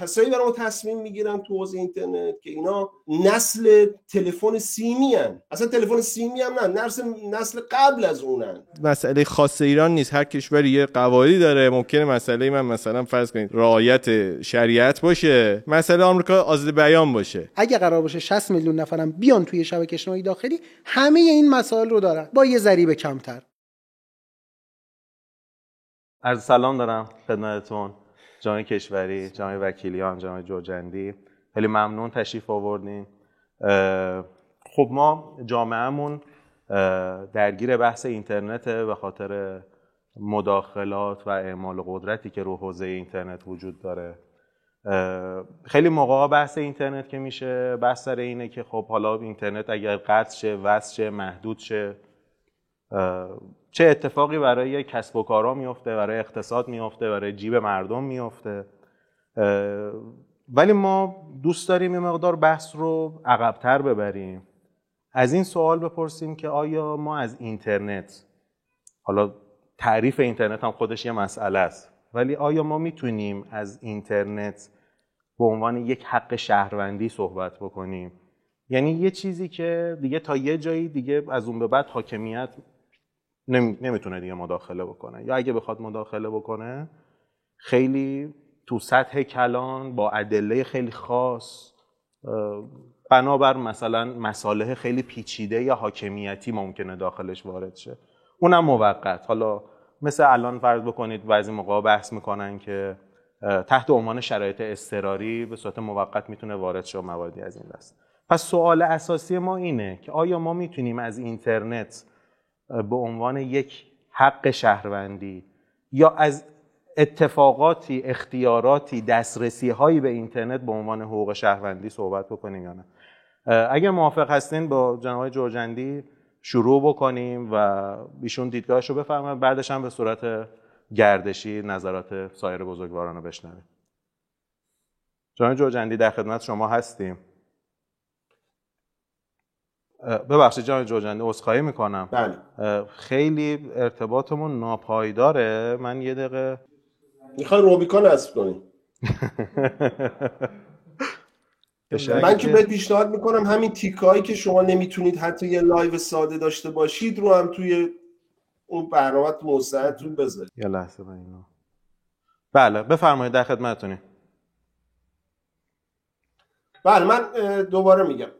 کسایی برای ما تصمیم می‌گیرن تو حوزه اینترنت که اینا نسل تلفن سیمی هن. اصلا تلفن سیمی هم نه نسل نسل قبل از اونن. مسئله خاص ایران نیست هر کشوری یه قواعدی داره. ممکنه مسئله من مثلا فرض کنید رعایت شریعت باشه مسئله آمریکا آزاد بیان باشه. اگه قرار باشه 60 میلیون نفرم بیان توی شبکه اجتماعی داخلی همه این مسائل رو دارن. با یه ضریب کمتر. از سلام دارم خدمتتون. جامعه کشوری جامعه وکیلیان جامعه جوجندی خیلی ممنون تشریف آوردین. خب ما جامعهمون درگیر بحث اینترنت به خاطر مداخلات و اعمال قدرتی که رو حوزه اینترنت وجود داره. خیلی موقع بحث اینترنت که میشه بحث سر اینه که خب حالا اینترنت اگر قطع شه وصل شه محدود شه. چه اتفاقی برای کسب و کارا میفته برای اقتصاد میفته برای جیب مردم میفته. ولی ما دوست داریم یه مقدار بحث رو عقبتر ببریم. از این سوال بپرسیم که آیا ما از اینترنت حالا تعریف اینترنت هم خودش یه مسئله است ولی آیا ما می‌تونیم از اینترنت به عنوان یک حق شهروندی صحبت بکنیم؟ یعنی یه چیزی که دیگه تا یه جایی دیگه از اون به بعد حاکمیت نمی‌تونه دیگه مداخله بکنه. یا اگه بخواد مداخله بکنه خیلی تو سطح کلان با ادله خیلی خاص بنابر مثلا مساله خیلی پیچیده یا حاکمیتی ممکنه داخلش وارد شه. اونم موقت. حالا مثل الان فرض بکنید بعضی موقع بحث می‌کنن که تحت عنوان شرایط اضطراری به صورت موقت می‌تونه وارد شه مواردی از این دست. پس سوال اساسی ما اینه که آیا ما می‌تونیم از اینترنت به عنوان یک حق شهروندی یا از اتفاقاتی اختیاراتی دسترسی هایی به اینترنت به عنوان حقوق شهروندی صحبت بکنیم یا نه. اگر موافق هستین با جناب جورجندی شروع بکنیم و ایشون دیدگاهش رو بفرمایید. بعدش هم به صورت گردشی نظرات سایر بزرگواران رو بشنویم. جناب جورجندی در خدمت شما هستیم. ببخشید جان جوجنده عذرخواهی می‌کنم. بله. خیلی ارتباطمون ناپایداره. من یه دقیقه می‌خوای روبیکان نصب کنی؟ من که بهت پیشنهاد می‌کنم همین تیکایی که شما نمی‌تونید حتی یه لایو ساده داشته باشید رو هم توی اون برنامه مستعدتون بذارید. یه لحظه با اینو بله بفرمایید در خدمتتونی بله من دوباره میگم.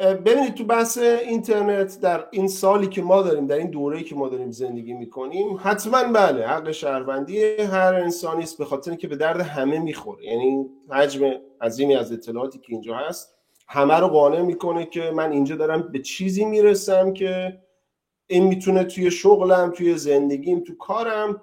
ببینید تو بحث اینترنت در این سالی که ما داریم در این دوره‌ای که ما داریم زندگی می‌کنیم حتما بله حق شهروندی هر انسانی است به خاطر که به درد همه می‌خوره. یعنی حجم عظیمی از اطلاعاتی که اینجا هست همه رو قانع می‌کنه که من اینجا دارم به چیزی می‌رسم که این می‌تونه توی شغلم توی زندگیم تو کارم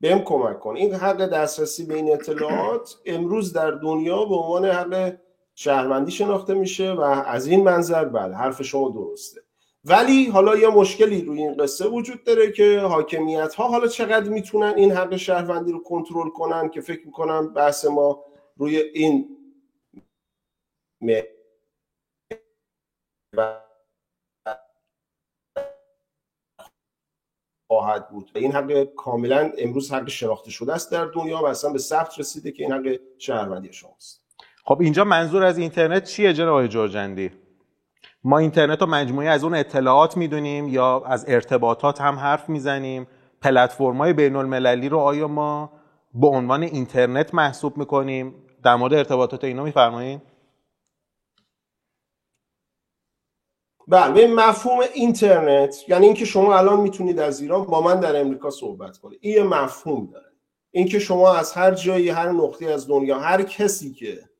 بهم کمک کنه. این حق دسترسی به این اطلاعات امروز در دنیا به عنوان حق شهروندی شناخته میشه و از این منظر بله حرف شما درسته. ولی حالا یه مشکلی روی این قصه وجود داره که حاکمیت ها حالا چقدر می‌تونن این حق شهروندی رو کنترل کنن که فکر می‌کنم بحث ما روی این خواهد بود. این حق کاملا امروز حق شناخته شده است در دنیا و اصلا به ثبت رسیده که این حق شهروندی شماست. خب اینجا منظور از اینترنت چیه جناب آقای جورجندی؟ ما اینترنت رو مجموعه از اون اطلاعات می‌دونیم یا از ارتباطات هم حرف می‌زنیم. پلتفرم‌های بین المللی رو آیا ما به عنوان اینترنت محسوب می‌کنیم؟ در مورد ارتباطات اینا میفرمایید. بله مفهوم اینترنت یعنی اینکه شما الان می‌تونید از ایران با من در امریکا صحبت کنید. این مفهوم داره. اینکه شما از هر جایی هر نقطه از دنیا هر کسی که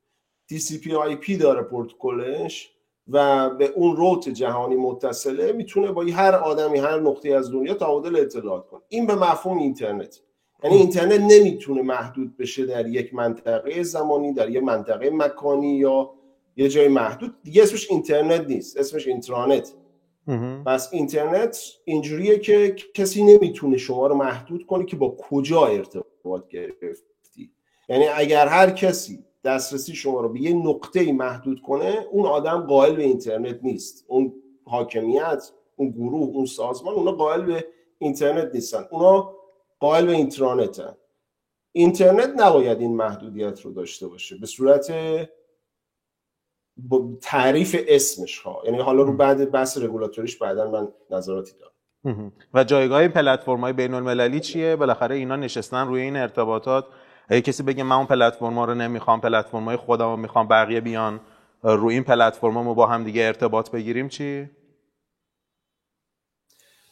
TCP IP داره پروتکلش و به اون روت جهانی متصله می‌تونه با هر آدمی هر نقطه از دنیا تبادل اطلاعات کنه. این به مفهوم اینترنت. یعنی اینترنت نمی‌تونه محدود بشه در یک منطقه زمانی در یک منطقه مکانی یا یه جای محدود. دیگه اسمش اینترنت نیست اسمش اینترانت. پس اینترنت اینجوریه که کسی نمی‌تونه شما رو محدود کنه که با کجا ارتباط گرفتی. یعنی اگر هر کسی دسترسی شما رو به یه نقطه محدود کنه اون آدم قائل به اینترنت نیست. اون حاکمیت اون گروه اون سازمان اونا قائل به اینترنت نیستن. اونا قائل به اینترانتن. اینترنت نباید این محدودیت رو داشته باشه. به صورت تعریف اسمش ها. یعنی حالا رو بعد بحث رگولاتوریش بعدا من نظراتی دارم. و جایگاه پلتفرم های بین المللی چیه؟ بالاخره اینا نشستن روی این ارتباطات. اگه کسی بگه من اون پلتفرم رو نمی‌خوام پلتفرم های خودم رو می‌خوام بقیه بیان روی این پلتفرم رو با هم دیگه ارتباط بگیریم چی؟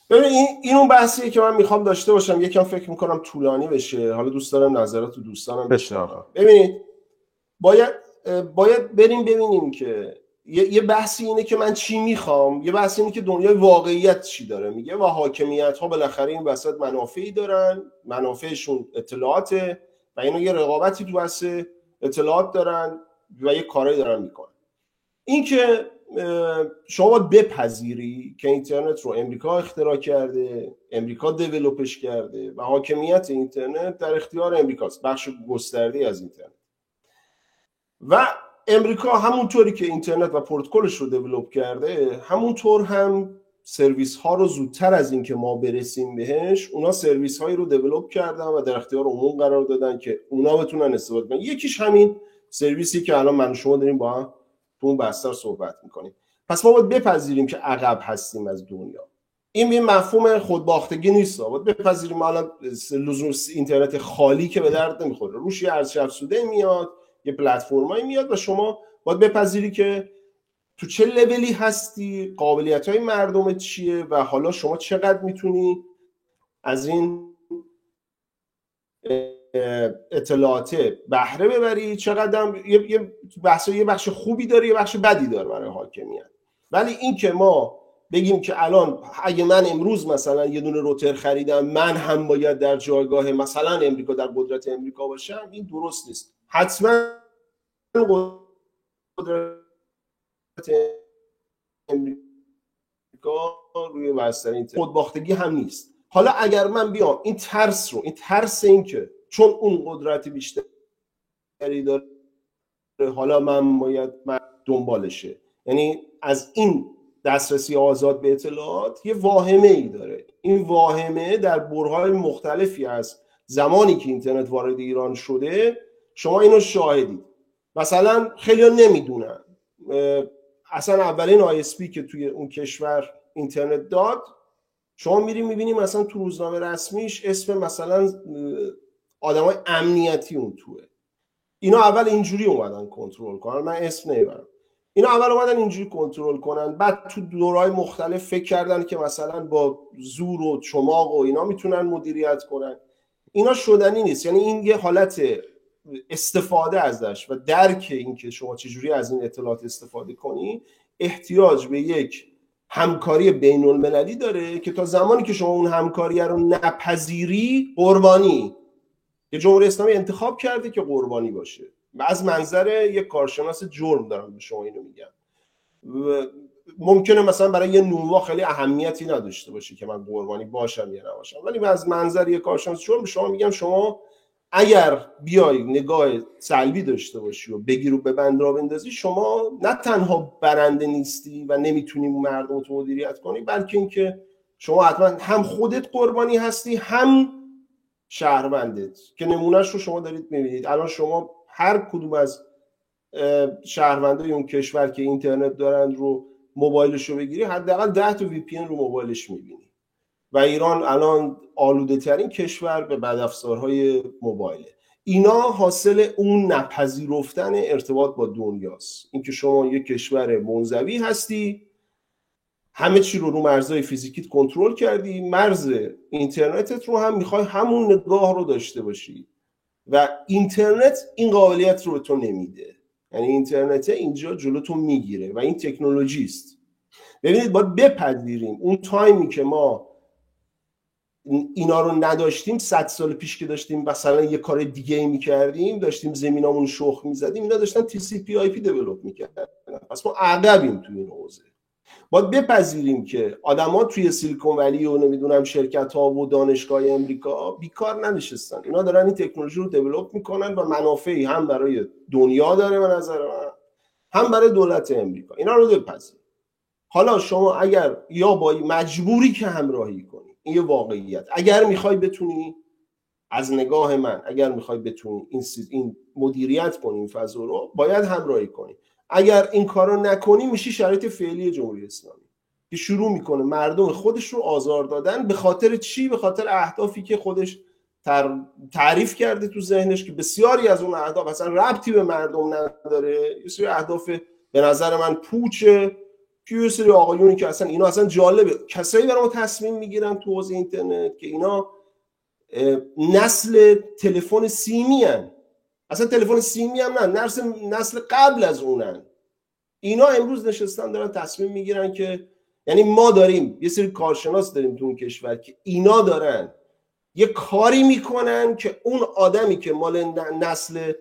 ببین این, این اون بحثیه که من می‌خوام داشته باشم. یکم فکر می‌کنم طولانی بشه. حالا دوست دارم نظرات دوستانم بشنوم. ببینید باید باید بریم ببینیم که یه بحثی اینه که من چی می‌خوام. یه بحثی اینه که دنیای واقعیت چی داره میگه و حاکمیت ها بالاخره این وسط منافعی دارن. منافعشون اطلاعاته. و اینا یه رقابتی تو اطلاعات دارن و یه کارایی دارن می‌کنن. این که شما باید بپذیری که اینترنت رو امریکا اختراع کرده امریکا دیولوپش کرده و حاکمیت اینترنت در اختیار امریکاست. بخش گسترده از اینترنت. و امریکا همونطوری که اینترنت و پروتکلش رو دیولوپ کرده همونطور هم سرویس ها رو زودتر از اینکه ما برسیم بهش اونا سرویس هایی رو دیولوپ کردن و در اختیار عموم قرار دادن که اونا بتونن استفاده کنن. یکیش همین سرویسی که الان من شما داریم با هم تو اون بستر صحبت می‌کنیم. پس ما باید بپذیریم که عقب هستیم از دنیا. این به مفهوم خودباختگی نیست. باید بپذیریم الان لزوم اینترنت خالی که به درد نمی‌خوره. روش یه ارزش افزوده میاد یه پلتفرمایی میاد و شما باید بپذیری که تو چه لولی هستی؟ قابلیت های مردم چیه؟ و حالا شما چقدر می‌تونی از این اطلاعات بهره ببری؟ چقدر یه بحث یه بخش خوبی داره یه بخش بدی داره برای حاکمیت. ولی این که ما بگیم که الان اگه من امروز مثلا یه دونه روتر خریدم من هم باید در جایگاه مثلا امریکا در قدرت امریکا باشم این درست نیست. حتما قدرت امریکا روی بستر خودباختگی هم نیست. حالا اگر من بیام این ترس رو این ترس این که چون اون قدرت بیشتری داره حالا من باید من دنبالشه. یعنی از این دسترسی آزاد به اطلاعات یه واهمه ای داره. این واهمه در برهای مختلفی از زمانی که اینترنت وارد ایران شده شما اینو شاهدید. مثلا خیلی نمی‌دونن. اصلا اولین آیسپی که توی اون کشور اینترنت داد شما میری می‌بینی مثلا تو روزنامه رسمیش اسم مثلا آدمای امنیتی اون توه. اینا اول اینجوری اومدن کنترل کنن من اسم نمی‌برم. اینا اول اومدن اینجوری کنترل کنن بعد تو دورهای مختلف فکر کردن که مثلا با زور و چماق و اینا می‌تونن مدیریت کنن. اینا شدنی نیست. یعنی این یه حالت استفاده ازش و درک اینکه شما چجوری از این اطلاعات استفاده کنی احتیاج به یک همکاری بین المللی داره که تا زمانی که شما اون همکاری رو نپذیری قربانی. که جمهوری اسلامی انتخاب کرده که قربانی باشه. و از منظر یک کارشناس جرم دارم به شما اینو میگم. ممکنه مثلا برای یه نونوا خیلی اهمیتی نداشته باشه که من قربانی باشم یا نباشم. ولی از منظر یک کارشناس جرم به شما میگم شما اگر بیای نگاه سلبی داشته باشی و بگیر و ببند را بندازی شما نه تنها برنده نیستی و نمی‌تونی مردم رو مدیریت کنی بلکه اینکه شما حتما هم خودت قربانی هستی هم شهروندت که نمونهش رو شما دارید می‌بینید. الان شما هر کدوم از شهروندای اون کشور که اینترنت دارند رو موبایلش رو بگیری حداقل 10 تا وی پی رو موبایلش می‌بینی. و ایران الان آلوده ترین کشور به بدافزارهای موبایله. اینا حاصل اون نپذیرفتن ارتباط با دنیاست. اینکه شما یک کشور منزوی هستی همه چی رو رو مرزهای فیزیکیت کنترل کردی مرز اینترنتت رو هم می‌خوای همون نگاه رو داشته باشی. و اینترنت این قابلیت رو به تو نمیده. یعنی اینترنت اینجا جلوتون می‌گیره و این تکنولوژی است. ببینید باید بپذیریم اون تایمی که ما اینا رو نداشتیم صد سال پیش که داشتیم مثلا یه کار دیگه ای می‌کردیم داشتیم زمینامون شخم می‌زدیم اینا داشتن تی سی پی آی پی می‌کردن. پس ما عقبیم توی این حوزه. باید بپذیریم که آدما توی سیلیکون ولی و نمی‌دونم شرکت ها و دانشگاه امریکا بیکار ننشستن. اینا دارن این تکنولوژی رو develop می‌کنن و منافعی هم برای دنیا داره به نظر من هم برای دولت امریکا اینا رو بپذیریم. حالا شما اگر یا با مجبوری که همراهی کنی این یه واقعیت. اگر می‌خوای بتونی از نگاه من اگر می‌خوای بتونی این, این مدیریت کنی این فضا رو باید همراهی کنی. اگر این کار نکنی میشی شرایط فعلی جمهوری اسلامی. که شروع می‌کنه مردم خودش رو آزار دادن به خاطر چی؟ به خاطر اهدافی که خودش تعریف کرده تو ذهنش که بسیاری از اون اهداف اصلا ربطی به مردم نداره. یه سری اهداف به نظر من پوچه. که یه سری آقایونی که اصلا اینا اصلا جالبه. کسایی برای ما تصمیم می‌گیرن تو حوزه اینترنت که اینا نسل تلفن سیمی هن. اصلا تلفن سیمی هم نه نسل, نسل قبل از اونن. اینا امروز نشستن دارن تصمیم می‌گیرن که یعنی ما داریم یه سری کارشناس داریم تو اون کشور که اینا دارن. یه کاری می‌کنن که اون آدمی که مال نسل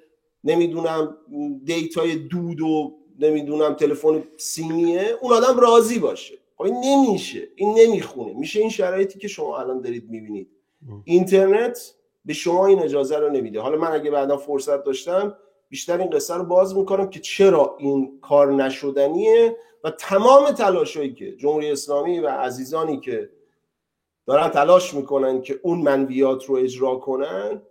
نمی‌دونم دیتای دود و نمی‌دونم تلفن سیمیه اون آدم راضی باشه. خب این نمیشه این نمی‌خونه. میشه این شرایطی که شما الان دارید می‌بینید. اینترنت به شما این اجازه رو نمیده. حالا من اگه بعدا فرصت داشتم بیشتر این قصه رو باز می‌کنم که چرا این کار نشدنیه و تمام تلاشایی که جمهوری اسلامی و عزیزانی که دارن تلاش می‌کنن که اون منویات رو اجرا کنن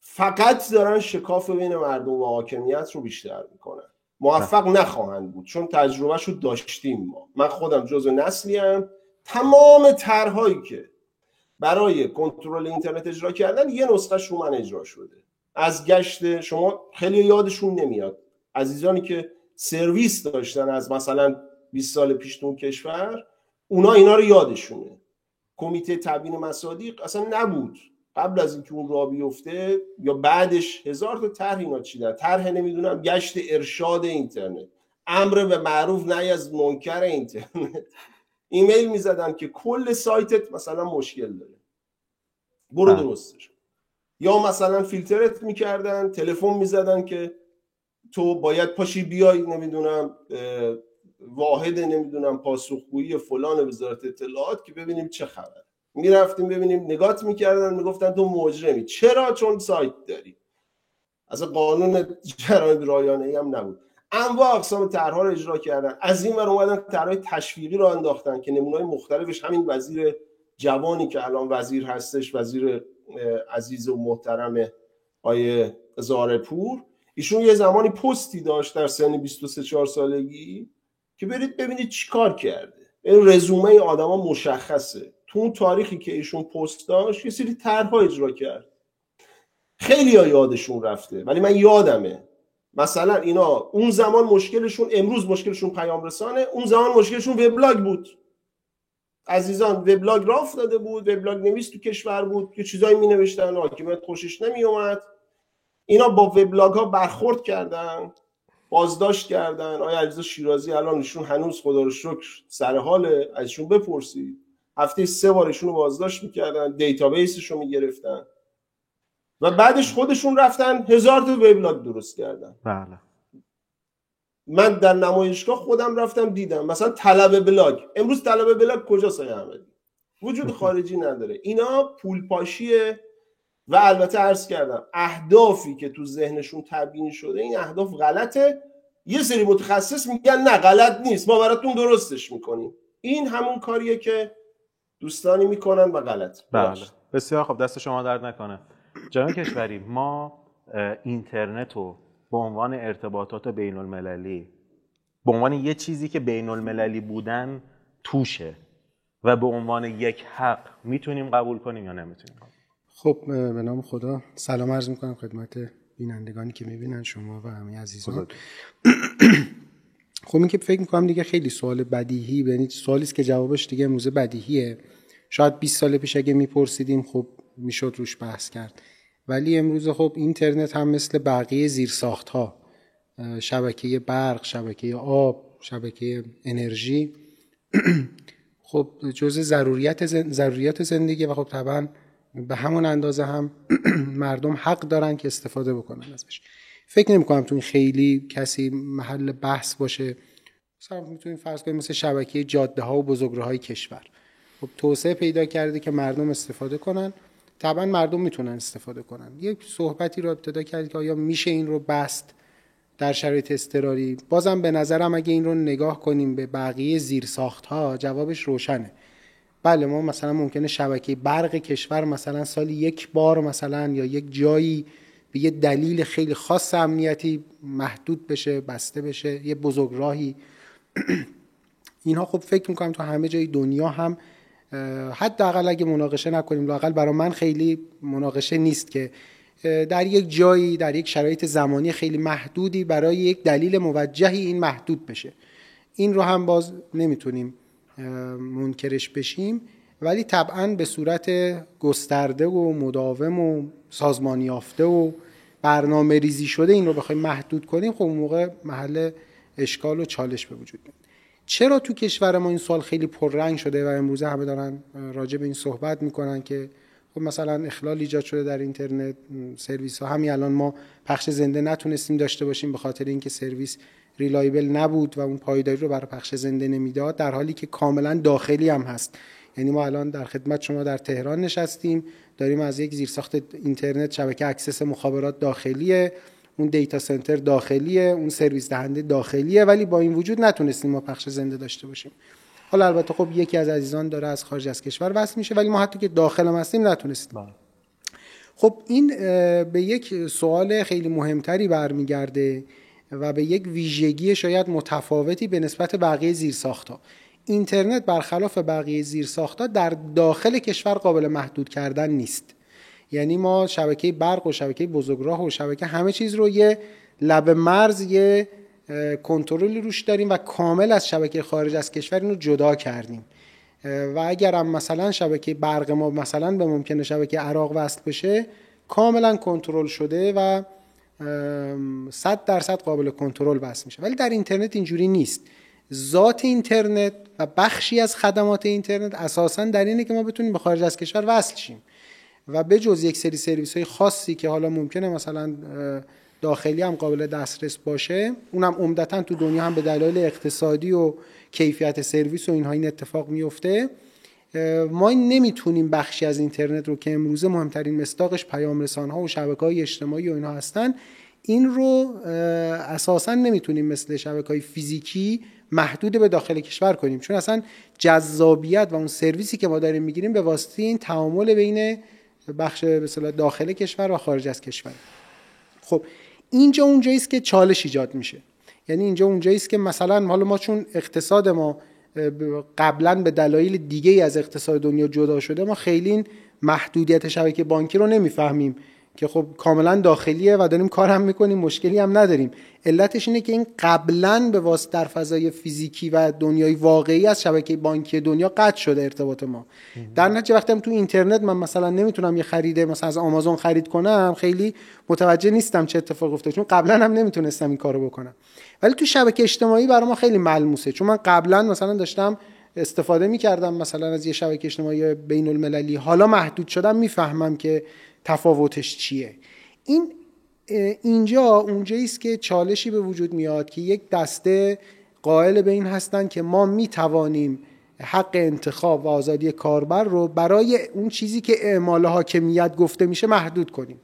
فقط دارن شکاف بین مردم و حاکمیت رو بیشتر می‌کنن. موفق نخواهند بود چون تجربهش رو داشتیم ما. من خودم جزو نسلی هم تمام طرحهایی که برای کنترل اینترنت اجرا کردن یه نسخه من اجرا شده. از گشت شما خیلی یادشون نمیاد. عزیزانی که سرویس داشتن از مثلا 20 سال پیش تو کشور اونا اینا رو یادشونه. کمیته تبیین مصادیق اصلا نبود. قبل از اینکه اون را بیفته یا بعدش هزار تا طرح اینا چیدن. طرح نمی‌دونم گشت ارشاد اینترنت. امر به معروف نه از منکر اینترنت. ایمیل می‌زدن که کل سایتت مثلا مشکل داره. برو بله. درستش. یا مثلا فیلترت می‌کردن تلفن می‌زدن که تو باید پاشی بیای نمی‌دونم واحد نمی‌دونم پاسخگویی فلان وزارت اطلاعات که ببینیم چه خبر می‌رفتیم ببینیم نگات می‌کردن می‌گفتن تو مجرمی. چرا؟ چون سایت داری. از قانون جرایم رایانه ای هم نبود. انواع اقسام طرحها رو اجرا کردن. از این ور اومدن طرحهای تشویقی رو انداختن که نمونه‌های مختلفش همین وزیر جوانی که الان وزیر هستش وزیر عزیز و محترم آیه زارپور. ایشون یه زمانی پستی داشت در سن 23 4 سالگی که برید ببینید چی کار کرده. این رزومه آدما مشخصه. تو اون تاریخی که ایشون پست داشت یه سری طرحها اجرا کرد. خیلی ها یادشون رفته ولی من یادمه. مثلا اینا اون زمان مشکلشون امروز مشکلشون پیام رسانه اون زمان مشکلشون وبلاگ بود. عزیزان وبلاگ را افتاده بود وبلاگ نویس تو کشور بود که چیزایی می نوشتن حاکمیت خوشش نمی اومد اینا با وبلاگ ها برخورد کردن بازداشت کردن. آقای عزیز شیرازی الان ایشون هنوز خدا رو شکر سر حال ازشون بپرسید. هفته سه بارشون رو بازداشت می‌کردن دیتابیسش رو می‌گرفتن. و بعدش خودشون رفتن هزار تا وبلاگ درست کردن. بله. من در نمایشگاه خودم رفتم دیدم. مثلا طلبه بلاگ. امروز طلبه بلاگ کجا آقای احمدی؟ وجود خارجی نداره. اینا پول پاشیه و البته عرض کردم اهدافی که تو ذهنشون تبیین شده این اهداف غلطه. یه سری متخصص میگن نه غلط نیست. ما براتون درستش می‌کنیم. این همون کاریه که دوستانی می‌کنن و غلط. بله. بسیار خب دست شما درد نکنه. جناب کشوری ما اینترنت رو به عنوان ارتباطات بین المللی به عنوان یه چیزی که بین المللی بودن توشه و به عنوان یک حق می‌تونیم قبول کنیم یا نمی‌تونیم؟ خب به نام خدا. سلام عرض می‌کنم خدمت بینندگانی که می‌بینن شما و همه عزیزان. خب این که فکر می‌کنم دیگه خیلی سوال بدیهی یعنی سوالی است که جوابش دیگه امروزه بدیهیه. شاید 20 سال پیش اگه میپرسیدیم خب می‌شد روش بحث کرد. ولی امروز خب اینترنت هم مثل بقیه زیرساخت ها شبکه برق شبکه آب شبکه انرژی خب جزء ضروریت ضروریات زندگی و خب طبعا به همون اندازه هم مردم حق دارن که استفاده بکنن ازش. فکر نمی کنم تو این خیلی کسی محل بحث باشه. مثلا می‌تونیم فرض کنیم مثل شبکه جاده ها و بزرگراه های کشور. خب توسعه پیدا کرده که مردم استفاده کنن. طبعا مردم می‌تونن استفاده کنن. یک صحبتی رو ابتدا کرد که آیا میشه این رو بست در شرایط استراری بازم به نظرم اگه این رو نگاه کنیم به بقیه زیر ها جوابش روشنه. بله ما مثلا ممکنه شبکه برق کشور مثلا سالی یک بار مثلا یا یک جایی به یه دلیل خیلی خاص امنیتی محدود بشه بسته بشه یه بزرگراهی اینها خب فکر می‌کنم تو همه جای دنیا هم حداقل اگه مناقشه نکنیم لاقل برای من خیلی مناقشه نیست که در یک جایی در یک شرایط زمانی خیلی محدودی برای یک دلیل موجهی این محدود بشه. این رو هم باز نمی‌تونیم منکرش بشیم. ولی طبعا به صورت گسترده و مداوم و سازمانی یافته و برنامه ریزی شده این رو بخوایم محدود کنیم خب اون موقع محل اشکال و چالش به وجود میاد. چرا تو کشور ما این سال خیلی پررنگ شده و امروزه همه دارن راجع به این صحبت می‌کنن که خب مثلا اخلال ایجاد شده در اینترنت سرویس ها همین الان ما پخش زنده نتونستیم داشته باشیم به خاطر اینکه سرویس reliable نبود و اون پایداری رو برای پخش زنده نمی‌داد در حالی که کاملا داخلی هم هست. یعنی ما الان در خدمت شما در تهران نشستیم. داریم از یک زیرساخت اینترنت شبکه access مخابرات داخلیه اون data center داخلیه اون سرویس دهنده داخلیه ولی با این وجود نتونستیم ما پخش زنده داشته باشیم. حالا البته خب یکی از عزیزان داره از خارج از کشور وصل میشه ولی ما حتی که داخل هم هستیم نتونستیم. بله. خب این به یک سوال خیلی مهمتری برمیگرده و به یک ویژگی شاید متفاوتی به نسبت بقیه زیرساختها. اینترنت برخلاف بقیه زیرساختها در داخل کشور قابل محدود کردن نیست. یعنی ما شبکه برق و شبکه بزرگراه و شبکه همه چیز رو یه لب مرز یه کنترلی روش داریم و کامل از شبکه خارج از کشور اینو جدا کردیم. و اگر هم مثلا شبکه برق ما مثلا به ممکنه شبکه عراق وصل بشه کاملا کنترل شده و صد درصد قابل کنترل وصل میشه. ولی در اینترنت اینجوری نیست. ذات اینترنت و بخشی از خدمات اینترنت اساسا در اینه که ما بتونیم به خارج از کشور وصل شیم. و به جز یک سری سرویس های خاصی که حالا ممکنه مثلا داخلی هم قابل دسترس باشه اونم عمدتا تو دنیا هم به دلایل اقتصادی و کیفیت سرویس و اینها این اتفاق میفته ما نمی‌تونیم بخشی از اینترنت رو که امروزه مهمترین مستاقش پیام رسان ها و شبکه های اجتماعی و اینها هستن این رو اساسا نمی‌تونیم مثل شبکه های فیزیکی محدود به داخل کشور کنیم. چون اصلا جذابیت و اون سرویسی که ما داریم می‌گیریم به واسطه این تعامل بین بخش به داخل کشور و خارج از کشور. خب اینجا اونجایی است که چالش ایجاد میشه. یعنی اینجا اونجایی است که مثلا حالا ما چون اقتصاد ما قبلا به دلایل دیگه از اقتصاد دنیا جدا شده ما خیلی محدودیت شبکه بانکی رو نمی‌فهمیم. که خب کاملا داخلیه و داریم کار هم می‌کنیم مشکلی هم نداریم. علتش اینه که این قبلا به واسطه در فضای فیزیکی و دنیای واقعی از شبکه بانکی دنیا قطع شده ارتباط ما. در نتیجه وقتی تو اینترنت من مثلا نمی‌تونم یه خریده مثلا از آمازون خرید کنم خیلی متوجه نیستم چه اتفاق افتاده چون قبلا هم نمی‌تونستم این کارو بکنم. ولی تو شبکه اجتماعی برای ما خیلی ملموسه چون من قبلا مثلا داشتم استفاده می‌کردم مثلا از یه شبکه اجتماعی بین المللی حالا محدود شدم می‌فهمم که تفاوتش چیه؟ این اینجا اونجایی است که چالشی به وجود میاد که یک دسته قائل به این هستن که ما می توانیم حق انتخاب و آزادی کاربر رو برای اون چیزی که اعمال حاکمیت گفته میشه محدود کنیم.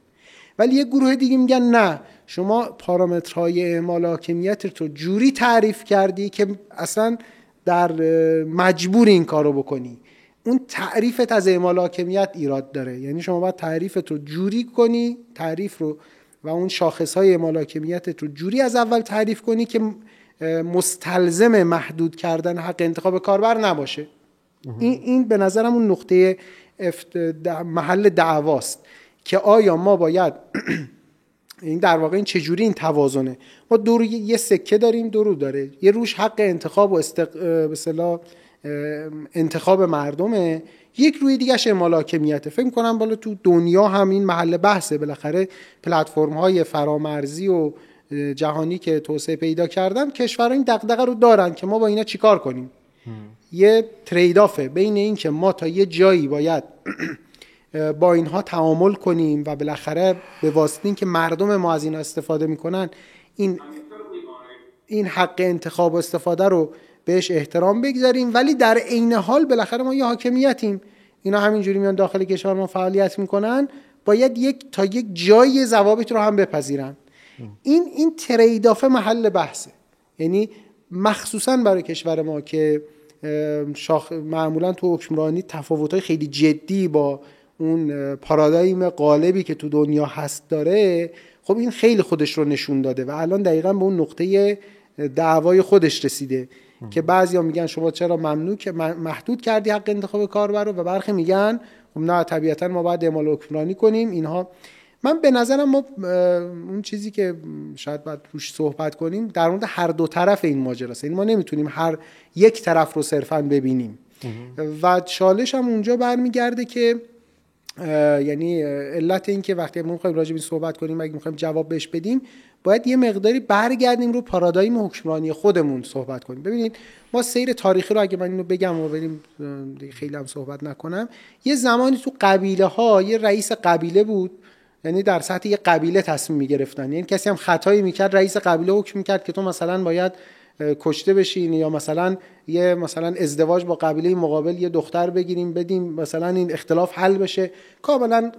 ولی یک گروه دیگه میگن نه شما پارامترهای اعمال حاکمیت رو جوری تعریف کردی که اصلا در مجبور این کارو بکنی. اون تعریفت از اعمال حاکمیت ایراد داره. یعنی شما باید تعریفت رو جوری کنی تعریف رو و اون شاخص های اعمال حاکمیتت رو جوری از اول تعریف کنی که مستلزم محدود کردن حق انتخاب کاربر نباشه. این, این به نظرم اون نقطه محل دعواست که آیا ما باید این در واقع این چجوری این توازنه؟ ما دور یه سکه داریم درو داره. یه روش حق انتخاب و استق... انتخاب مردمه. یک روی دیگهش اعمال حاکمیته. فکر کنم بالا تو دنیا هم این محل بحثه. بالاخره پلتفرم های فرامرزی و جهانی که توسعه پیدا کردن کشورها این دغدغه رو دارن که ما با اینا چیکار کنیم؟ یه تریدافه بین این که ما تا یه جایی باید با اینها تعامل کنیم و بالاخره به واسطه اینکه مردم ما از اینا استفاده می‌کنن این این حق انتخاب و استفاده رو بهش احترام بگذاریم. ولی در عین حال بالاخره ما یه حاکمیتیم. اینا همینجوری میان داخل کشور ما فعالیت می‌کنن. باید یک تا یک جای ضوابط رو هم بپذیرن. این این تریدافه محل بحثه. یعنی مخصوصا برای کشور ما که شاخ معمولا تو حکمرانی تفاوت‌های خیلی جدی با اون پارادایم قالبی که تو دنیا هست داره. خب این خیلی خودش رو نشون داده و الان دقیقا به اون نقطه دعوای خودش رسیده. که بعضیا میگن شما چرا ممنوع که محدود کردی حق انتخاب کاربر رو؟ و برخی میگن خب نه طبیعتا ما باید اعمال حکمرانی کنیم. اینها من به نظرم ما اون چیزی که شاید باید روش صحبت کنیم در مورد هر دو طرف این ماجراست یعنی ما نمی‌تونیم هر یک طرف رو صرفا ببینیم. و چالش هم اونجا برمیگرده که یعنی علت این که وقتی ما می‌خوایم راجع به صحبت کنیم اگه می‌خوایم جواب بهش بدیم باید یه مقداری برگردیم رو پارادایم حکمرانی خودمون صحبت کنیم. ببینید ما سیر تاریخی رو اگه من اینو بگم و بریم خیلی هم صحبت نکنم. یه زمانی تو قبیله ها یه رئیس قبیله بود یعنی در سطح یه قبیله تصمیم می‌گرفتن. یعنی کسی هم خطایی می‌کرد رئیس قبیله حکم می‌کرد که تو مثلا باید کشته بشین یا مثلا یه مثلا ازدواج با قبیله مقابل یه دختر بگیریم بدیم مثلا این اختلاف حل بشه. کاملا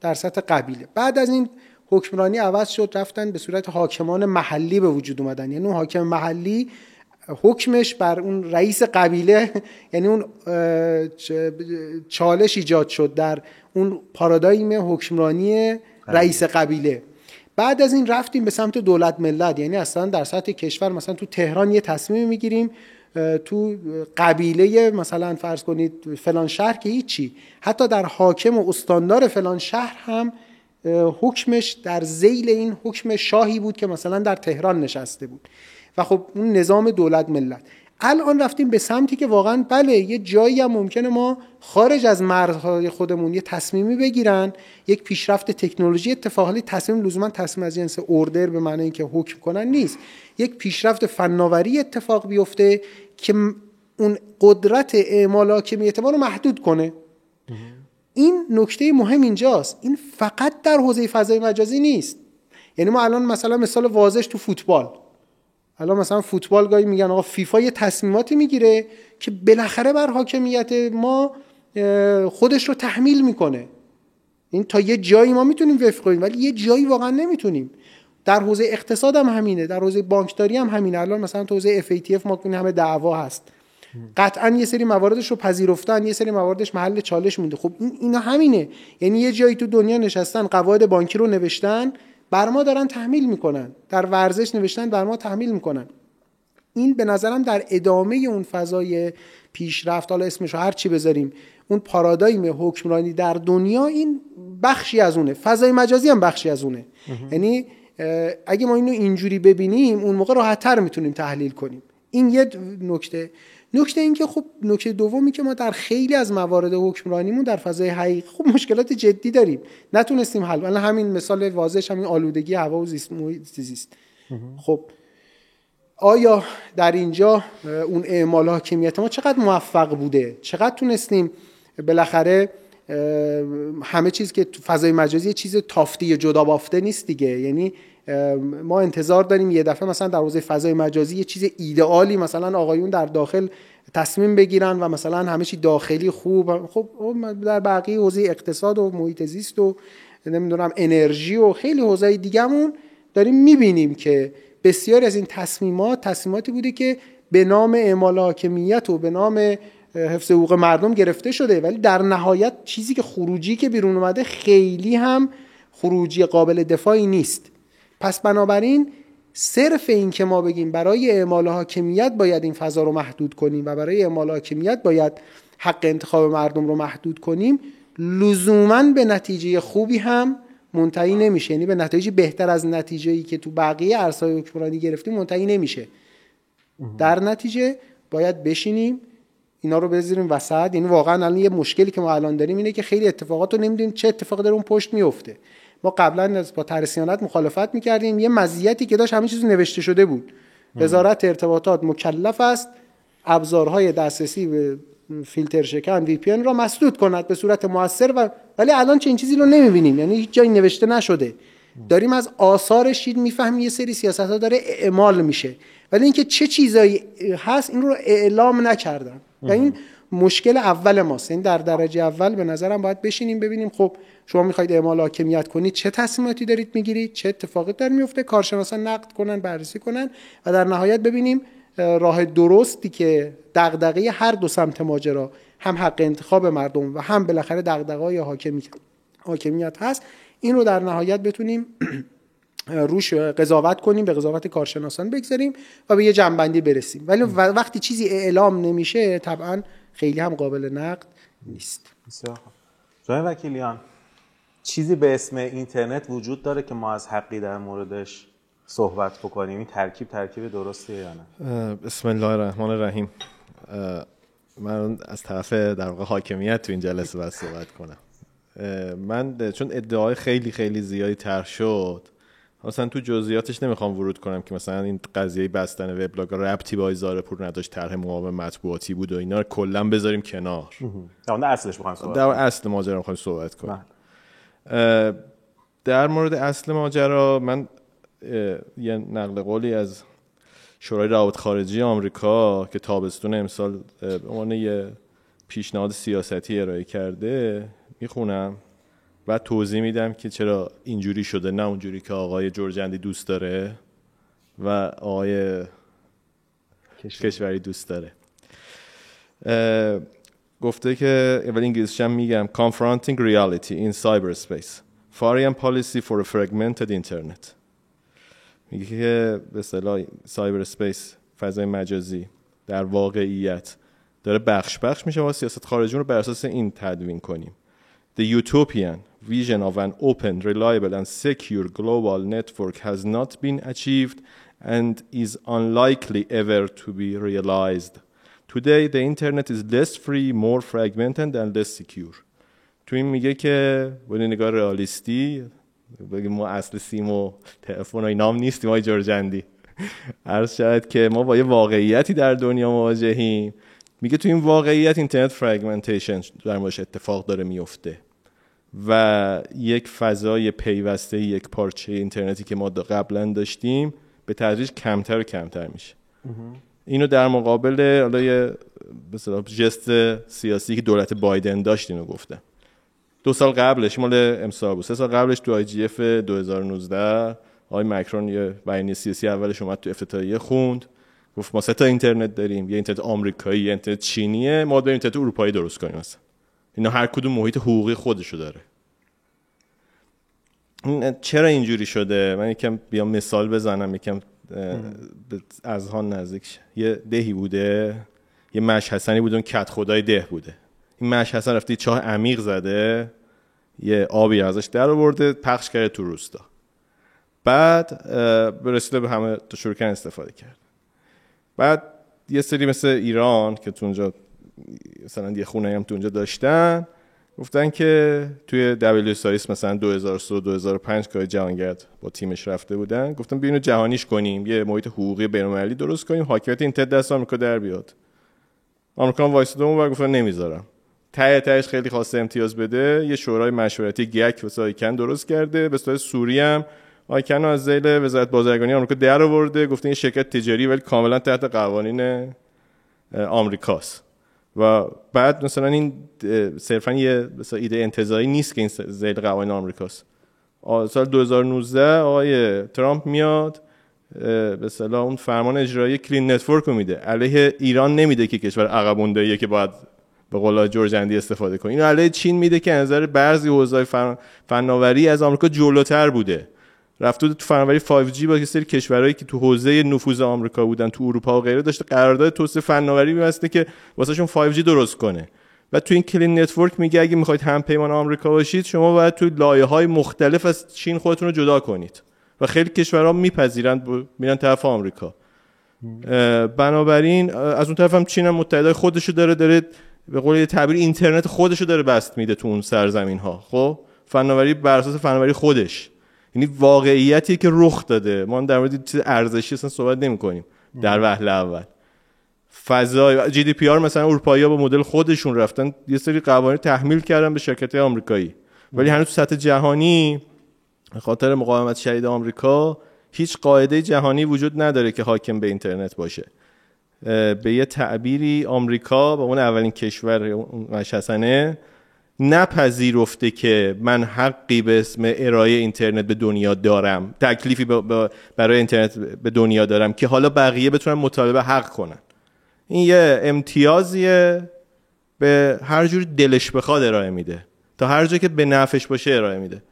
در سطح قبیله. بعد از این حکمرانی عوض شد رفتن به صورت حاکمان محلی به وجود اومدن. یعنی اون حاکم محلی حکمش بر اون رئیس قبیله یعنی اون چالش ایجاد شد در اون پارادایم حکمرانی رئیس قبیله. بعد از این رفتیم به سمت دولت ملت. یعنی اصلا در سطح کشور مثلا تو تهران یه تصمیم می‌گیریم تو قبیله مثلا فرض کنید فلان شهر که هیچی. حتی در حاکم و استاندار فلان شهر هم حکمش در زیل این حکم شاهی بود که مثلا در تهران نشسته بود. و خب اون نظام دولت ملت. الان رفتیم به سمتی که واقعا بله یه جایی هم ممکنه ما خارج از مرزهای خودمون یه تصمیمی بگیرن. یک پیشرفت تکنولوژی اتفاقی تصمیم لزوما تصمیم از جنس اوردر به معنی اینکه حکم کنن نیست. یک پیشرفت فناوری اتفاق بیفته که اون قدرت اعمال حاکمیت ما رو محدود کنه. این نکته مهم اینجاست. این فقط در حوزه فضای مجازی نیست. یعنی ما الان مثلا مثال واضح تو فوتبال. الان مثلا فوتبال گاهی میگن آقا فیفا یه تصمیماتی می‌گیره که بالاخره بر حاکمیت ما خودش رو تحمیل می‌کنه. این تا یه جایی ما می‌تونیم وفق کنیم ولی یه جایی واقعا نمی‌تونیم. در حوزه اقتصاد هم همینه در حوزه بانکداری هم همینه. الان مثلا تو حوزه FATF ما کنیم همه دعوا هست. قطعا یه سری مواردش رو پذیرفتن یه سری مواردش محل چالش مونده. خب این اینا همینه. یعنی یه جایی تو دنیا نشستن قواعد بانکی رو نوشتن. بر ما دارن تحمیل می‌کنن. در ورزش نوشتن بر ما تحمیل می‌کنن. این به نظرم در ادامه اون فضای پیشرفت حالا اسمش هر چی بذاریم اون پارادایم حکمرانی در دنیا این بخشی از اونه. فضای مجازی هم بخشی از اونه. یعنی اگه ما اینو اینجوری ببینیم اون موقع راحتتر می‌تونیم تحلیل کنیم. این یه نکته. نکته این که خب نکته دومی که ما در خیلی از موارد حکمرانیمون در فضای حقیقی خب مشکلات جدی داریم. نتونستیم حل. الان همین مثال واضحش همین آلودگی هوا و زیست زیست. خب آیا در اینجا اون اعمال حاکمیت ما چقدر موفق بوده؟ چقدر تونستیم بالاخره همه چیز که تو فضای مجازی چیز تافتی جدا بافته نیست دیگه. یعنی ما انتظار داریم یه دفعه مثلا در حوزه فضای مجازی یه چیز ایدئالی مثلا آقایون در داخل تصمیم بگیرن و مثلا همه چی داخلی خوب خب در بقیه حوزه اقتصاد و محیط زیست و نمی‌دونم انرژی و خیلی حوزه دیگهمون داریم می‌بینیم که بسیاری از این تصمیمات تصمیماتی بوده که به نام اعمال حاکمیت و به نام حفظ حقوق مردم گرفته شده. ولی در نهایت چیزی که خروجی که بیرون اومده خیلی هم خروجی قابل دفاعی نیست. پس بنابراین صرف این که ما بگیم برای اعمال حاکمیت باید این فضا رو محدود کنیم و برای اعمال حاکمیت باید حق انتخاب مردم رو محدود کنیم لزوما به نتیجه خوبی هم منتهی نمیشه. یعنی به نتیجه بهتر از نتیجه که تو بقیه عرصه‌های حکمرانی گرفتیم منتهی نمیشه. در نتیجه باید بشینیم اینا رو بذاریم وسط. یعنی واقعا الان یه مشکلی که ما الان داریم اینه که خیلی اتفاقات رو نمی‌دونیم چه اتفاقی داره اون پشت میفته ما قبلا با ترسیانت مخالفت می‌کردیم. یه مزیتی که داشت همه چیز نوشته شده بود. وزارت ارتباطات مکلف است. ابزارهای دسترسی به فیلتر شکن وی پی را مسدود کند به صورت موثر و ولی الان چه این چیزی رو نمی‌بینیم. یعنی هیچ جایی نوشته نشده. داریم از آثارش می‌فهمیم یه سری سیاست ها داره اعمال میشه. ولی اینکه چه چیزایی هست این رو اعلام نکردن و این مشکل اول ماست. این در درجه اول به نظرم باید بشینیم ببینیم. خب شما می‌خواید اعمال حاکمیت کنید چه تصمیماتی دارید می‌گیرید؟ چه اتفاقی داره میفته کارشناسان نقد کنن بررسی کنن و در نهایت ببینیم راه درستی که دغدغه هر دو سمت ماجرا هم حق انتخاب مردم و هم بالاخره دغدغه‌های حاکمیت حاکمیت هست. این رو در نهایت بتونیم روش قضاوت کنیم به قضاوت کارشناسان بگذاریم و به یه جنبندی برسیم. ولی وقتی چیزی اعلام نمیشه طبعا خیلی هم قابل نقد نیست. بسیار وکیلیان. چیزی به اسم اینترنت وجود داره که ما از حقی در موردش صحبت بکنیم؟ این ترکیب ترکیب درسته یا نه؟ بسم الله الرحمن الرحیم. من از طرف در واقع حاکمیت تو این جلسه باید صحبت کنم. من چون ادعای خیلی خیلی زیادی طرح شد مثلا تو جزئیاتش نمی‌خوام ورود کنم که مثلا این قضیه بستن وبلاگ ربطی با ایزار پور نداشت طرح مقاوم مطبوعاتی بود و اینا رو کلا بذاریم کنار. در اصلش بخوام صحبت در اصل ماجرا می‌خوایم صحبت کنیم در مورد اصل ماجرا من یه نقل قولی از شورای روابط خارجی آمریکا که تابستون امسال به عنوان یه پیشنهاد سیاستی ارائه کرده می‌خونم و توضیح میدم که چرا اینجوری شده نه اونجوری که آقای جورجندی دوست داره و آقای کشوری. دوست داره. گفته که اول انگلیسیش هم میگم confronting reality in cyberspace foreign policy for a fragmented internet میگه که به اصطلاح سایبر اسپیس فضای مجازی در واقعیت داره بخش بخش میشه و سیاست خارجی رو بر اساس این تدوین کنیم The utopian vision of an open, reliable and secure global network has not been achieved and is unlikely ever to be realized. Today the internet is less free, more fragmented and less secure. تو این میگه که با نگاه رئالیستی بگیم ما اصل سیم و تلفن و اینام نیستیم های جرجندی. عرض شود که ما با یه واقعیتی در دنیا مواجهیم. میگه تو این واقعیت اینترنت fragmentation در موردش اتفاق داره میفته. و یک فضای پیوسته یک پارچه اینترنتی که ما قبلا داشتیم به تدریج کمتر و کمتر میشه. اینو در مقابل حالا یه ژست سیاسی که دولت بایدن داشت اینو گفتم دو سال قبلش مال امسال بود. سه سال قبلش تو IGF 2019 آقای مکرون یه بیانیه سیاسی اولش اومد تو افتتاحیه خوند. گفت ما سه تا اینترنت داریم. یه اینترنت آمریکایی یه اینترنت چینیه. ما بریم اینترنت اروپایی درست کنیم مثلا اینا هر کدوم محیط حقوقی خودشو داره. چرا اینجوری شده؟ من یکم بیام مثال بزنم. یکم از هان نزدیک یه دهی بوده یه مش حسنی بوده اون کت خدای ده بوده. این مش حسن رفته چاه عمیق زده یه آبی ازش در آورده پخش کرده تو روستا. بعد رسیده به همه تو شروع استفاده کرد. بعد یه سری مثل ایران که تو اونجا مثلا یه خونه هم تو اونجا داشتن گفتن که توی دبلیو سایس مثلا 2003 2005 که جهانگرد با تیمش رفته بودن گفتن بینو جهانیش کنیم یه محیط حقوقی بین‌المللی درست کنیم حاکمیت اینترنت دست آمریکا در بیاد. آمریکا وایساده و گفتن نمی‌ذارم. ته تهش خیلی خواسته امتیاز بده یه شورای مشورتی گک واسه آیکن درست کرده به صورت سوری هم آیکن از زیل وزارت بازرگانی آمریکا در آورده گفته این شرکت تجاری ولی کاملا تحت قوانین آمریکاست. و بعد مثلا این صرفا یه مثلا ایده انتظاری نیست که این زیل قوانین آمریکاست. سال 2019 آقای ترامپ میاد به اصطلاح اون فرمان اجرایی clean network رو میده. علیه ایران نمیده که کشور عقبه که باید به قول جورج اندی استفاده کنه. اینو علیه چین میده که نظر بعضی حوزه‌های فناوری از آمریکا جلوتر بوده. رفته تو فناوری 5G با سری کشورهایی که تو حوزه نفوذ آمریکا بودن تو اروپا و غیره داشته قرارداد توسعه فناوری می‌بسته که واسهشون 5G درست کنه. و تو این clean network میگه اگه می‌خواید هم پیمان آمریکا باشید شما باید تو لایه های مختلف از چین خودتون رو جدا کنید. و خیلی کشورها میپذیرند میرن طرف آمریکا. بنابراین از اون طرف هم چین هم متحدای خودشو داره داره به قول تعبیر اینترنت خودشو داره بست میده تو اون سرزمین ها خب؟ فناوری بر اساس فناوری خودش. یعنی واقعیتی که رخ داده. ما در مورد چیز ارزشی اصلا صحبت نمی کنیم در وهله اول. فضای جی دی پی آر مثلا اروپایی با مدل خودشون رفتن یه سری قوانین تحمیل کردن به شرکت آمریکایی. ولی هنوز تو سطح جهانی خاطر مقاومت شدید آمریکا هیچ قاعده جهانی وجود نداره که حاکم به اینترنت باشه. به یه تعبیری آمریکا به اون اولین کشور مشخصنه نپذیرفته که من حقی به اسم ارائه اینترنت به دنیا دارم تکلیفی برای اینترنت به دنیا دارم که حالا بقیه بتونن مطالبه حق کنن. این یه امتیازیه به هر جور دلش بخواد ارائه میده. تا هر جا که به نفش باشه ارائه میده.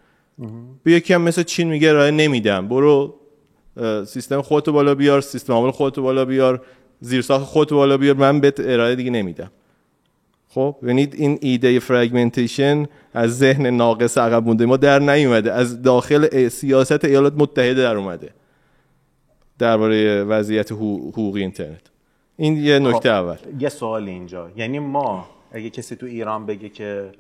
به یکی هم مثل چین میگه ارائه نمیدم. برو سیستم خودتو بالا بیار سیستم عامل خودتو بالا بیار زیرساخت خودتو بالا بیار من بهت ارائه دیگه نمیدم. خب ببینید این ایده فرگمنتیشن از ذهن ناقص عقب مونده. ما در نیومده. از داخل سیاست ایالات متحده در اومده. درباره وضعیت حقوقی اینترنت. این یه نکته خب. اول. یه سوال اینجا. یعنی ما اگه کسی تو ایران بگه که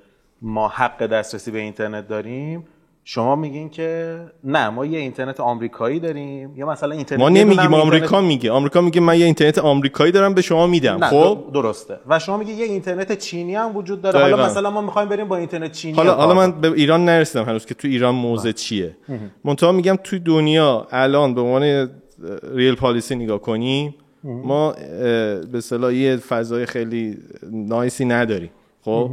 ما حق دسترسی به اینترنت داریم شما میگین که نه ما یه اینترنت آمریکایی داریم. یا مثلا اینترنت ما نمیگیم آمریکا میگه. آمریکا میگه من یه اینترنت آمریکایی دارم به شما میدم. خب؟ درسته. و شما میگه یه اینترنت چینی هم وجود داره. حالا مثلا ما می‌خوایم بریم با اینترنت چینی حالا حالا من به ایران نرسیدم هنوز که تو ایران موضع چیه. منتها میگم تو دنیا الان به عنوان ریل پالیسی نگاه کنیم ما به اصطلاح یه فضای خیلی نایسی نداریم. خب؟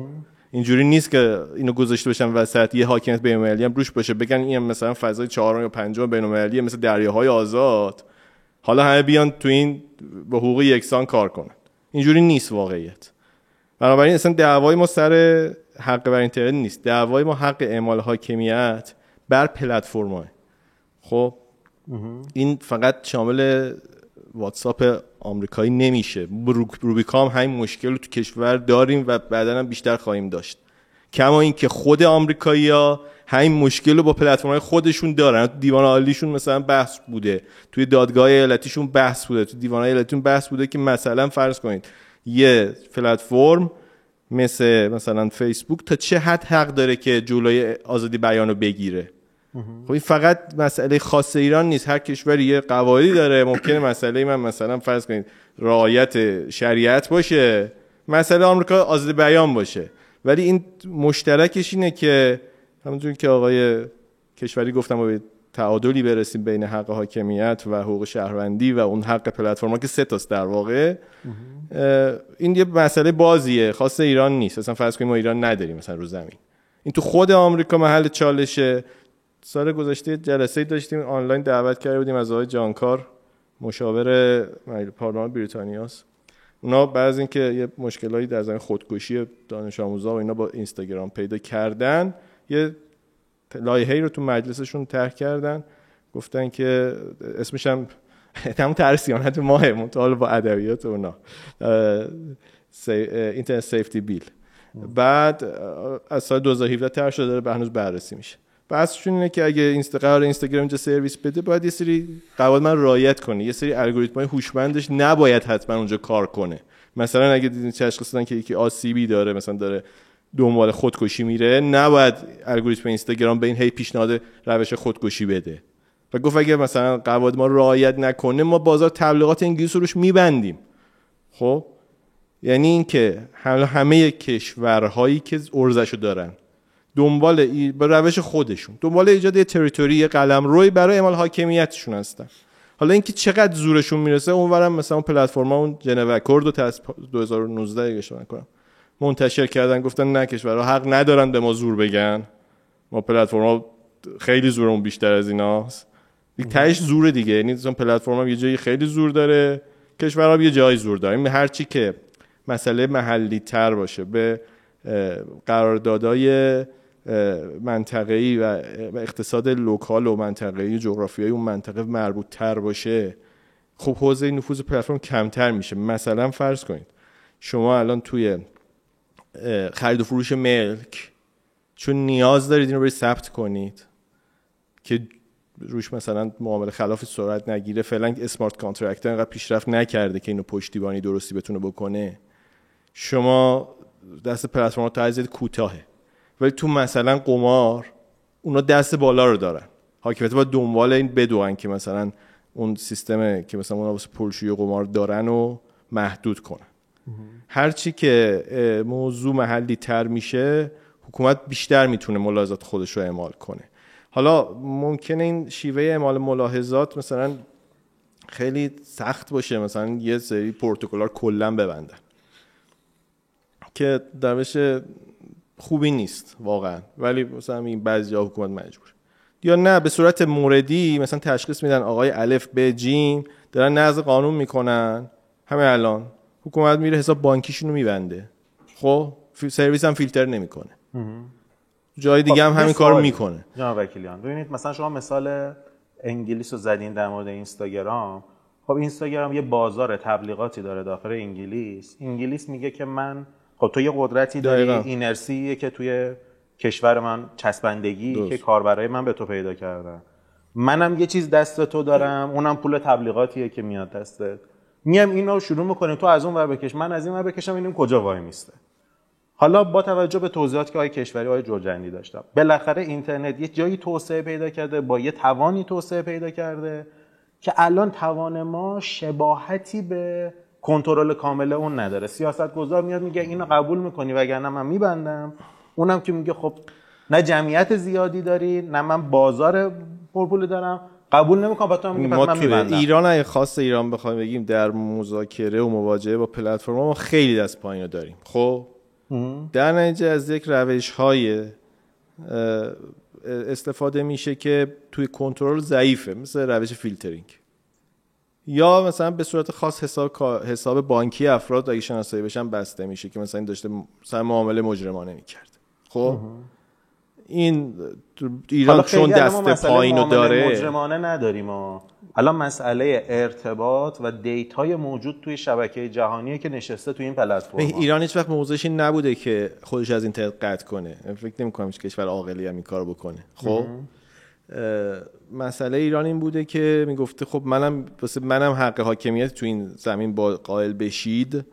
اینجوری نیست که اینو گذاشته باشن وسط یه حاکمیت بین‌المللی هم روش باشه بگن این مثلا فضای چهارم یا پنجم بین‌المللی مثل دریاهای آزاد. حالا همه بیان تو این به حقوق یکسان کار کنن. اینجوری نیست واقعیت. بنابراین اصلا دعوای ما سر حق بر اینترنت نیست. دعوای ما حق اعمال حاکمیت بر پلتفرم‌ها. خب این فقط شامل واتساپ آمریکایی نمیشه. روبیکام همین مشکل رو تو کشور داریم و بعدا هم بیشتر خواهیم داشت. کما اینکه خود آمریکایی ها همین مشکل رو با پلتفرم خودشون دارن. دیوان عالیشون مثلا بحث بوده. توی دادگاه ایالتیشون بحث بوده. توی دیوان ایالتیشون بحث بوده که مثلا فرض کنید یه پلتفرم مثل مثلا فیسبوک تا چه حد حق داره که جلوی آزادی بیان رو بگیره؟ خب این فقط مسئله خاص ایران نیست. هر کشوری یه قواعدی داره ممکنه مسئله من مثلا فرض کنید رعایت شریعت باشه مسئله آمریکا آزاد بیان باشه. ولی این مشترکش اینه که همونجور که آقای کشوری گفتم با تعادلی برسیم بین حق حاکمیت و حقوق شهروندی و اون حق پلتفرما که سه تاست در واقع. این یه مسئله بازیه خاص ایران نیست. اصلا فرض کنیم ما ایران نداریم مثلا رو زمین. این تو خود آمریکا محل چالشه. سال گذشته جلسه داشتیم آنلاین دعوت کرده بودیم از آقای جانکار مشاور پارلمان بریتانیاست. اونا بعض اینکه یه مشکلایی در زمین خودکشی دانش آموزا و اینا با اینستاگرام پیدا کردن یه لایحه‌ای رو تو مجلسشون طرح کردن. گفتن که اسمش هم تمام ترسیانت ماه منتها با ادبیات اونا اینترنت سیفتی بیل بعد از سال 2017 طرح شده داره به هنوز بررسی میشه. بحثشون اینه که اگه اینست قرار اینستاگرام اینجا سرویس بده باید یه سری قواعد من رعایت کنه یه سری الگوریتمای هوشمندش نباید حتما اونجا کار کنه. مثلا اگه دیدین تشخیص دادن که یکی آسیبی داره مثلا داره دنبال خودکشی میره نباید الگوریتم اینستاگرام به این هی پیشنهاد روش خودکشی بده. و گفت اگه مثلا قواعد ما رعایت نکنه ما بازار تبلیغات انگلیسی روش میبندیم. خب؟ یعنی اینکه همه کشورهایی که ارزشو دارن. دنبال ای... به روش خودشون. دنبال ایجاد یه تریتوری یه قلم روی برای اعمال حاکمیتشون هستن. حالا اینکه چقدر زورشون می‌رسه اونورم مثلا اون پلتفرم اون جنو اکورد رو 2019 اگه نکنم منتشر کردن گفتن نه کشورها حق ندارن به ما زور بگن. ما پلتفرم خیلی زورمون بیشتر از ایناست. تهش زور دیگه. یعنی مثلا پلتفرم یه جایی خیلی زور داره کشورها یه جایی زور داره. هر چی که مسئله محلی تر باشه. به قراردادهای منطقه‌ای و اقتصاد لوکال و منطقه‌ای جغرافیایی اون منطقه مربوط تر باشه خب حوزه نفوذ پلتفرم کمتر میشه. مثلا فرض کنید شما الان توی خرید و فروش ملک چون نیاز دارید این رو ثبت کنید که روش مثلا معامله خلاف صورت نگیره فعلا smart contract انقدر پیشرفت نکرده که اینو پشتیبانی درستی بتونه بکنه. شما دست پلتفرما کوتاهه. ولی تو مثلا قمار اونا دست بالا رو دارن. حاکمیت با دنبال این بدوان که مثلا اون سیستم که مثلا اونا واسه پولشویی قمار دارن و محدود کنن. هرچی که موضوع محلی تر میشه حکومت بیشتر می‌تونه ملاحظات خودش رو اعمال کنه. حالا ممکنه این شیوه اعمال ملاحظات مثلا خیلی سخت باشه مثلا یه سری پروتکلار کلا ببندن. که در خوبی نیست واقعا. ولی مثلا این بعضی جا حکومت مجبور. یا نه به صورت موردی مثلا تشخیص میدن آقای الف به جیم دارن نقض قانون می‌کنن. همه الان حکومت میره حساب بانکیشون رو میبنده. خب سرویس هم فیلتر نمی‌کنه. جای دیگه هم خب، همین کار. می‌کنه. جناب وکیلیان ببینید مثلا شما مثال انگلیس رو زدین در مورد اینستاگرام. خب اینستاگرام یه بازار تبلیغاتی داره داخل انگلیس. انگلیس میگه که من خب تو یه قدرتی داری دقیقاً. اینرسیه که توی کشور من چسبندگی درست. که کاربرای من به تو پیدا کردن منم یه چیز دست تو دارم اونم پول تبلیغاتیه که میاد دستت میام اینو شروع می‌کنیم تو از اون ور بکش من از این ور بکشم اینیم کجا وای میسته حالا با توجه به توضیحاتی که آقای کشوری آقای جرجندی داشتم بالاخره اینترنت یه جایی توسعه پیدا کرده با یه توانی توسعه پیدا کرده که الان توان ما شباهتی به کنترل کامل اون نداره. سیاست گذار میاد میگه اینو قبول می‌کنی وگرنه من میبندم. اونم که میگه خب نه جمعیت زیادی داری نه من بازار پرپولی دارم. قبول نمی‌کنم بعد تو میگه ما من میبندم. ایران اگه خاص ایران بخوایم بگیم در مذاکره و مواجهه با پلتفرم ما خیلی دست پایین رو داریم. خب؟ در نتیجه از یک روش های استفاده میشه که توی کنترل ضعیفه مثل روش فیلترینگ. یا مثلا به صورت خاص حساب حساب بانکی افراد اگه شناسایی بشن بسته میشه که مثلا این داشته مثلا معامله مجرمانه می‌کرد. خب؟ این ایران چون دست مسئله پایین رو معامله داره مجرمانه نداریم و الان مسئله ارتباط و دیتای موجود توی شبکه جهانیه که نشسته توی این پلتفرم ایران هیچ وقت موضوعش این نبوده که خودش از اینترنت قطع کنه. فکر نمی کنم هیچ کشور عاقلی هم این کار بکنه. خب؟ مسئله ایران این بوده که می‌گفته خب منم واسه منم حق حاکمیت تو این زمین با قائل بشید.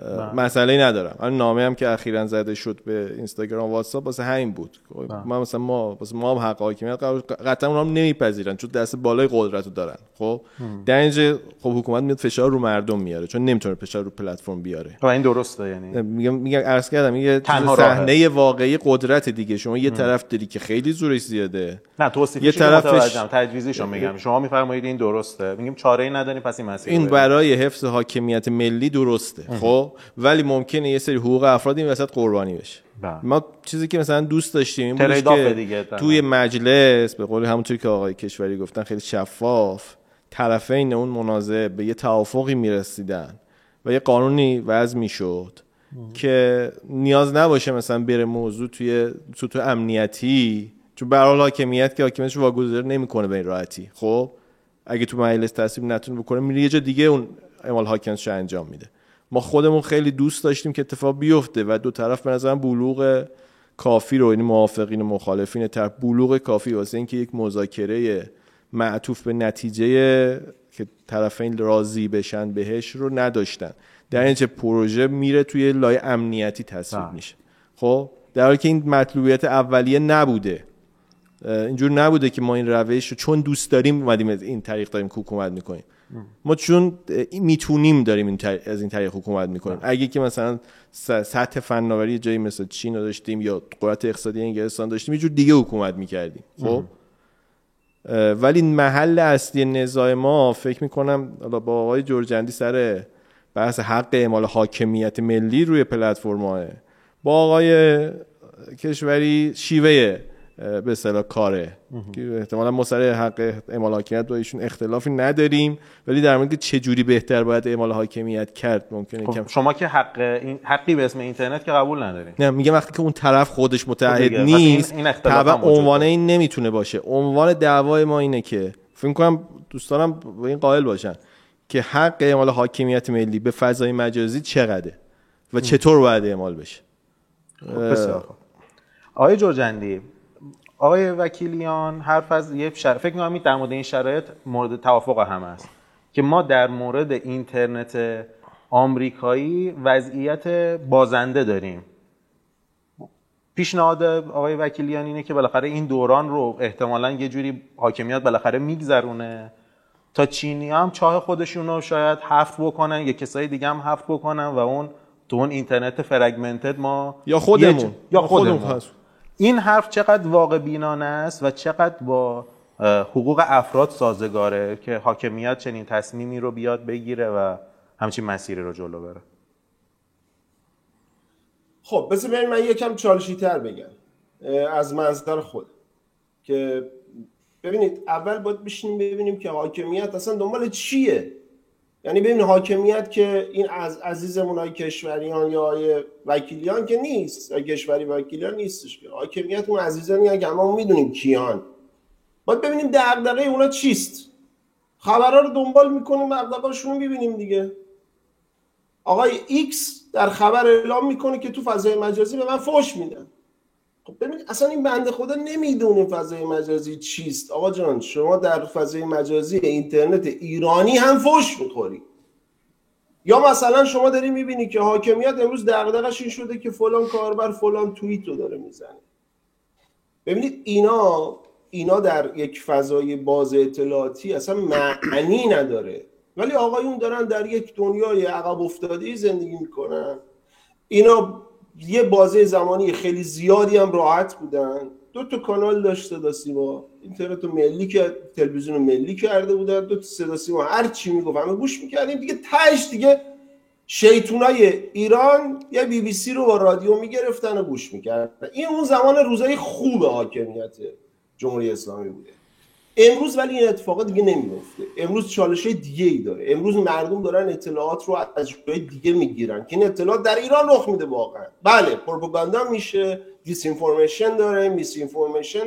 اه، مسئله ندارم. الان نامه هم که اخیرا زده شد به اینستاگرام واتساپ واسه همین بود. خب، ما مثلا ما واسه ما هم حق حاکمیت قطعا اونها هم نمیپذیرن چون دست بالای قدرت رو دارن. خب در اینجا خب حکومت میاد فشار رو مردم میاره چون نمی‌تونه فشار رو پلتفرم بیاره. و این درسته یعنی. میگم میگم عرض کردم یه. صحنه واقعی قدرت دیگه. شما یه طرف داری که خیلی زورش زیاده. نه توصیفش یه طرفش- تجویزیشو میگم. شما میفرمایید این درسته. میگیم چاره ای نداریم پس این مسیر این. برای حفظ حاکمیت ملی درسته. خب ولی ممکنه یه سری حقوق افراد این وسط قربانی بشه بله. ما چیزی که مثلا دوست داشتیم این بودش که دیگه. توی مجلس به قول همونطوری که آقای کشوری گفتن خیلی شفاف طرفین اون منازعه به یه توافقی می‌رسیدن و یه قانونی وضع می‌شد که نیاز نباشه مثلا بره موضوع توی سطوح امنیتی چون به حال حاکمیت که حاکمیتش واگذار نمی‌کنه به این راحتی خب اگه تو مجلس تصویب نتونه بکنه میره یه جا دیگه اون اعمال حاکمیتش انجام میده ما خودمون خیلی دوست داشتیم که اتفاق بیفته و دو طرف به نظرم بلوغ کافی رو یعنی موافقین و مخالفین طرف بلوغ کافی واسه اینکه یک مذاکره معطوف به نتیجه که طرفین راضی بشن بهش رو نداشتن. در اینجا پروژه میره توی لایه امنیتی تصویب بله. میشه. خب؟ در حالی که این مطلوبیت اولیه نبوده. اینجور نبوده که ما این روش رو چون دوست داریم اومدیم این طریق داریم که حکومت می‌کنیم. ما چون می‌تونیم داریم این طریق- از این طریق حکومت می‌کنیم. اگه که مثلا سطح فناوری جایی مثل چین رو داشتیم یا قدرت اقتصادی انگلستان داشتیم یه جور دیگه حکومت می‌کردیم. خب؟ ولی محل اصلی نزاع ما فکر می‌کنم حالا با آقای جورجندی سر بحث حق اعمال حاکمیت ملی روی پلتفرم با آقای کشوری شیوه به اصطلاح کاره. که احتمالا ما سر حق اعمال حاکمیت با ایشون اختلافی نداریم ولی در مورد چه جوری بهتر باید اعمال حاکمیت کرد ممکنه خب کم شما که حق این حقی به اسم اینترنت که قبول ندارین. نه میگم وقتی که اون طرف خودش متعهد این- نیست طبعا عنوان. این نمی‌تونه باشه. عنوان دعوای ما اینه که فکر کنم دوستانم به این قائل باشن که حق اعمال حاکمیت ملی به فضای مجازی چقدره و چطور باید اعمال بشه؟ خب، بسیار. آقای جرجندی آقای وکیلیان حرف از یه شر... فکر می‌کنم در مورد این شرایط مورد توافق هم است که ما در مورد اینترنت آمریکایی وضعیت بازنده داریم پیشنهاد آقای وکیلیان اینه که بالاخره این دوران رو احتمالا یه جوری حاکمیت بالاخره میگذرونه تا چینی هم چاه خودشون رو شاید حفت بکنن یا کسای دیگه هم حفت بکنن و اون تو اون اینترنت فرگمنتد ما یا خودمون. یا خودمون خودمون. این حرف چقدر واقع بینانه است و چقدر با حقوق افراد سازگاره که حاکمیت چنین تصمیمی رو بیاد بگیره و همچین مسیری رو جلو بره. خب بذار بریم من یکم چالشی تر بگم. از منظر خود. که ببینید اول باید بشینیم ببینیم که حاکمیت اصلا دنبال چیه؟ یعنی ببین حاکمیت که این عزیزمون آقای کشوریان یا آقای وکیلیان که نیست. یا کشوریان وکیلیان نیستش که. حاکمیت اون عزیزانی که همه می‌دونیم کیان. باید ببینیم دغدغه اونا چیست. خبرها رو دنبال می‌کنیم دغدغه‌شون رو می‌بینیم دیگه. آقای ایکس در خبر اعلام می‌کنه که تو فضای مجازی به من فوش میدن. خب ببینید اصلا این بنده خدا نمی‌دونه فضای مجازی چیست. آقا جان شما در فضای مجازی اینترنت ایرانی هم فوش می‌خوری. یا مثلا شما داری می‌بینی که حاکمیت امروز دغدغش این شده که فلان کاربر فلان توییت رو داره می‌زنه. ببینید اینا اینا در یک فضای باز اطلاعاتی اصلا معنی نداره. ولی آقایون دارن در یک دنیای عقب افتاده زندگی می‌کنن. اینا یه بازه زمانی خیلی زیادی هم راحت بودن. دو تا کانال داشت صدا سیما. اینترنت ملی که تلویزیون ملی کرده بودن. دو تا صدا سیما. هر چی می‌گفت. همه گوش می‌کردیم. دیگه تهش دیگه شیطونای ایران یا بی بی سی رو با رادیو می‌گرفتن و گوش می‌کردن. این اون زمان روزای خوب حاکمیت جمهوری اسلامی بوده. امروز ولی این اتفاقات دیگه نمیفته امروز چالش دیگه ای داره. امروز مردم دارن اطلاعات رو از جای دیگه می‌گیرن که این اطلاعات در ایران رخ میده واقعا. بله پروپاگاندا میشه دیس داره میس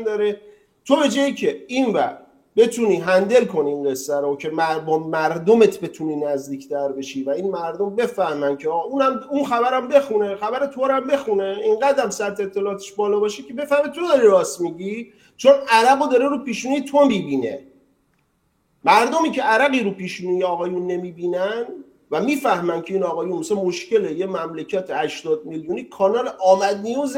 داره. تو به جایی که این و بتونی هندل کنی این قصه رو که با مردمت بتونی نزدیکتر بشی و این مردم بفهمن که اونم اون خبرم بخونه خبر تو هم بخونه. اینقدر سطح اطلاعاتش بالا باشه که بفهمه تو داری راست میگی چون عرق رو داره رو پیشونی تو می‌بینه. مردمی که عرقی رو پیشونی آقایون نمی‌بینن و می‌فهمن که این آقایون مثل مشکل یه مملکت 80 میلیونی کانال آمد نیوز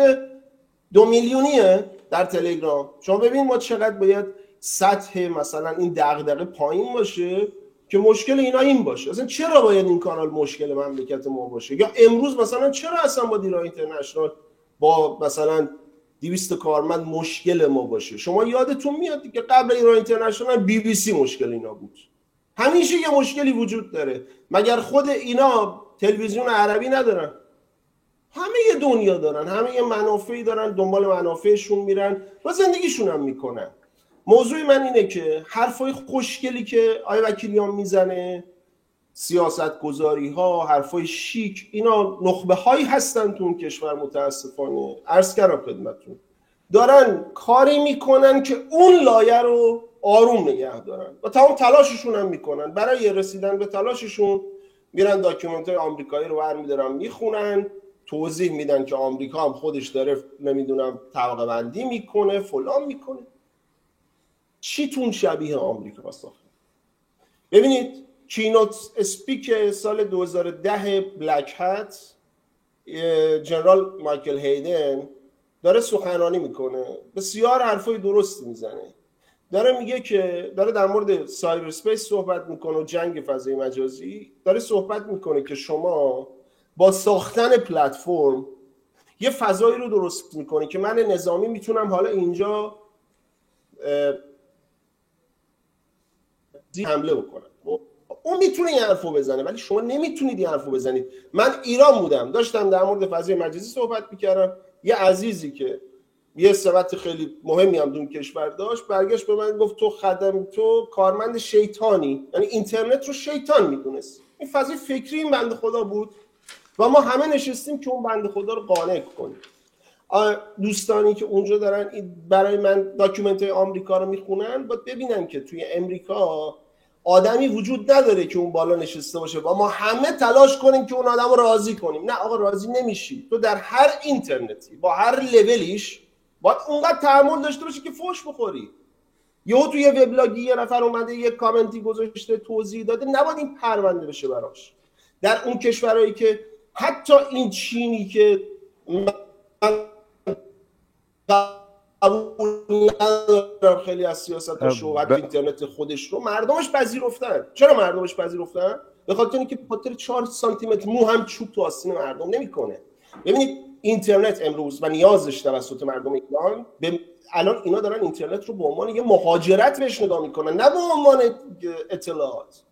دو میلیونیه در تلگرام. شما ببین ما چقدر باید سطح مثلا این دغدغه پایین باشه که مشکل اینا این باشه. اصلا چرا باید این کانال مشکل مملکت ما باشه؟ یا امروز مثلا چرا اصلا با دیرا اینترنشنال با مثلا 200 کارمند مشکل ما باشه؟ شما یادتون میاد که قبل ایران اینترنشنال بی بی سی مشکل اینا بود. همیشه یه مشکلی وجود داره. مگر خود اینا تلویزیون عربی ندارن؟ همه دنیا دارن همه منافعی دارن دنبال منافعشون میرن و زندگیشون هم می‌کنن. موضوع من اینه که حرفای خوشگلی که آقای وکیلیان می‌زنه سیاست گذاری ها حرفای شیک اینا نخبه هایی هستن تو اون کشور متاسفانه. عرض کردم خدمتتون. دارن کاری می‌کنن که اون لایه رو آروم نگه دارن و تمام تلاششون هم می‌کنن. برای رسیدن به تلاششون میرن document آمریکایی رو برمیدارن می‌خونن توضیح میدن که آمریکا هم خودش داره نمی‌دونم طبقه بندی می‌کنه فلان می‌کنه. چیتون شبیه آمریکا ساخته ببینید keynote speech سال 2010 Black Hat جنرال مایکل هیدن داره سخنرانی می‌کنه. بسیار حرفای درستی می‌زنه. داره میگه که داره در مورد cyberspace صحبت می‌کنه و جنگ فضای مجازی. داره صحبت می‌کنه که شما با ساختن پلتفرم یه فضایی رو درست می‌کنه که من نظامی می‌تونم حالا اینجا حمله بکنم. اون می‌تونه این حرفو بزنه ولی شما نمی‌تونید این حرفو بزنید. من ایران بودم داشتم در مورد فضای مجازی صحبت می‌کردم. یه عزیزی که یه سمت خیلی مهمی هم تو اون کشور داشت برگشت به من گفت تو خدم تو کارمند شیطانی. یعنی اینترنت رو شیطان می‌دونست. این فضای فکری این بنده خدا بود و ما همه نشستیم که اون بنده خدا رو قانع کنیم. دوستانی که اونجا دارن برای من document آمریکا رو می‌خونن باید ببینن که توی امریکا آدمی وجود نداره که اون بالا نشسته باشه. و ما همه تلاش کنیم که اون آدم راضی کنیم. نه آقا راضی نمیشی تو در هر اینترنتی با هر لولیش باید اونقدر تحمل داشته باشی که فوش بخوری. یهو توی وبلاگی یه نفر اومده یه کامنتی گذاشته توضیح داده. نباید این پرونده بشه براش. در اون کشورهایی که حتی این چینی که قبول خیلی از سیاست و شوهر اینترنت خودش رو. مردمش پذیرفتن. چرا مردمش پذیرفتن؟ به خاطر اینکه خاطر 4 سانتی متر مو هم چوب تو آستین مردم نمی‌کنه. ببینید اینترنت امروز و نیازش توسط مردم ایران به الان اینا دارن اینترنت رو به عنوان یه مهاجرت بهش نگاه می‌کنن نه به عنوان اطلاعات.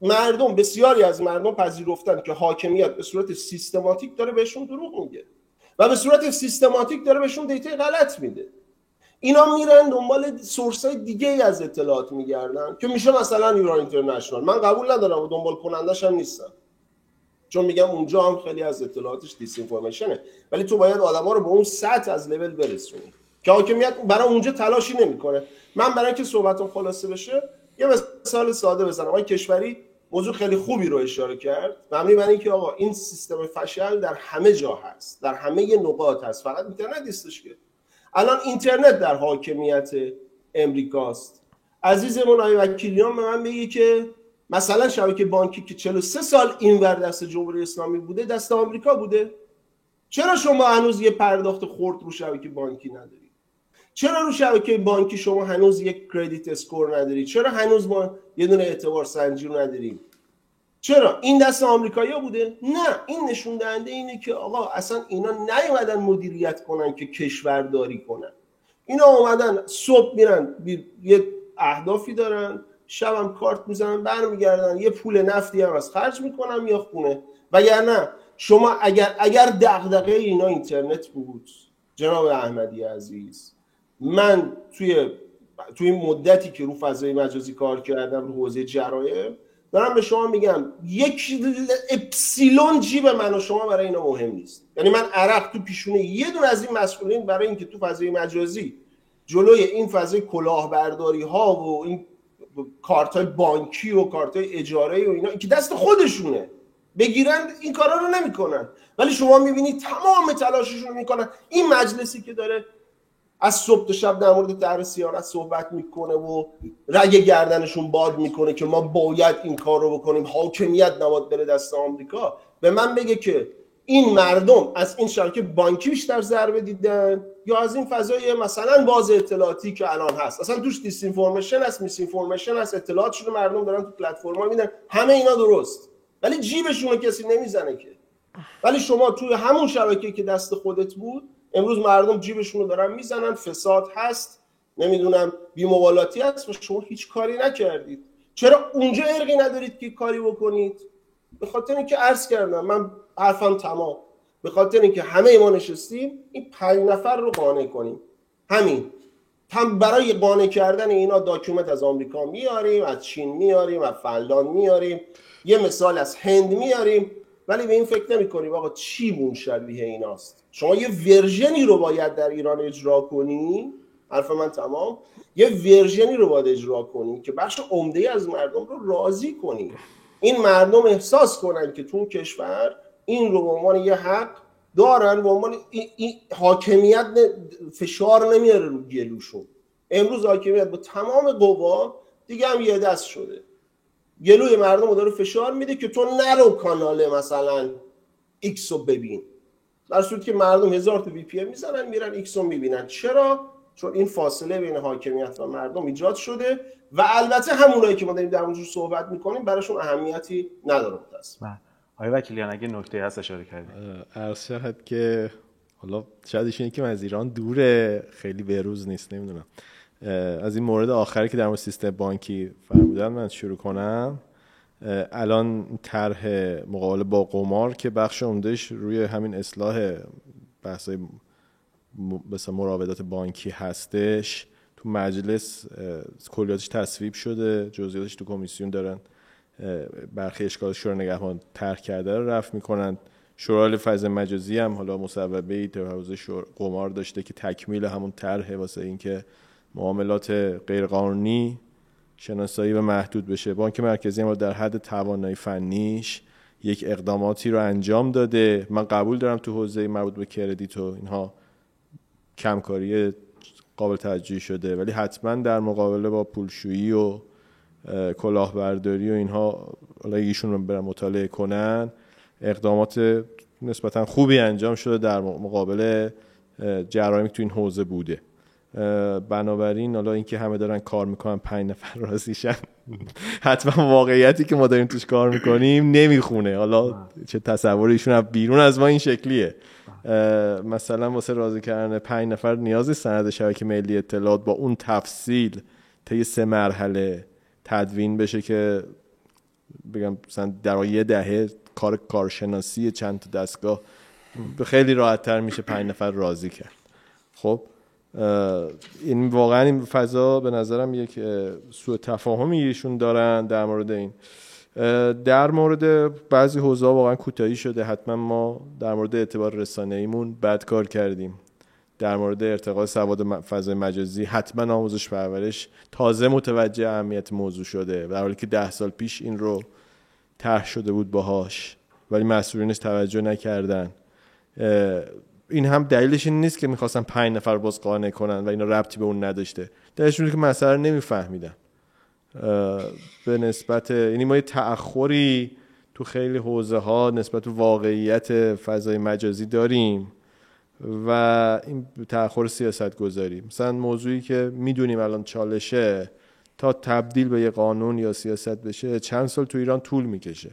مردم بسیاری از مردم پذیرفتن که حاکمیت به صورت سیستماتیک داره بهشون دروغ میگه. و به صورت سیستماتیک داره بهشون دیتا غلط میده. اینا میرن دنبال سورس های دیگه ای از اطلاعات میگردن که میشه مثلا ایران اینترنشنال. من قبول ندارم و دنبال کنندش هم نیستم. چون میگم اونجا هم خیلی از اطلاعاتش دیس اینفورمیشنه ولی تو باید آدما رو به اون سطح از لول برسونی. که حاکمیت برای اونجا تلاشی نمی‌کنه. من برای اینکه صحبتم خلاصه بشه یه مثال ساده بزنم. آقای کشوری موضوع خیلی خوبی رو اشاره کرد مبنی بر اینکه آقا این سیستم فشل در همه جا هست در همه نقاط هست فقط اینترنت نیستش که. الان اینترنت در حاکمیت امریکاست. عزیزمون آقای وکیلیان به من بگی که مثلا شبکه بانکی که 43 سال اینور دست جمهوری اسلامی بوده دست آمریکا بوده. چرا شما هنوز یه پرداخت خورد رو شبکه بانکی نداری چرا رو شبکه بانکی شما هنوز یک کردیت اسکور نداری چرا هنوز ما یه دونه اعتبار سنجی رو نداریم؟ چرا؟ این دست آمریکایی بوده؟ نه. این نشون دهنده اینه که آقا اصلا اینا نیومدن مدیریت کنن که کشورداری کنن. اینا اومدن صبح میرن یه اهدافی دارن شبم کارت می‌زنن برمیگردن یه پول نفتی هم از خرج می‌کنن یا خونه. وگرنه شما اگر اگر دغدغه اینا اینترنت بود جناب احمدی عزیز من توی توی مدتی که رو فضای مجازی کار کردم رو حوزه جرایم دارم به شما میگم یک اپسیلون جیب من و شما برای اینا مهم نیست. یعنی من عرق تو پیشونه یه دون از این مسئولین برای اینکه تو فضای مجازی جلوی این فضای کلاهبرداری ها و این کارت های بانکی و کارت های اجاره و اینا که دست خودشونه بگیرن این کارا رو نمی‌کنن. ولی شما می‌بینید تمام تلاششون رو می‌کنن. این مجلسی که داره از صبح تا شب در مورد در صیانت صحبت می‌کنه و رگ گردنشون باد می‌کنه که ما باید این کار رو بکنیم. حاکمیت نباید بره دست آمریکا. به من بگه که این مردم از این شبکه بانکی بیشتر ضربه دیدن یا از این فضای مثلا باز اطلاعاتی که الان هست؟ اصلا توش disinformation هست misinformation هست اطلاعات شده مردم دارن تو پلتفرم میدن همه اینا درست. ولی جیبشون رو کسی نمی‌زنه که. ولی شما توی همون شبکه که دست خودت بود امروز مردم جیبشون رو دارن می‌زنن فساد هست نمی‌دونم بی‌مبالاتی هست و شما هیچ کاری نکردید. چرا اونجا عرقی ندارید که کاری بکنید؟ به خاطر اینکه عرض کردم من حرفم تمام. به خاطر اینکه همه ما نشستیم این پنج نفر رو قانع کنیم. همین. هم برای قانع کردن اینا document از آمریکا میاریم از چین میاریم از فنلاند میاریم. یه مثال از هند میاریم. ولی به این فکر نمی کنیم آقا چی مون شبیه ایناست؟ شما یه ورژنی رو باید در ایران اجرا کنی؟ حرف من تمام. یه ورژنی رو باید اجرا کنی که بخش عمده از مردم رو راضی کنی. این مردم احساس کنن که تو کشور این رو به عنوان یه حق دارن به عنوان این حاکمیت فشار نمیاره رو گلوشون. امروز حاکمیت با تمام قوا دیگه هم یه دست شده. گلوی مردم رو داره فشار میده که تو نرو کانال مثلا ایکس رو ببین. در صورتی که مردم هزار تا VPN می‌زنن میرن ایکس رو می‌بینن. چرا؟ چون این فاصله بین حاکمیت و مردم ایجاد شده و البته همونایی که ما داریم در موضوع صحبت می‌کنیم براشون اهمیتی نداره متاسفانه بله. آقای وکیلیان اگه نکته هست اشاره کردید. عرض شد که حالا شاید ایشون که من از ایران دوره خیلی بروز نیست نمی‌دونم. از این مورد آخری که در مورد سیستم بانکی فرمودن من شروع کنم. الان طرح مقابله با قمار که بخش عمدهش روی همین اصلاح بحث مثلا مراودات بانکی هستش. تو مجلس کلیاتش تصویب شده جزئیاتش تو کمیسیون دارن برخی اشکال شورای نگهبان طرح کرده رو رفت می‌کنن. شورای فضل مجازی هم حالا مصوبه ای حوزه قمار داشته که تکمیل همون طرح واسه اینکه معاملات غیرقانونی شناسایی و محدود بشه. بانک مرکزی هم در حد توانایی فنیش یک اقداماتی رو انجام داده. من قبول دارم تو حوزه مربوط به کردیت و اینها کمکاری قابل توجهی شده ولی حتما در مقابله با پولشویی و کلاهبرداری و اینها حالا ایشون رو برن مطالعه کنن اقدامات نسبتا خوبی انجام شده در مقابل جرایمی تو این حوزه بوده. بنابراین حالا اینکه همه دارن کار می‌کنن پنج نفر راضیشن. حتما واقعیتی که ما داریم توش کار می‌کنیم نمی‌خونه. حالا چه تصوریشون بیرون از ما این شکلیه. مثلا واسه راضی کردن پنج نفر نیازی سند شبکه ملی اطلاعات با اون تفصیل طی سه مرحله تدوین بشه که بگم مثلا در یه دهه کار کارشناسی چند تا دستگاه خیلی راحت تر میشه پنج نفر راضی کرد. خب؟ این واقعا این فضا به نظرم یک سوء تفاهمی ایشون دارن در مورد این. در مورد بعضی حوزه واقعا کوتاهی شده. حتما ما در مورد اعتبار رسانه ایمون بد کار کردیم. در مورد ارتقاء سواد فضای مجازی حتما آموزش پرورش تازه متوجه اهمیت موضوع شده. در حالی که ده سال پیش این رو طرح شده بود باهاش. ولی مسئولینش توجه نکردن. این هم دلیلش این نیست که می‌خواستن پنج نفر باز قانع کنن و اینا ربطی به اون نداشته. دلیلش که مسئله نمیفهمیدن به نسبت یعنی ما یه تأخری تو خیلی حوزه ها نسبت واقعیت فضای مجازی داریم و این تأخر سیاست گذاری مثلا موضوعی که می‌دونیم الان چالشه تا تبدیل به یه قانون یا سیاست بشه چند سال تو ایران طول می‌کشه.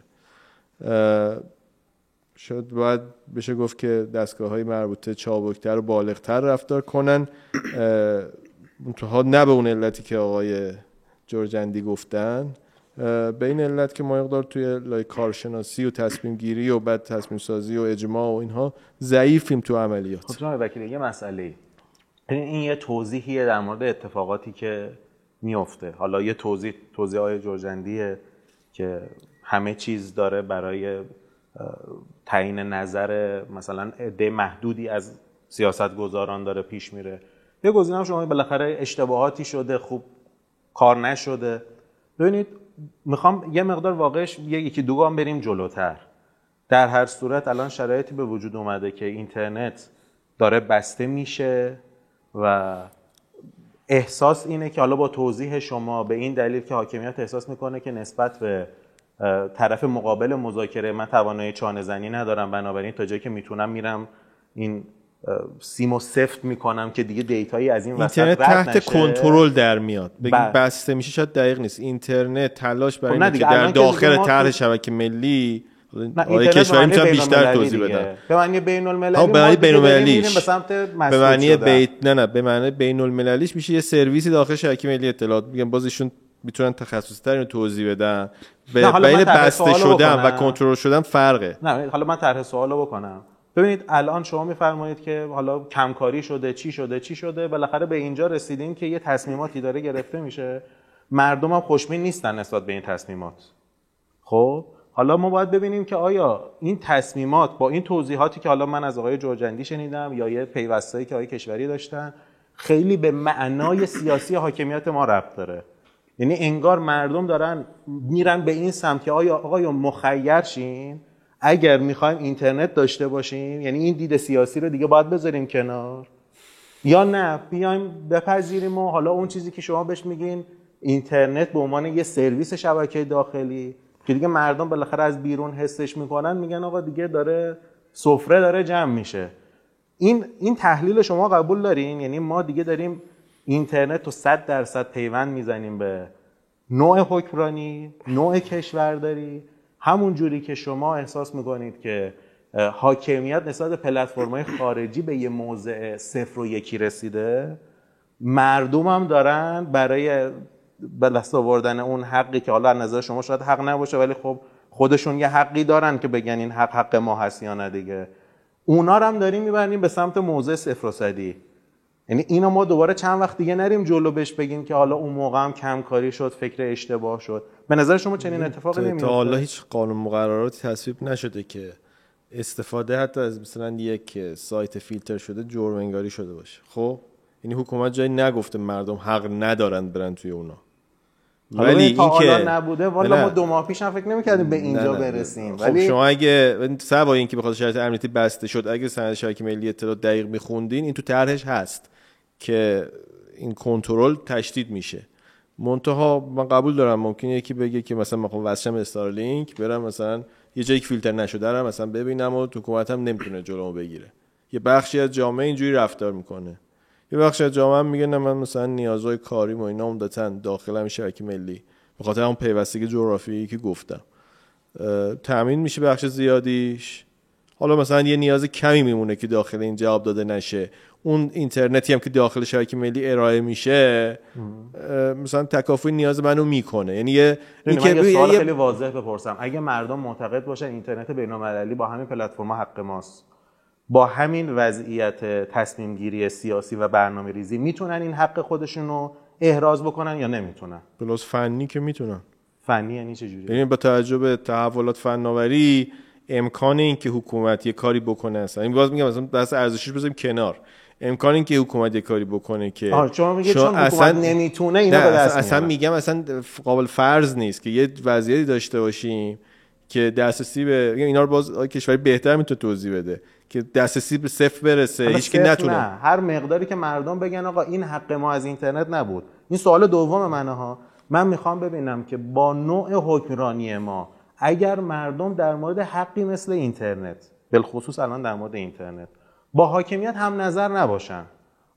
شد باید بشه گفت که دستگاه های مربوطه چابکتر و بالغتر رفتار کنن. منتها نه به اون علتی که آقای جورجندی گفتن. به این علت که ما مقدار توی لای کارشناسی و تصمیم گیری و بعد تصمیم سازی و اجماع و اینها ضعیفیم تو عملیات. خب جناب وکیل یه مسئله. این یه توضیحیه در مورد اتفاقاتی که میفته حالا یه توضیح توضیح های جورجندیه که همه چیز داره برای تعیین نظر مثلا عده محدودی از سیاست گذاران داره پیش میره. یه گزینه شما بالاخره اشتباهاتی شده خوب کار نشده. ببینید می‌خوام یه مقدار واقعش یکی دو گام بریم جلوتر. در هر صورت الان شرایطی به وجود اومده که اینترنت داره بسته میشه و احساس اینه که حالا با توضیح شما به این دلیل که حاکمیت احساس می‌کنه که نسبت به طرف مقابل مذاکره من توانایی چانه زنی ندارم بنابراین تا جایی که می‌تونم میرم این سیمو سفت می‌کنم که دیگه دیتایی از این وسط اینترنت تحت کنترل در میاد. بگیم بله. بسته میشه شاید دقیق نیست. اینترنت تلاش برای خب اینکه در داخل طرح شبکه ملی آقای کشوری می‌تونن بیشتر توضیح بدن به معنی بین المللی به معنی بین المللیش به سمت به معنی بیت نه نه به معنی بین المللیش میشه یه سرویسی داخل شبکه ملی اطلاعات. میگم باز ایشون می‌تونن تخصصی تر توضیح بدن. به بین بسته شدن و کنترل شدن فرقه. نه حالا من طرح سوالو بکنم. ببینید الان شما میفرمایید که حالا کمکاری شده چی شده چی شده؟ بالاخره به اینجا رسیدیم که یه تصمیماتی داره گرفته میشه. مردم هم خوشبین نیستن نسبت به این تصمیمات. خب حالا ما باید ببینیم که آیا این تصمیمات با این توضیحاتی که حالا من از آقای جورجندی شنیدم یا یه پیوستایی که آقای کشوری داشتن خیلی به معنای سیاسی حاکمیت ما ربط داره. یعنی انگار مردم دارن میرن به این سمت که آیا آقای مخیر شین؟ اگر می‌خوایم اینترنت داشته باشیم یعنی این دید سیاسی رو دیگه باید بذاریم کنار. یا نه بیایم بپذیریم و حالا اون چیزی که شما بهش میگین اینترنت به عنوان یه سرویس شبکه داخلی که دیگه مردم بالاخره از بیرون حسش می‌کنن میگن آقا دیگه داره سفره داره جمع میشه. این این تحلیل شما قبول دارین؟ یعنی ما دیگه داریم اینترنت رو 100 درصد پیوند می‌زنیم به نوع حکمرانی نوع کشورداری. همون جوری که شما احساس می‌کنید که حاکمیت نسبت پلتفرم‌های خارجی به یه موضع صفر و یکی رسیده مردم هم دارن برای به دست آوردن اون حقی که حالا از نظر شما شاید حق نباشه ولی خب خودشون یه حقی دارن که بگن این حق حق ما هست یا نه دیگه. اونا رو هم داریم می‌بریم به سمت موضع صفر و صدی. یعنی اینو ما دوباره چند وقت دیگه نریم جلو بهش بگیم که حالا اون موقع هم کم کاری شد فکر اشتباه شد. به نظر شما چنین اتفاقی نمیفته تا حالا هیچ قانون مقرراتی تصویب نشده که استفاده حتی از مثلا یک سایت فیلتر شده جرم انگاری شده باشه. خب؟ یعنی حکومت جایی نگفته مردم حق ندارن برن توی اونا. ولی این که نبوده والا ما دو ماه پیش هم فکر نمی‌کردیم به اینجا نه نه. برسیم. خب ولی شما اگه سوا اینکه بخاطر شرایط امنیتی بسته شد اگه سند شبکه ملی اطلاعات دقیق میخوندین این تو طرحش هست. که این کنترل تشدید میشه. منتها من قبول دارم ممکنه یکی بگه که مثلا می‌خوام واسشم استارلینک برم مثلا یه جایی فیلتر نشده رو مثلا ببینم و تو حکومتم نمی‌تونه جلومو بگیره. یه بخشی از جامعه اینجوری رفتار می‌کنه. یه بخشی از جامعه هم میگه نه من مثلا نیازهای کاری و اینا عمدتا داخل همین شبکه ملی به خاطر اون پیوستگی جغرافیایی که گفتم. تامین میشه بخش زیادیش. حالا مثلا یه نیاز کمی میمونه که داخل این جواب داده نشه. اون اینترنتی هم که داخل شبکه ملی ارائه میشه مثلا تکافوی نیاز منو می‌کنه. یعنی یه این که یه سوال خیلی واضح بپرسم. اگه مردم معتقد باشن اینترنت بین‌المللی با همین پلتفرم حق ماست با همین وضعیت تصمیم گیری سیاسی و برنامه ریزی می‌تونن این حق خودشون رو احراز بکنن یا نمی‌تونن؟ بلاس فنی که می‌تونن. فنی یعنی چجوری یعنی با توجه به تحولات فناوری امکان این که حکومت یه کاری بکنه اصلا. این باز میگم مثلا بحث ارزشیش بذاریم کنار. امکان این که حکومت یه کاری بکنه که آه شما میگه چون حکومت نمی‌تونه اینو به دست اصلا, اصلا. میگم اصلا قابل فرض نیست که یه وضعیتی داشته باشیم که دسترسی به میگم اینا رو باز کشوری بهتر می‌تونه توضیح بده که دسترسی به صفر برسه هیچ صفر نتونه نه. هر مقداری که مردم بگن آقا این حق ما از اینترنت نبود این سوال دوم منه ها من می‌خوام ببینم که با نوع حکمرانی ما اگر مردم در مورد حقی مثل اینترنت بالخصوص الان در مورد اینترنت با حاکمیت هم نظر نباشن.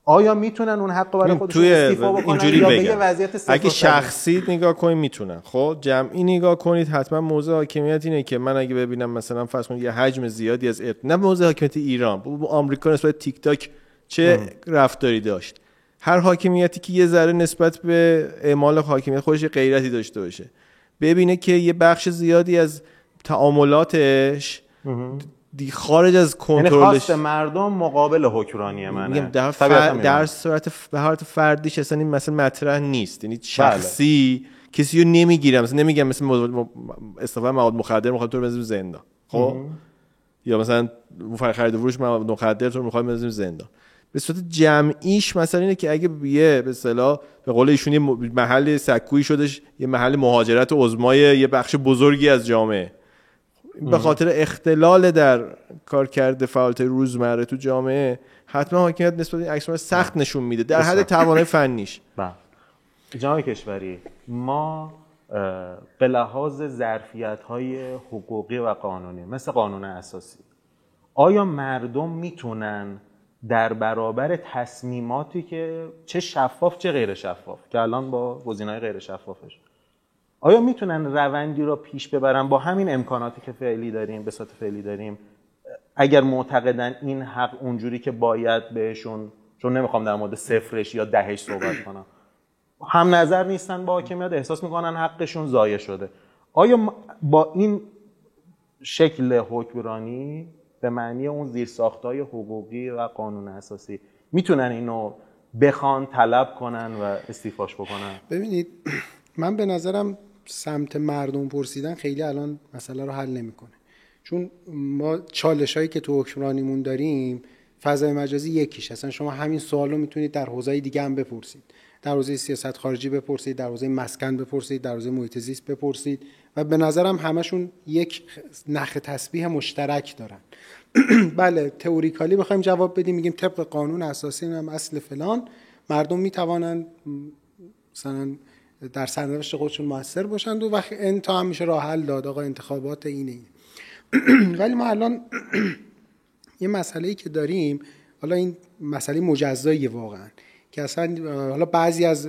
آیا می‌تونن اون حق برای خودشون توی استیفا بکنن؟ اینجوری یا به وضعیت اگه؟ شخصی نگاه کنید می‌تونن. خب جمعی نگاه کنید حتما موضوع حاکمیت اینه که من اگه ببینم مثلا فرض کنید یه حجم زیادی از ارت... نه موضوع حاکمیت ایران با آمریکا نسبت تیک تاک چه رفتاری داشت؟ هر حاکمیتی که یه ذره نسبت به اعمال حاکمیت خودش غیرتی داشته باشه. ببینه که یه بخش زیادی از تعاملاتش دی خارج از یعنی کنترلش. مردم مقابل حکمرانی منه. در, فر... می‌دونم. در صورت ف- به حالت فردیش اصلا این مثلا مطرح نیست. یعنی شخصی کسی رو نمی‌گیرم. مثلا نمیگم مثل موضوع- استفاده مواد مخدر می‌خواد تو رو بزنیم زندان. خب؟ یا مثلا خرید و فروش مواد مخدر تو رو می‌خواد بزنیم زندان. به صورت جمعیش مثلا اینه که اگه یه به اصطلاح به قول ایشون یه محل سکویی شدش یه محل مهاجرت عظمای یه بخش بزرگی از جامعه. به خاطر اختلال در کارکرد فعالیت روزمره تو جامعه حتما حاکمیت نسبت به این عکس سخت نشون میده در حد توانای فنیش. بله. جناب کشوری ما به لحاظ ظرفیت های حقوقی و قانونی مثل قانون اساسی آیا مردم می‌تونن در برابر تصمیماتی که چه شفاف چه غیر شفاف که الان با گزینه‌های غیر شفافش آیا می‌تونن روندی را پیش ببرن؟ با همین امکاناتی که فعلی داریم به صورت فعلی داریم اگر معتقدن این حق اونجوری که باید بهشون چون نمی‌خوام در مورد صفرش یا دهش صحبت کنم. هم نظر نیستن با حاکمیت احساس می‌کنن حقشون ضایع شده. آیا با این شکل حکمرانی به معنی اون زیرساختهای حقوقی و قانون اساسی می‌تونن اینو بخوان طلب کنن و استیفاش بکنن؟ ببینید من به نظرم سمت مردم پرسیدن خیلی الان مسئله رو حل نمی‌کنه. چون ما چالش هایی که تو حکمرانیمون داریم فضای مجازی یکیش. اصلا شما همین سوال رو می‌تونید در حوزه دیگه هم بپرسید. در حوزه سیاست خارجی بپرسید در حوزه مسکن بپرسید در حوزه محیط زیست بپرسید و به نظرم همشون یک نخ تسبیح مشترک دارن. بله تئوریکالی بخوایم جواب بدیم میگیم طبق قانون اساسی هم اصل فلان. مردم می‌توانند مثلا در سرنوشت خودشون موثر باشند و وقت انتا هم میشه راه حل داد. آقا انتخابات اینه اینه ولی ما الان یه مسئله ای که داریم حالا این مسئله مجزایی واقعا که اصلا حالا بعضی از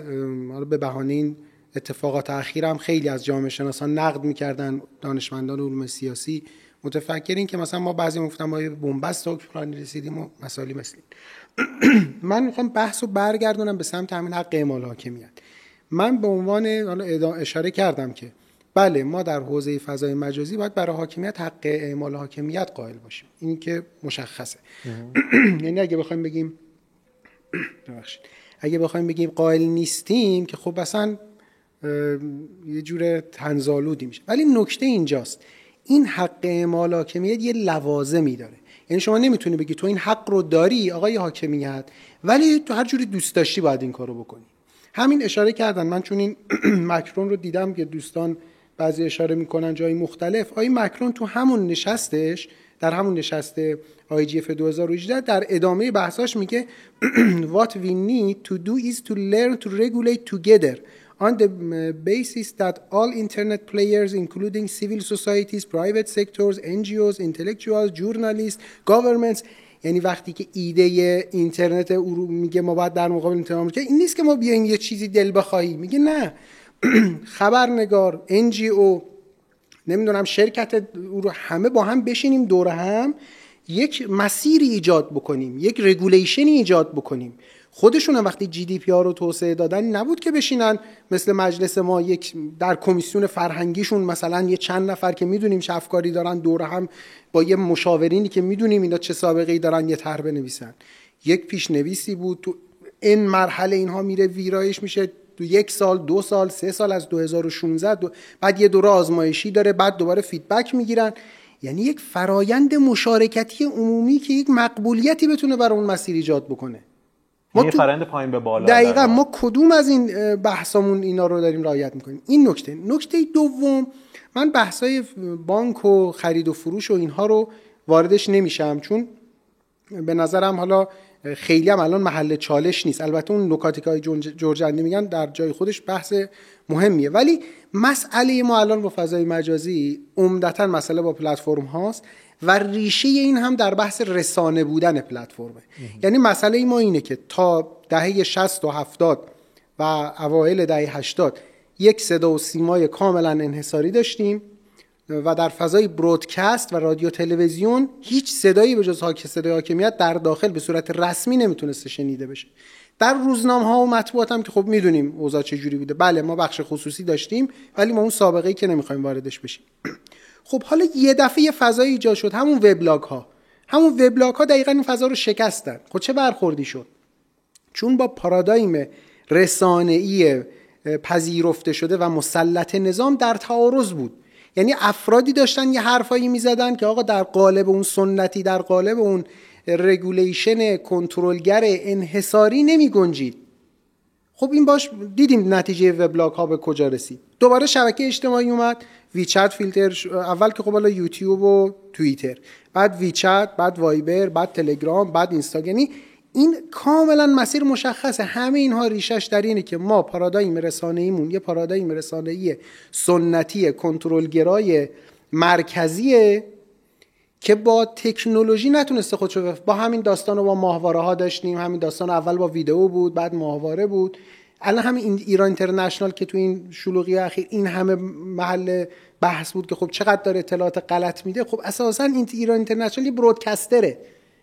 حالا به بهانه این اتفاقات اخیر هم خیلی از جامعه شناسان نقد می‌کردن دانشمندان علوم سیاسی. متفکرین که مثلا ما بعضی گفتن ما بنبست حکمرانی رسیدیم و مسائلی مثل این. من می‌خوام بحث رو برگردونم به سمت همین حق اعمال حاکمیت. من به عنوان حالا اشاره کردم که بله ما در حوزه فضای مجازی باید برای حاکمیت حق اعمال حاکمیت قائل باشیم. این که مشخصه. یعنی اگه بخوایم بگیم ببخشید. اگه بخوایم بگیم قائل نیستیم که خب اصلا یه جور تنزالودی میشه. ولی نکته اینجاست. این حق اعمال حاکمیت یه لوازمی داره. یعنی شما نمی‌تونی بگی تو این حق رو داری آقای حاکمیت ولی تو هر جوری دوست داشتی باید این کارو بکنی. همین اشاره کردن من چون این مکرون رو دیدم که دوستان بعضی اشاره می‌کنن جای مختلف آقای مکرون تو همون نشستش در همون نشست IGF 2018 در ادامه بحثاش میگه what we need to do is to learn to regulate together on the basis that all internet players including civil societies, private sectors, NGOs, intellectuals, journalists, governments یعنی وقتی که ایده اینترنت او میگه ما باید در مقابل اینترنت که این نیست که ما بیایم یه چیزی دل بخواهی. میگه نه. خبرنگار NGO نمی‌دونم شرکت او رو همه با هم بشینیم دور هم یک مسیری ایجاد بکنیم یک regulation ی ایجاد بکنیم. خودشون وقتی GDPR رو توسعه دادن نبود که بشینن مثل مجلس ما یک در کمیسیون فرهنگیشون مثلا یه چند نفر که می‌دونیم چه افکاری دارن دور هم با یه مشاورینی که می‌دونیم اینا چه سابقه ای دارن یه طرح بنویسن. یک پیشنویسی بود تو این مرحله اینها میره ویرایش میشه تو یک سال دو سال سه سال از 2016 دو بعد یه دوره آزمایشی داره بعد دوباره فیدبک می‌گیرن. یعنی یک فرایند مشارکتی عمومی که یک مقبولیتی بتونه برای اون مسیر ایجاد بکنه. ما تو فرند پایین به بالا دقیقا ما کدوم از این بحثامون اینا رو داریم رعایت می‌کنیم؟ این نکته. نکته دوم من بحثای بانک و خرید و فروش و اینها رو واردش نمیشم چون به نظرم حالا خیلی هم الان محل چالش نیست. البته اون نکاتی که جورجندی میگن در جای خودش بحث مهمیه. ولی مسئله ما الان با فضای مجازی عمدتا مسئله با پلتفرم هاست. و ریشه این هم در بحث رسانه بودن پلتفرمه. یعنی مسئله ما اینه که تا دهه 60 و 70 و اوایل دهه 80 یک صدا و سیمای کاملا انحصاری داشتیم و در فضای برودکست و رادیو تلویزیون هیچ صدایی به جز حاک صدای حاکمیت در داخل به صورت رسمی نمی‌تونسته شنیده بشه. در روزنامه ها و مطبوعات هم که خب می‌دونیم اوضاع چجوری بوده. بله ما بخش خصوصی داشتیم ولی ما اون سابقه ای که نمی‌خوایم واردش بشیم. خب حالا یه دفعه یه فضای ایجاد شد همون وبلاگ ها همون وبلاگ ها دقیقا این فضا رو شکستن. خب چه برخوردی شد؟ چون با پارادایم رسانه‌ای پذیرفته شده و مسلط نظام در تعارض بود. یعنی افرادی داشتن یه حرفایی می‌زدن که آقا در قالب اون سنتی در قالب اون regulation کنترلگر انحصاری نمی گنجید خب این باش دیدیم نتیجه وبلاگ ها به کجا رسید. دوباره شبکه اجتماعی اومد ویچت فیلتر اول که خب حالا یوتیوب و توییتر بعد ویچت بعد وایبر بعد تلگرام بعد اینستاگرام. یعنی این کاملا مسیر مشخصه. همه اینها ریشش در اینه که ما پارادایم رسانه‌ایمون یه پارادایم رسانه‌ای سنتی کنترلگرای مرکزیه که با تکنولوژی نتونسته خودشو با همین داستان رو با ماهواره ها داشتیم همین داستان اول با ویدئو بود بعد ماهواره بود. الان همین ایران اینترنشنال که تو این شلوغی اخیر این همه محل بحث بود که خب چقدر داره اطلاعات غلط میده خب اساسا این ایران اینترنشنال یه برودکستره.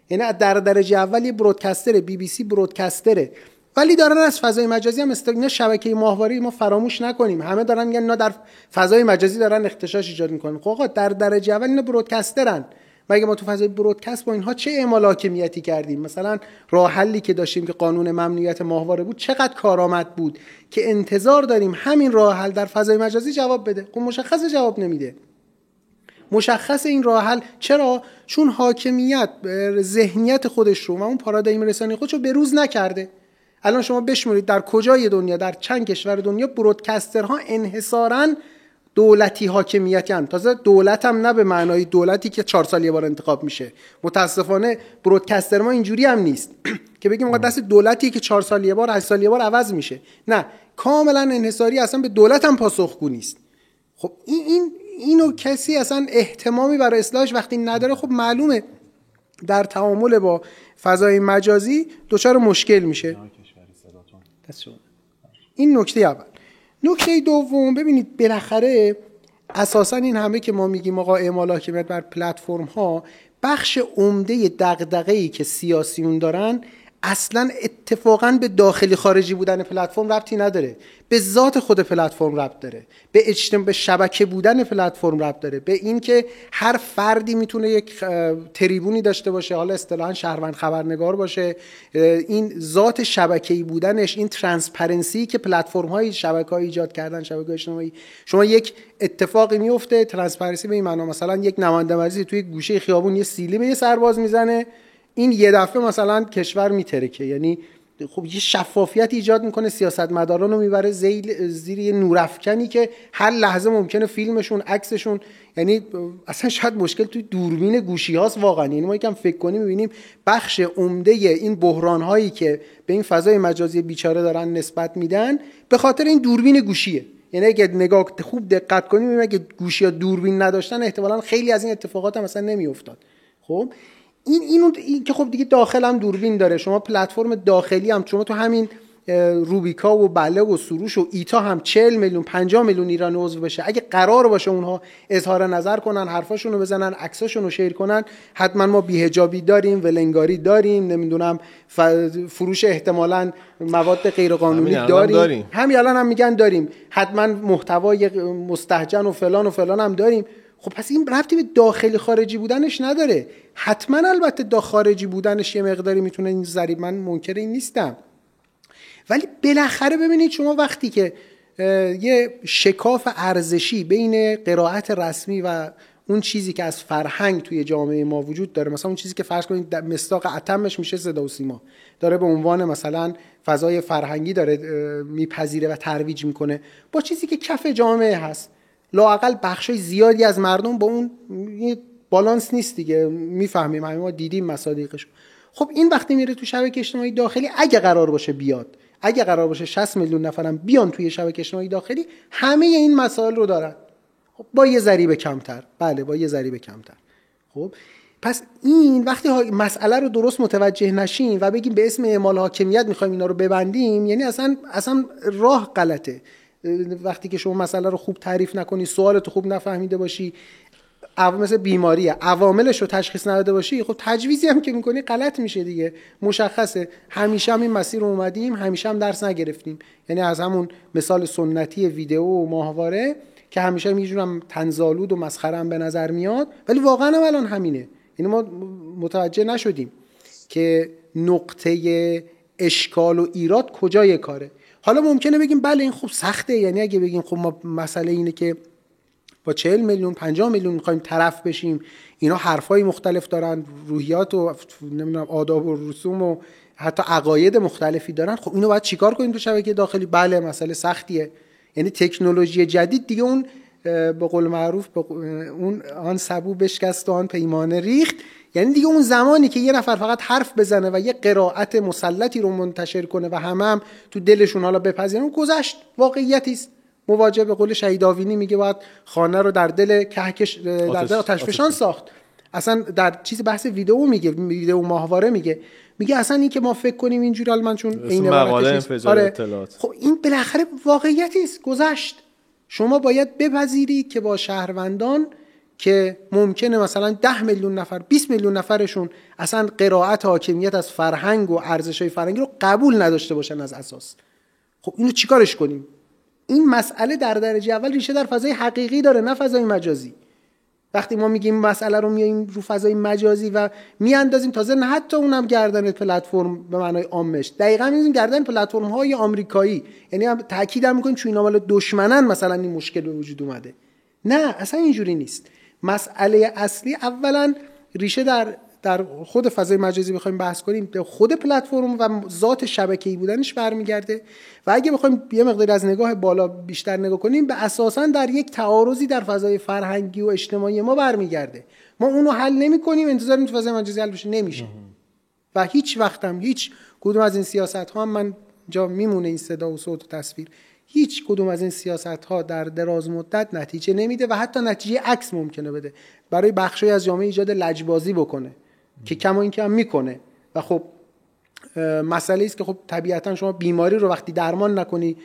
یعنی در درجه اول یه برودکستره بی بی سی برودکستره. ولی دارن از فضای مجازی هم استفاده شبکه ماهواره ما فراموش نکنیم. همه دارن میگن اینا در فضای مجازی دارن اختشاش ایجاد می‌کنن. خب در درجه اول اینا برودکسترن. مگه ما تو فضای برودکست با اینها چه اعمال حاکمیتی کردیم؟ مثلا راه حلی که داشتیم که قانون ممنوعیت ماهواره بود چقدر کارآمد بود که انتظار داریم همین راه حل در فضای مجازی جواب بده. خب مشخص جواب نمیده. مشخص این راه حل چرا؟ چون حاکمیت ذهنیت خودش رو و اون پارادایم رسانی خودش رو بروز نکرده. الان شما بشمرید در کجای دنیا؟ در چند کشور دنیا برودکسترها انحصارا دولتی حاکمیتی هم تازه دولت هم نه به معنای دولتی که چهار سال یه بار انتخاب میشه. متاسفانه برودکستر ما اینجوری هم نیست. که بگیم دست دولتی که چهار سال یه بار هشت سال یه بار عوض میشه. نه کاملا انحصاری اصلا به دولت هم پاسخگو نیست. خب این این اینو کسی اصلا احتمامی برای اصلاحش وقتی نداره خب معلومه. در تعامل با فضای مجازی دچار مشکل میشه. این نکته اول. نکته دوم ببینید بالاخره اساسا این همه که ما میگیم آقا اعمال حاکمیت بر پلتفرم ها بخش عمده دغدغه ای که سیاسیون دارن اصلا اتفاقا به داخلی خارجی بودن پلتفرم ربطی نداره. به ذات خود پلتفرم ربط داره. به اجتماع به شبکه بودن پلتفرم ربط داره. به اینکه هر فردی می‌تونه یک تریبونی داشته باشه حالا اصطلاحا شهروند خبرنگار باشه. این ذات شبکه‌ای بودنش این transparency که پلتفرم های شبکه های ایجاد کردن شبکه اجتماعی. شما یک اتفاقی میفته transparency به این معنا مثلا یک نماینده توی گوشه خیابون یه سیلی به یه سرباز می‌زنه. این یه دفعه مثلا کشور میترکه. یعنی خب یه شفافیت ایجاد می‌کنه سیاستمداران رو می‌بره زیر یه نورافکنی که هر لحظه ممکنه فیلمشون عکسشون یعنی اصلا شاید مشکل توی دوربین گوشی هاست واقعا. یعنی ما یکم فکر کنیم می‌بینیم بخش عمده این بحران هایی که به این فضای مجازی بیچاره دارن نسبت میدن به خاطر این دوربین گوشیه. یعنی اگه نگاه خوب دقت کنیم اگه گوشی ها دوربین نداشتن احتمالا خیلی از این اتفاقات هم مثلا نمیافتاد. خب؟ این اینو این که خب دیگه داخل هم دوربین داره. شما پلتفرم داخلی هم شما تو همین روبیکا و بله و سروش و ایتا هم 40 میلیون 50 میلیون ایرانی عضو بشه. اگه قرار باشه اونها اظهار نظر کنن حرفاشون رو بزنن عکساشون رو شیر کنن حتما ما بیهجابی داریم ولنگاری داریم نمی‌دونم فروش احتمالا مواد غیرقانونی داریم. داریم. همین الان هم میگن داریم. حتما محتوای مستهجن و فلان و فلان هم داریم. خب پس این ربطی به داخلی خارجی بودنش نداره. حتما البته دا خارجی بودنش یه مقداری می‌تونه این ذریب من منکر این نیستم. ولی بالاخره ببینید شما وقتی که یه شکاف ارزشی بین قرائت رسمی و اون چیزی که از فرهنگ توی جامعه ما وجود داره مثلا اون چیزی که فرض کنید مستاق اتمش میشه صدا و سیما. داره به عنوان مثلا فضای فرهنگی داره میپذیره و ترویج می‌کنه. با چیزی که کف جامعه هست. لاقل بخشای زیادی از مردم با اون بالانس نیست دیگه. می‌فهمیم. همه ما دیدیم مصادیقش. خب این وقتی میره تو شبکه اجتماعی داخلی اگه قرار باشه بیاد اگه قرار باشه 60 میلیون نفرم بیان توی شبکه اجتماعی داخلی همه این مسائل رو دارن. خب با یه ذریب کمتر. بله با یه ذریب کمتر. خب پس این وقتی مسئله رو درست متوجه نشیم و بگیم به اسم اعمال حاکمیت می‌خوایم اینا رو ببندیم یعنی اصلا اصلا راه غلطه. وقتی که شما مسئله رو خوب تعریف نکنی سوالت خوب نفهمیده باشی مثل بیماریه. عواملش رو تشخیص نداده باشی خب تجویزی هم که می‌کنی غلط میشه دیگه مشخصه. همیشه هم این مسیر رو اومدیم همیشه هم درس نگرفتیم. یعنی از همون مثال سنتی ویدیو و ماهواره که همیشه میجورم تنزالود و مسخره هم به نظر میاد. ولی واقعا هم الان همینه. یعنی ما متوجه نشدیم که نقطه اشکال و ایراد کجای کاره. حالا ممکنه بگیم بله این خوب سخته. یعنی اگه بگیم خب ما مسئله اینه که با 40 میلیون 50 میلیون می‌خوایم طرف بشیم اینا حرفای مختلف دارن روحیات و نمی‌دونم آداب و رسوم و حتی عقاید مختلفی دارن. خب اینو باید چیکار کنیم تو شبکه داخلی؟ بله مسئله سختیه. یعنی تکنولوژی جدید دیگه اون به قول معروف اون آن سبو بشکست و آن پیمانه ریخت. یعنی دیگه اون زمانی که یه نفر فقط حرف بزنه و یه قرائت مسلطی رو منتشر کنه و همه هم تو دلشون حالا بپذیرن گذشت. واقعیتی است. مواجه به قول شهید آوینی میگه باید خانه رو در دل کهکش در دل آتش ساخت. اصلا در چیز بحث ویدیو میگه ویدیو ماهواره میگه. میگه اصلا این که ما فکر کنیم اینجوری من چون این مقاله آره. خب این بالاخره واقعیتی است. گذشت. شما باید بپذیری که با شهروندان که ممکنه مثلا ده میلیون نفر 20 میلیون نفرشون اصلا قرائت حاکمیت از فرهنگ و ارزش های فرهنگی رو قبول نداشته باشن از اساس. خب اینو چیکارش کنیم؟ این مسئله در درجه اول ریشه در فضای حقیقی داره نه فضای مجازی. وقتی ما میگیم مسئله رو میایم رو فضای مجازی و میاندازیم تازه نه حتی اونم گردن پلتفرم به معنای عامش. دقیقا می‌ذاریم گردن پلتفرم های آمریکایی. یعنی هم تاکید هم می‌کنیم چون مال دشمنن مثلا این مشکل به وجود اومده. نه اصلا اینجوری نیست. مسئله اصلی اولا ریشه در در خود فضای مجازی بخوایم بحث کنیم به خود پلتفرم و ذات شبکه‌ای بودنش برمیگرده و اگه بخوایم یه مقدار از نگاه بالا بیشتر نگاه کنیم به اساسا در یک تعارضی در فضای فرهنگی و اجتماعی ما برمیگرده. ما اونو حل نمی کنیم انتظار این فضای مجازی حل بشه نمیشه. و هیچ وقتم هیچ کدوم از این سیاست ها من جا میمونه این صدا و صوت و تصویر. هیچ کدوم از این سیاست ها در دراز مدت نتیجه نمیده و حتی نتیجه عکس ممکنه بده. برای بخشی از جامعه ایجاد لجبازی بکنه. که کما این که هم می‌کنه. و خب مسئله است که خب طبیعتا شما بیماری رو وقتی درمان نکنی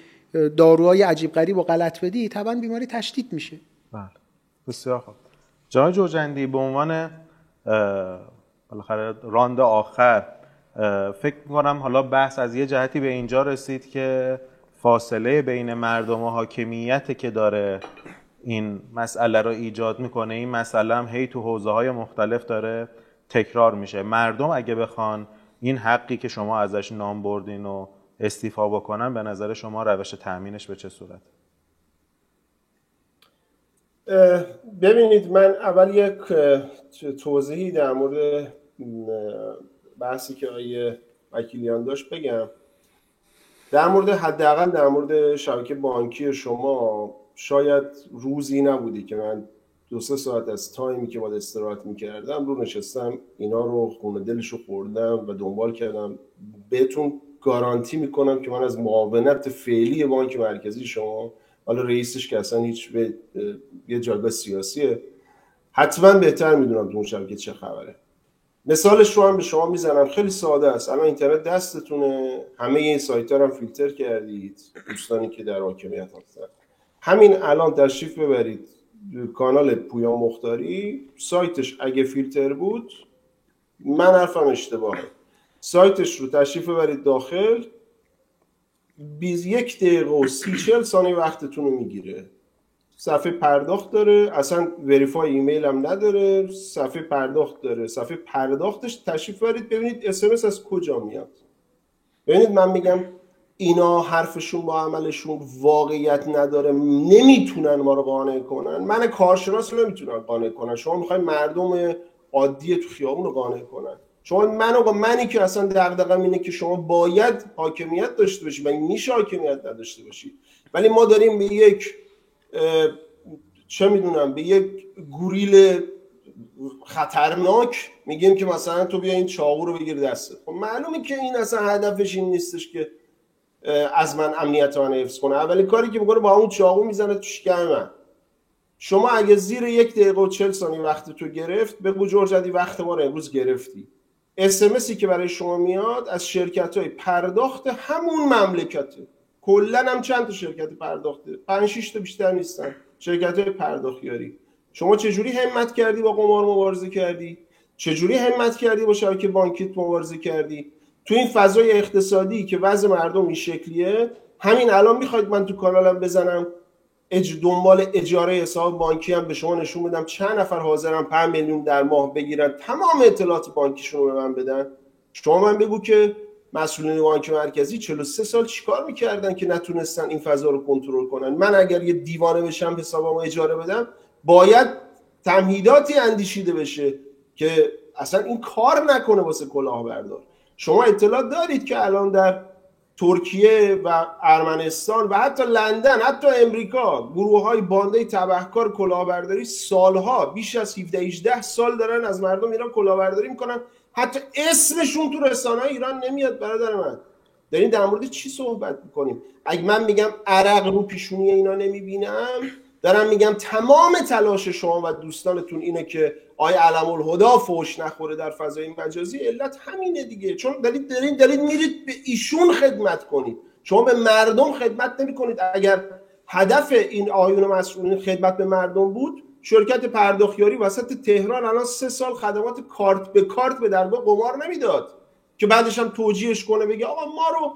داروهای عجیب غریب و غلط بدی طبعا بیماری تشدید میشه. بله. بسیار خوب. جان جوجندی به عنوان بالاخره راند آخر فکر می‌کنم حالا بحث از یه جهتی به اینجا رسید که فاصله بین مردم و حاکمیت که داره این مسئله رو ایجاد می‌کنه. این مسئله هم هی تو حوزه های مختلف داره. تکرار میشه. مردم اگه بخوان این حقی که شما ازش نام بردین و استیفا بکنن به نظر شما روش تأمینش به چه صورت؟ ببینید من اول یک توضیحی در مورد بحثی که آیه وکیلیان داشت بگم. در مورد حداقل در مورد شبکه بانکی شما شاید روزی نبودی که من دو سه ساعت از تایمی که باید استراحت می‌کردم رو نشستم اینا رو خونه دلش رو خوردم و دنبال کردم. بهتون گارانتی می‌کنم که من از معاونت فعلی بانک مرکزی شما حالا رئیسش که اصلا هیچ به یه جایگاه سیاسیه حتما بهتر می‌دونم تو اون شبکه چه خبره. مثالش رو هم به شما می‌زنم. خیلی ساده است. الان اینترنت دستتونه. همه این سایت هم فیلتر کردید. دوستانی که در حاکمیت هستن. همین الان تشریف ببرید. کانال پویا مختاری سایتش اگه فیلتر بود من حرفم اشتباهه. سایتش رو تشریف ببرید داخل. بیز یک دقیقه و سی چل ثانیه وقتتون رو می‌گیره. صفحه پرداخت داره. اصلا وریفای ایمیل هم نداره. صفحه پرداخت داره. صفحه پرداختش تشریف برید ببینید اسمس از کجا میاد. ببینید من میگم اینا حرفشون با عملشون واقعیت نداره نمی‌تونن ما رو قانع کنن. من کارشناس نمی‌تونن قانع کنن شما می‌خوای مردم عادی تو خیابون رو قانع کنن. شما من آقا منی که اصلا دغدغم اینه که شما باید حاکمیت داشته باشید و میشه حاکمیت نداشته باشید ولی ما داریم به یک چه می‌دونم به یک گوریل خطرناک میگیم که مثلا تو بیا این چاقو رو بگیر دستت. خب معلومه که این اصلا هدفش این نیستش که از من امنیت من حفظ کنه. اولین کاری که می‌کنه با اون چاقو می‌زنه تو شکم من. شما اگه زیر یک دقیقه و چل ثانیه وقت تو گرفت بگو جورجدی وقت ما رو امروز گرفتی. اسمسی که برای شما میاد از شرکت های پرداخت همون مملکته. کلا هم چند تا شرکت پرداخته؟ 5 6 تا بیشتر نیستن. شرکت های پرداختیاری. شما چجوری همت کردی با قمار مبارزه کردی؟ چجوری همت کردی با شبکه بانکیت مبارزه کردی؟ تو این فضای اقتصادی که وضع مردم این شکلیه همین الان می‌خواید من تو کانالم بزنم اج دنبال اجاره حساب بانکی هم به شما نشون بدم چند نفر حاضرن 5 میلیون در ماه بگیرن تمام اطلاعات بانکیشون رو به من بدن. شما من بگو که مسئولین بانک مرکزی 43 سال چیکار می‌کردن که نتونستن این فضا رو کنترل کنن؟ من اگر یه دیوانه بشم حسابمو اجاره بدم باید تمهیداتی اندیشیده بشه که اصلا این کار نکنه واسه کلاهبردار. شما اطلاع دارید که الان در ترکیه و ارمنستان و حتی لندن حتی امریکا گروه های بانده تبهکار کلاهبرداری سالها بیش از 17 18 سال دارن از مردم ایران کلاهبرداری می‌کنن. حتی اسمشون تو رسانه ایران نمیاد برادر من. دارین در مورد چی صحبت می‌کنیم اگه من میگم عرق رو پیشونی اینا نمی‌بینم دارم میگم تمام تلاش شما و دوستانتون اینه که آی علم الهدا فوش نخوره در فضای مجازی علت همینه دیگه. چون دارید دارین دارید میرید به ایشون خدمت کنید. شما به مردم خدمت نمی کنید اگر هدف این آیون مسئولین خدمت به مردم بود شرکت پرداختیاری وسط تهران الان سه سال خدمات کارت به کارت به درگاه قمار نمی‌داد. که بعدش هم توجیهش کنه بگه آقا ما رو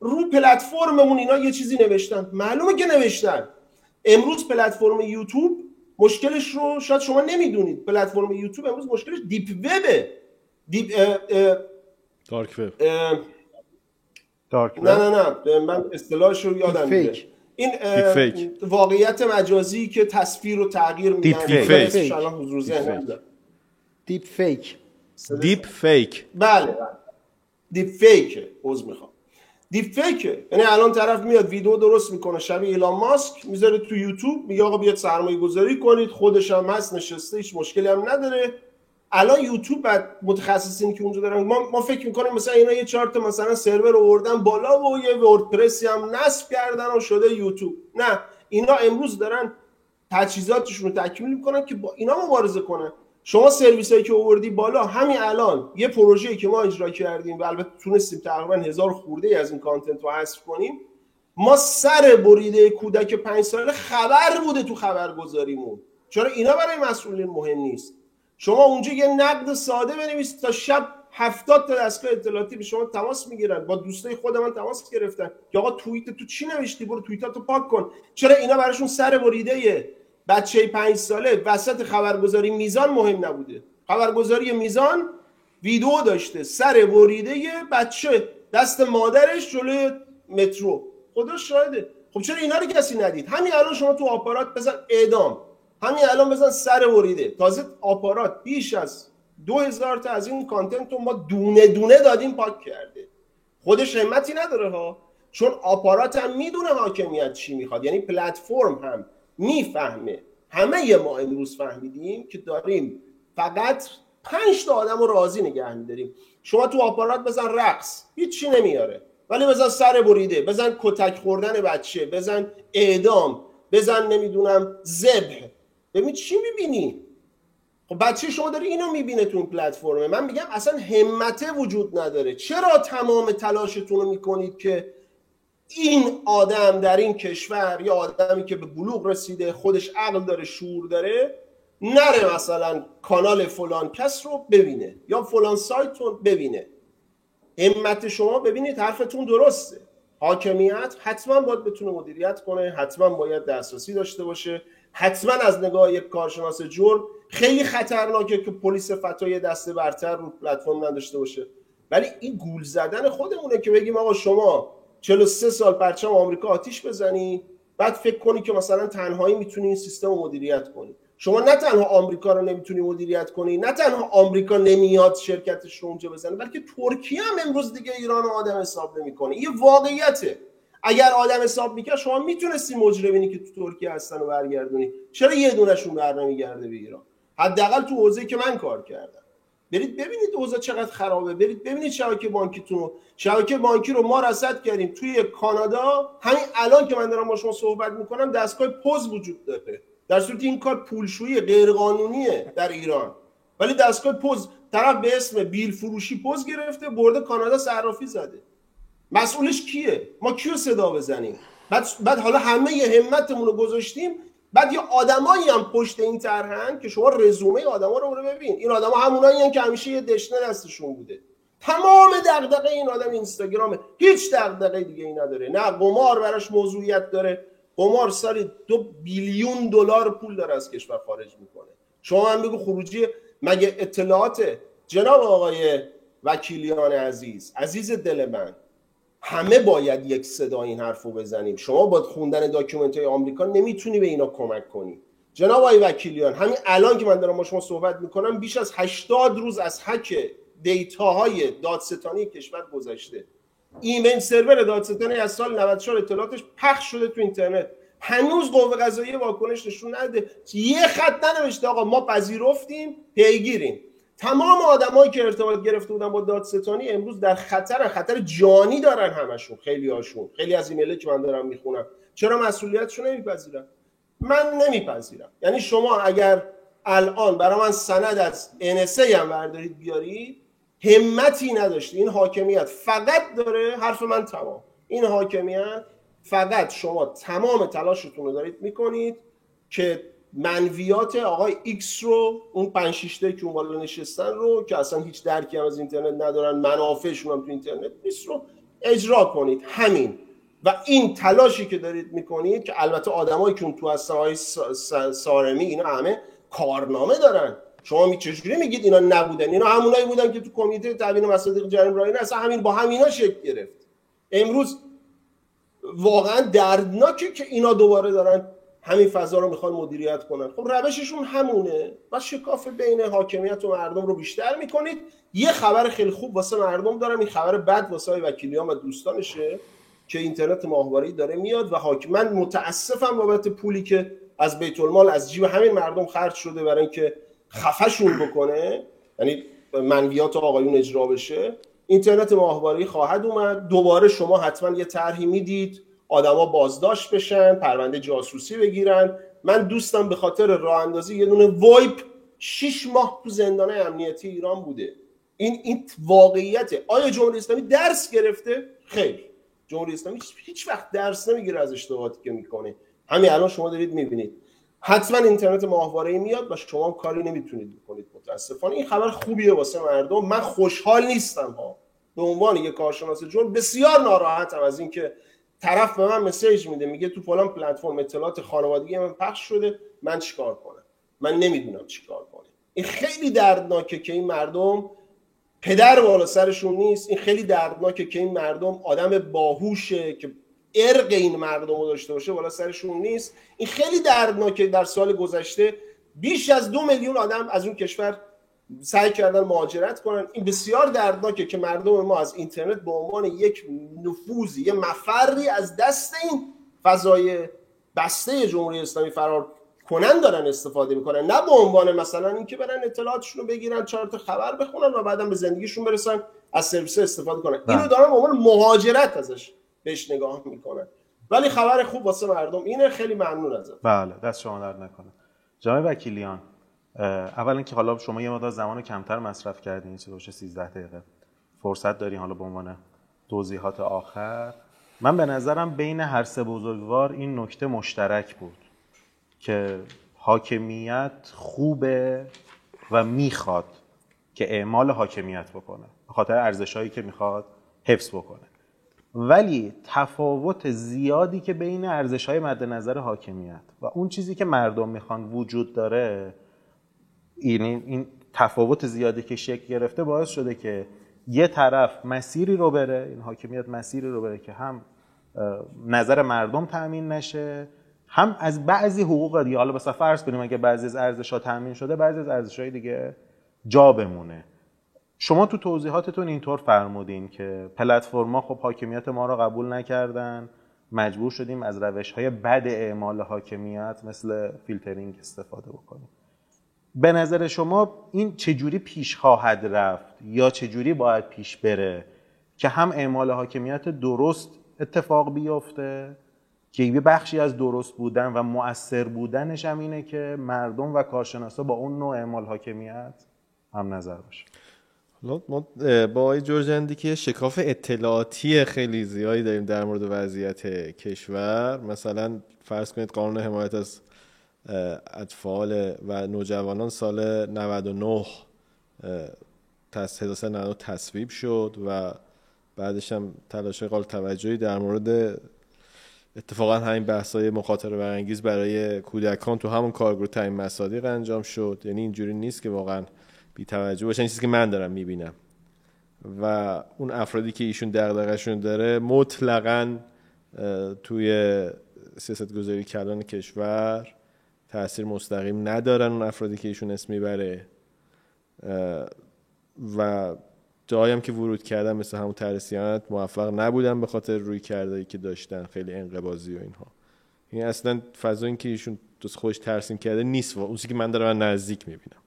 رو پلتفرممون اینا یه چیزی نوشتن. معلومه که نوشتن. امروز پلتفرم یوتیوب مشکلش رو شاید شما نمی‌دونید. پلتفرم یوتیوب امروز مشکلش deep web ه. deep dark web. dark نه نه نه من اصطلاحش رو یادم میاد این واقعیت مجازی که تصویر رو تغییر میدن. دیپ فیک. حضور ذهن deepfake. deepfake. بله. دیپ فیک. عذر می‌خوام. دیپ فیکه یعنی الان طرف میاد ویدیو درست می‌کنه شبیه ایلان ماسک می‌ذاره تو یوتیوب میگه آقا بیاد سرمایه گذاری کنید خودش هم هست نشسته هیچ مشکلی هم نداره. الان یوتیوب بعد متخصصین که اونجا دارن ما, ما فکر می‌کنیم مثلا اینا یه چار تا مثلا سرور آوردن بالا و یه وردپرسی هم نصب کردن و شده یوتیوب. نه اینا امروز دارن تجهیزاتشون رو تکمیل می‌کنن که با اینا مبارزه کنن شما سرویس هایی که آوردی بالا همین الان یه پروژه‌ای که ما اجرا کردیم و البته تونستیم تقریبا هزار خورده از این کانتنت رو حذف کنیم ما سر بریده کودک پنج ساله خبر بوده تو خبرگزاریمون. چرا اینا برای مسئولین مهم نیست؟ شما اونجا یه نقد ساده بنویسید تا شب هفتاد تا دستگاه اطلاعاتی به شما تماس می‌گیرن. با دوستای خود من تماس گرفتن. که آقا توییت تو چی نوشتی؟ برو توییتاتو پاک کن. چرا اینا براشون سر بریده بچه پنج ساله وسط خبرگزاری میزان مهم نبوده. خبرگزاری میزان ویدیو داشته سر بریده بچه دست مادرش جلوی مترو. خدا شاهده. خب چرا اینا رو کسی ندید؟ همین الان شما تو آپارات بزن اعدام. همین الان بزن سر بریده تازه آپارات بیش از دو هزار تا از این کانتنت رو ما دونه دونه دادیم پاک کرده. خودش همتی نداره ها. چون آپارات هم می‌دونه حاکمیت چی می‌خواد. یعنی پلتفرم هم. می‌فهمه. همه ما امروز فهمیدیم که داریم فقط پنج تا آدم رو راضی نگه میداریم. شما تو آپارات بزن رقص هیچی نمیاره. ولی بزن سر بریده بزن کتک خوردن بچه بزن اعدام بزن نمی‌دونم زبه ببین چی می‌بینی؟ خب خب بچه شما داره اینو می‌بینه تو این پلتفرمه. من میگم اصلا همته وجود نداره. چرا تمام تلاشتون رو می‌کنید که این آدم در این کشور یا آدمی که به بلوغ رسیده خودش عقل داره شعور داره نره مثلا کانال فلان کس رو ببینه یا فلان سایت رو ببینه. همت شما ببینید حرفتون درسته. حاکمیت حتما باید بتونه مدیریت کنه حتما باید دسترسی داشته باشه حتما از نگاه یک کارشناس جرم خیلی خطرناکه که پلیس فتای دسته برتر رو پلتفرم نداشته باشه. ولی این گول زدن خودمونه که بگیم آقا شما 43 سال پرچم آمریکا آتیش بزنی بعد فکر کنی که مثلا تنهایی می‌تونی این سیستم رو مدیریت کنی. شما نه تنها آمریکا رو نمی‌تونی مدیریت کنی نه تنها آمریکا نمیاد شرکتش رو اونجا بزنه بلکه ترکیه هم امروز دیگه ایران رو آدم حساب نمی‌کنه. یه واقعیته. اگر آدم حساب می‌کرد شما می‌تونستی مجرمینی که تو ترکیه هستن رو برگردونی. چرا یه دونشون بر نمیگرده به ایران؟ حداقل تو حوزه که من کار کردم. برید ببینید اوضاع چقدر خرابه. برید ببینید شبکه بانکیتون شبکه بانکی رو ما رصد کردیم. توی کانادا همین الان که من دارم با شما صحبت می‌کنم دستگاه پوز وجود داره. در صورتی این کار پولشویی غیرقانونیه در ایران. ولی دستگاه پوز طرف به اسم بیل فروشی پوز گرفته برده کانادا صرافی زده. مسئولش کیه؟ ما کیو صدا بزنیم؟ بعد, بعد حالا همه ی همتمون رو گذاشتیم. بعد یه آدمایی هم پشت این طرحن که شما رزومه آدما رو ببین. این آدما همونایی که همیشه یه دشنه دستشون بوده. تمام دغدغه این آدم اینستاگرامه. هیچ دغدغه دیگه ای نداره. نه قمار براش موضوعیت داره. قمار سالی دو billion دلار پول داره از کشور خارج می‌کنه. شما هم بگو خروجی مگه اطلاعات؟ جناب آقای وکیلیان عزیز عزیز دل من. همه باید یک صدا این حرف رو بزنیم. شما با خوندن document های آمریکا نمی‌تونی به اینا کمک کنی. جناب آقای وکیلیان همین الان که من دارم با شما صحبت می‌کنم بیش از 80 روز از حک دیتاهای دادستانی کشور گذشته. ایمین سرور دادستانی از سال 94 اطلاعاتش پخش شده تو اینترنت. هنوز قوه قضاییه واکنش نشون نده. یه خط ننوشته آقا ما پذیرفتیم پیگیریم. تمام آدمایی که ارتباط گرفته بودن با دادستانی امروز در خطر خطر جانی دارن همشون خیلی هاشون. خیلی از ایمیلی که من دارم می‌خونم. چرا مسئولیتشو نمیپذیرم من نمیپذیرم. یعنی شما اگر الان برای من سند از NSA هم بردارید بیارید همتی نداشته این حاکمیت فقط داره حرف من تمام. این حاکمیت فقط شما تمام تلاشتون رو دارید می‌کنید که منویات آقای ایکس رو اون پنج شیش تا که اون بالا نشستن رو که اصلا هیچ درکی هم از اینترنت ندارن منافعشون هم تو اینترنت نیست رو اجرا کنید. همین. و این تلاشی که دارید می‌کنید که البته آدمایی که اون تو های سارمی اینا همه کارنامه دارن. شما می چجوری میگید اینا نبودن؟ اینا همونایی بودن که تو کمیته تبیین مصادیق جرم رایی اصلا همین با همینا شکل گرفت. امروز واقعا دردناکه که اینا دوباره دارن همین فضا رو می‌خوان مدیریت کنن. خب روششون همونه. و شکاف بین حاکمیت و مردم رو بیشتر می‌کنید. یه خبر خیلی خوب واسه مردم دارم. این خبر بد واسه های و دوستانشه که اینترنت ماهواره داره میاد و حاکم من متاسفم بابت پولی که از بیت المال از جیب همین مردم خرج شده برای اینکه خفشون بکنه. یعنی منویات آقایون اجرا بشه. اینترنت ماهواره خواهد اومد. دوباره شما حتما یه طرحی می‌دید. آدما بازداشت بشن پرونده جاسوسی بگیرن. من دوستم به خاطر راه اندازی یه دونه وایپ 6 ماه تو زندان امنیتی ایران بوده. این این واقعیته آیا جمهوری اسلامی درس گرفته؟ خیر. جمهوری اسلامی هیچ وقت درس نمی‌گیره از اشتباهاتی که می‌کنه. همین الان شما دارید می‌بینید. حتما اینترنت ماهواره میاد و شما کاری نمی‌تونید بکنید. متاسفانه این خبر خوبیه واسه مردم. من خوشحال نیستم ها. به عنوان یک کارشناس جرم بسیار ناراحتم از اینکه طرف به من مسیج میده میگه تو فلان پلتفرم اطلاعات خانوادگی من پخش شده من چیکار کنم؟ من نمی‌دونم چیکار کنم. این خیلی دردناکه که این مردم پدر بالا سرشون نیست. این خیلی دردناکه که این مردم آدم باهوشه که ارق این مردم رو داشته باشه بالا سرشون نیست. این خیلی دردناکه. در سال گذشته بیش از دو میلیون آدم از اون کشور سعی کردن مهاجرت کنن. این بسیار دردناکه که مردم ما از اینترنت به عنوان یک نفوذی یه مفری از دست این فضای بسته جمهوری اسلامی فرار کنن دارن استفاده می‌کنن. نه به عنوان مثلا اینکه برن اطلاعاتشون رو بگیرن چهار تا خبر بخونن و بعدا به زندگیشون برسن از سرویس استفاده کنن. بله. اینو دارن به عنوان مهاجرت ازش بهش نگاه می‌کنن. ولی خبر خوب واسه مردم اینه خیلی ممنون ازت. بله دست شما درد نکنه. جناب وکیلیان اولا که حالا شما یه مقدار زمان کمتر مصرف کردین چه باشه 13 دقیقه. فرصت دارین حالا به عنوان توضیحات آخر. من به نظرم بین هر سه بزرگوار این نکته مشترک بود که حاکمیت خوبه و می‌خواد که اعمال حاکمیت بکنه به خاطر که می‌خواد حفظ بکنه. ولی تفاوت زیادی که بین ارزش های مد نظر حاکمیت و اون چیزی که مردم می‌خوان وجود داره این, این تفاوت زیادی که شکل گرفته باعث شده که یه طرف مسیری رو بره این حاکمیت مسیری رو بره که هم نظر مردم تأمین نشه هم از بعضی حقوق دیگه حالا مثلا فرض کنیم اگه بعضی از ارزش ها تأمین شده بعضی از ارزش های دیگه جا بمونه. شما تو توضیحاتتون اینطور فرمودین که پلتفرما خب حاکمیت ما رو قبول نکردن مجبور شدیم از روش های بد اعمال حاکمیت مثل فیلترینگ استفاده بکنیم. به نظر شما این چجوری پیش خواهد رفت یا چجوری باید پیش بره که هم اعمال حاکمیت درست اتفاق بیفته که یه بخشی از درست بودن و مؤثر بودنش هم اینه که مردم و کارشناسا با اون نوع اعمال حاکمیت هم نظر باشه. ما با آقای جورجندی که شکاف اطلاعاتی خیلی زیادی داریم در مورد وضعیت کشور مثلا فرض کنید قانون حمایت از اطفال و نوجوانان سال 99 1399 تصویب شد و بعدش هم تلاش قابل توجهی در مورد اتفاقا همین بحثای مخاطره برانگیز برای کودکان تو همون کارگروه تعیین مصادیق انجام شد. یعنی اینجوری نیست که واقعا بی توجه باشه این چیزی که من دارم می‌بینم. و اون افرادی که ایشون دغدغه‌شون داره مطلقا توی سیاست گذاری کلان کشور تاثیر مستقیم ندارن اون افرادی که ایشون اسم می‌بره. و جایی که ورود کردن مثل همون ترسیانت موفق نبودن به خاطر روی کرده که داشتن خیلی انقبازی و اینها. این اصلا فضا این که ایشون دوست خوش ترسیم کرده نیست و اون که من دارم نزدیک می‌بینم.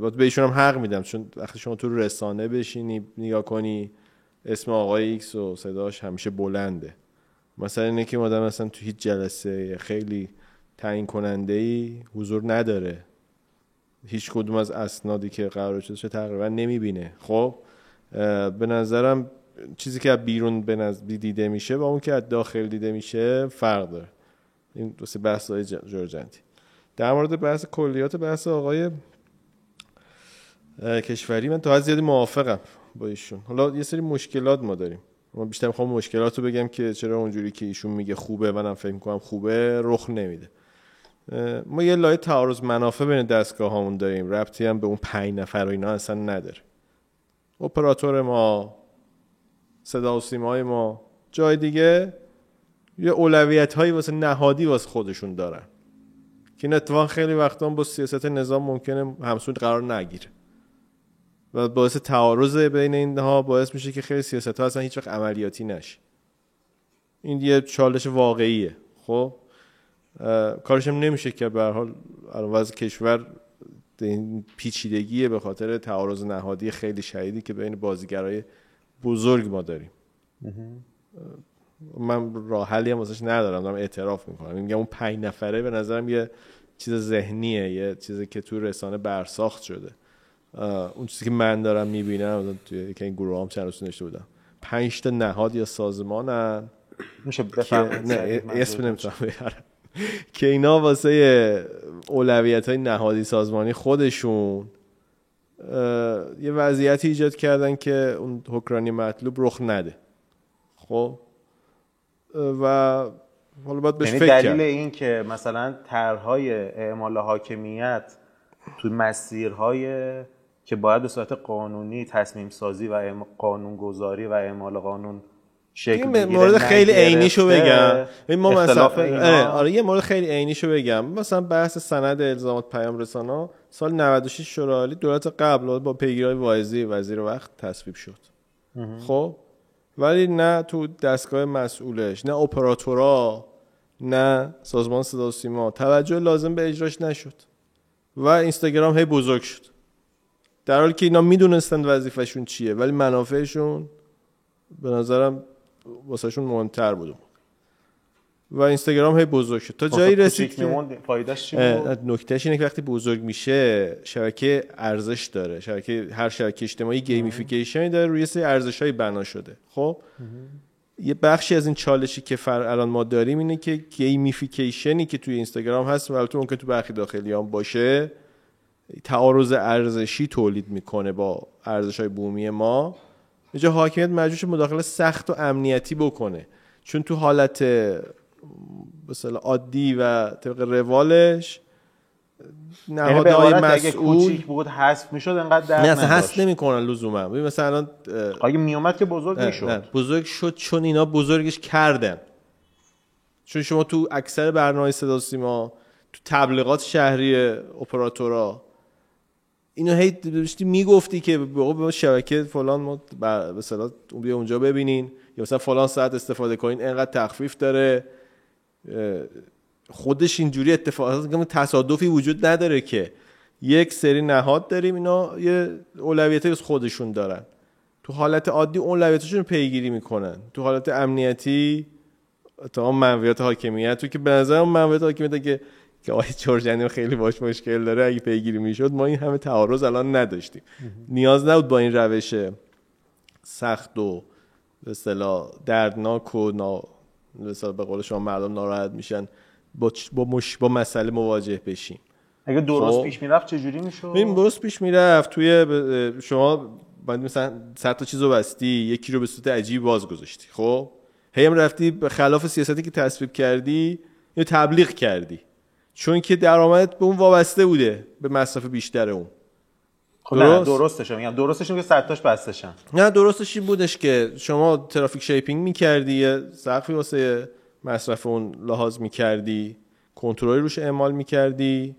باید به ایشون هم حق میدم چون وقتی شما تو رسانه بشینی نگاه کنی اسم آقای ایکس و صداش همیشه بلنده. مثلا اینه که آدم مثلا تو هیچ جلسه خیلی تعیین کننده ای حضور نداره. هیچ کدوم از اسنادی که قرار شده تقریبا نمی‌بینه. خب به نظرم چیزی که از بیرون به دیده میشه با اون که از داخل دیده میشه فرق داره. این دوست بحث های جورجنتی در مورد بحث کلیات بحث آقای کشوری من تا زیادی موافقم با ایشون. حالا یه سری مشکلات ما داریم. ما بیشتر می‌خوام مشکلات رو بگم که چرا اونجوری که ایشون میگه خوبه منم فکر می‌کنم خوبه رخ نمیده. ما یه لایه تعارض منافع بین دستگاه هامون داریم. ربطی هم به اون پنج نفر و اینا اصلا نداره. اپراتور ما صدا و سیمای ما جای دیگه یه اولویت هایی واسه نهادی واسه خودشون دارن. که این اتفاق خیلی وقتا با سیاست نظام ممکنه همسون قرار نگیره. و باعث تعارض بین اینها باعث میشه که خیلی سیاست ها اصلا هیچ وقت عملیاتی نشه. این یه چالش واقعیه. خب؟ کارش هم نمیشه که به حال وضع کشور این پیچیدگیه به خاطر تعارض نهادی خیلی شدیدی که بین بازیگرای بزرگ ما داریم. من راه حلی هم واسش ندارم دارم اعتراف می‌کنم. میگم اون پنج نفره به نظرم یه چیز ذهنیه یه چیزی که تو رسانه برساخت شده. اون چیزی که من دارم می‌بینم توی یکی این گروه هم چند روز نشته بودم. پنج تا نهاد یا سازمانن؟ میشه نه اسم نمی‌تونم که اینا واسه اولویت های نهادی سازمانی خودشون یه وضعیتی ایجاد کردن که اون حکرانی مطلوب رخ نده. خب؟ و حالا باید بهش یعنی فکر دلیل کرد. این که مثلا طرحهای اعمال حاکمیت تو مسیرهای که باید به صورت قانونی تصمیم سازی و قانون گذاری و اعمال قانون شکل یه مورد خیلی نگرفته، عینیشو بگم. ما مثلا آره، آره یه مورد خیلی عینیشو بگم. مثلا بحث سند الزامات پیام رسانا سال 96 شورای عالی دولت قبل با پیگیری واعظی وزیر وقت تصویب شد. خب؟ ولی نه تو دستگاه مسئولش نه اپراتورا نه سازمان صدا و سیما. توجه لازم به اجراش نشد. و اینستاگرام هی بزرگ شد. در حالی که اینا می‌دونستن وظیفهشون چیه ولی منافعشون به نظرم واسهشون مهمتر بود. و اینستاگرام هی بزرگ شد. تا جایی رسید که فایدهش نکتهش اینه که وقتی بزرگ میشه شبکه ارزش داره. شبکه هر شبکه اجتماعی gamification ای داره روی سری ارزش های بنا شده. خب؟ یه بخشی از این چالشی که فر الان ما داریم اینه که gamification ای که توی اینستاگرام هست و البته ممکن تو برخی داخلی هم باشه تعارض ارزشی تولید می‌کنه با ارزش های بومی ما. یه جا حاکمیت مجبور مداخله سخت و امنیتی بکنه. چون تو حالت مثلا عادی و طبق روالش یعنی نهادهای اگه مسئول کوچیک بود حذف می‌شد انقدر درد نه اصلا. هست نمی‌کنن لزوما. ببین مثلا الان اگه میومد که بزرگ می‌شد. بزرگ شد چون اینا بزرگش کردن. چون شما تو اکثر برنامه صدا سیما تو تبلیغات شهری اپراتورا اینو هی داشتی می‌گفتی که به به شبکه فلان ما مثلا اون بیا اونجا ببینین. یا مثلا فلان ساعت استفاده کنین انقدر تخفیف داره. خودش اینجوری اتفاقات تصادفی وجود نداره که یک سری نهاد داریم اینا یه اولویتی از خودشون دارن. تو حالت عادی اولویتشون پیگیری می‌کنن. تو حالت امنیتی تا منویات حاکمیت. تو که به نظر منویات حاکمیت که که آقای جورجانی خیلی باش مشکل داره اگه پیگیری می‌شد ما این همه تعارض الان نداشتیم. نیاز نبود با این روش سخت و به اصطلاح دردناک و نا... به اصطلاح به قول شما مردم ناراحت میشن با, با, مش... با مسئله مواجه بشیم. اگه درست خب. پیش می‌رفت چجوری می‌شد؟ ببین درست پیش می‌رفت. توی ب- شما باید مثلا صد تا چیزو بستی یکی رو به صورت عجیب باز گذاشتی خب؟ هی هم رفتی به خلاف سیاستی که تصویب کردی یا تبلیغ کردی. چون که درآمدت به اون وابسته بوده به مصرف بیشتر اون. خب نه درست. درستش میگم درستش که صد تاش بستشن. نه درستش این بودش که شما ترافیک شیپینگ می‌کردی یه سقفی واسه مصرف اون لحاظ می‌کردی کنترلی روش اعمال می‌کردی.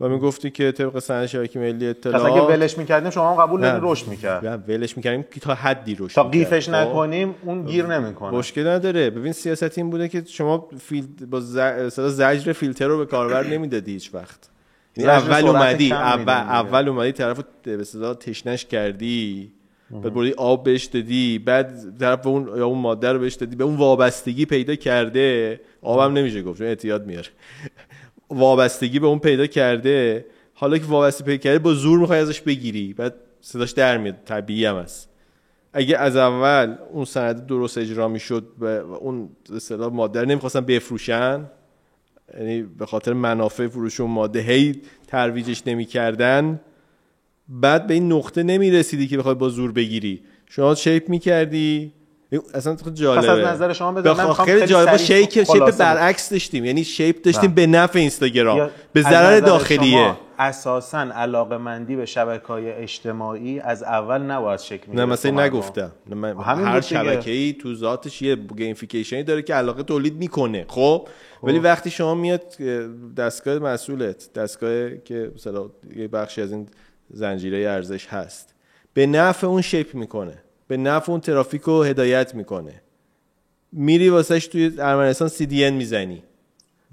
و می‌گفتی که طبق سند شبکه ملی پس اگه ولش می‌کردیم شما هم قبول. دارین رشد می‌کرد ولش می‌کردیم که تا حدی رشد تا. قیفش خب؟ نکنیم اون گیر نمی‌کنه مشکل نداره ببین سیاست این بوده که شما فیل... با ز... زجر فیلتر رو به کاربر نمی‌دادی هیچ وقت یعنی اول اومدی اول. اول اومدی طرف به اصطلاح تشنش کردی بعد بردی آب بهش دادی بعد طرف اون یا اون ماده رو بهش دادی به اون وابستگی پیدا کرده آبم نمیشه گفت چون اعتیاد میاره وابستگی به اون پیدا کرده حالا که وابسته پیدا کرده با زور می‌خوای ازش بگیری. بعد صداش در میاد طبیعی هم هست. اگه از اول اون سند درست اجرا می‌شد و اون اصطلاح ماده رو نمی‌خواستن بفروشن یعنی به خاطر منافع فروش اون ماده هی ترویجش نمی‌کردن بعد به این نقطه نمی‌رسیدی که بخوای با زور بگیری. شما شیپ می‌کردی اصلا خیلی جالبه پس از نظر شما بذار خیلی جالبه شیپ شیپ برعکس داشتیم. یعنی شیپ داشتیم نه. به نفع اینستاگرام. به ضرر داخلیه. اساسا علاقه مندی به شبکه های اجتماعی از اول نباید شکل نه می‌گرفت مثلا. نگفتم. نه همین هر. شبکه ای تو ذاتش یه gamification ای داره که علاقه تولید می‌کنه. خب. ولی وقتی شما میاد اه، دستگاه مسئولت دستگاه که مثلا یه بخشی از این زنجیره ارزش هست به نفع اون shape می‌کنه. به نفع اون ترافیک رو هدایت می‌کنه. میری واسهش توی ارمنستان CDN می‌زنی.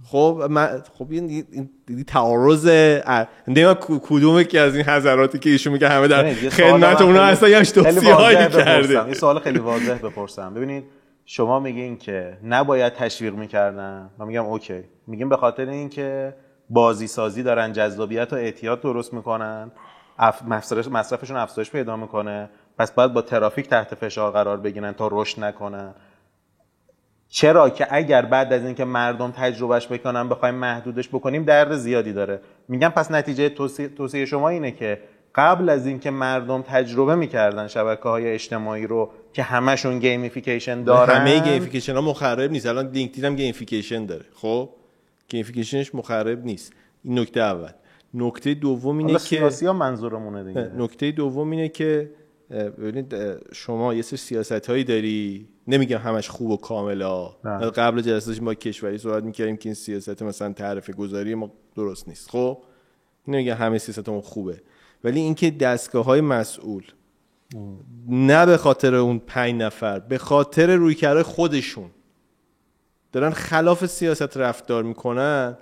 خب من خب این این- این تعارض ار- نمی‌دونم کدومه که از این حضراتی که ایشون میگه همه در خدمت اونا هستن یه همش خیلی توصیه هایی واضح بپرسم. کرده یه سوال خیلی واضح بپرسم. ببینید شما میگین که نباید تشویق می‌کردن. من میگم OK. میگیم به خاطر اینکه بازی سازی دارن جذابیت و اعتیاد درست می‌کنن اف... مصرف- مصرفشون افزایش پیدا می‌کنه. پس باید با ترافیک تحت فشار قرار بگیرن تا رشد نکنن. چرا که اگر بعد از اینکه مردم تجربهش بکنن بخوایم محدودش بکنیم درد زیادی داره. میگم پس نتیجه توصیه, شما اینه که قبل از اینکه مردم تجربه می‌کردن شبکه های اجتماعی رو که همشون gamification دارن همه gamification ها مخرب نیست. الان لینکدین هم گیمفیکیشن داره. خب؟ gamification ش مخرب نیست. این نکته اول. نکته دوم اینه که سیاسی ها منظورمونه دیگه. نکته دوم اینه که ببینید شما یه سری سیاست هایی داری. نمیگم همش خوب و ها. نه. قبل جلسه با کشوری صحبت می‌کردیم که این سیاست مثلا تعرفه گذاری ما درست نیست. خب؟ نمیگم همه سیاستمون خوبه. ولی اینکه دستگاه های مسئول نه به خاطر اون پنج نفر به خاطر رویکرد خودشون دارن خلاف سیاست رفتار می‌کنن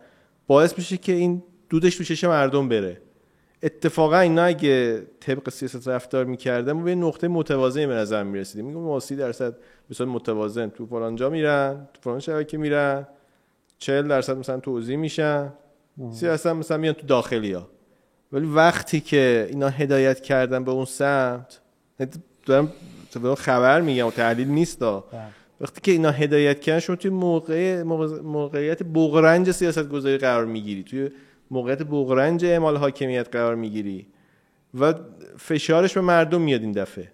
باعث میشه که این دودش تو مردم بره. اتفاقا اینا اگه طبق سیاست رفتار می‌کردن ما به نقطه متوازنی به نظر می‌رسیدیم. میگم ما 30 درصد صورت متوازن تو فلان جا میرن تو فلان شبکه میرن 40 درصد مثلا توضیح میشن 30 درصد مثلا میان تو داخلی ها ولی وقتی که اینا هدایت کردن به اون سمت دارم خبر میگم و تحلیل نیست دا. وقتی که اینا هدایت کردن شما توی موقع موقعیت بغرنج سیاست گذاری قرار می‌گیری. توی موقعیت بغرنج اعمال حاکمیت قرار می‌گیری و فشارش به مردم میاد این دفعه.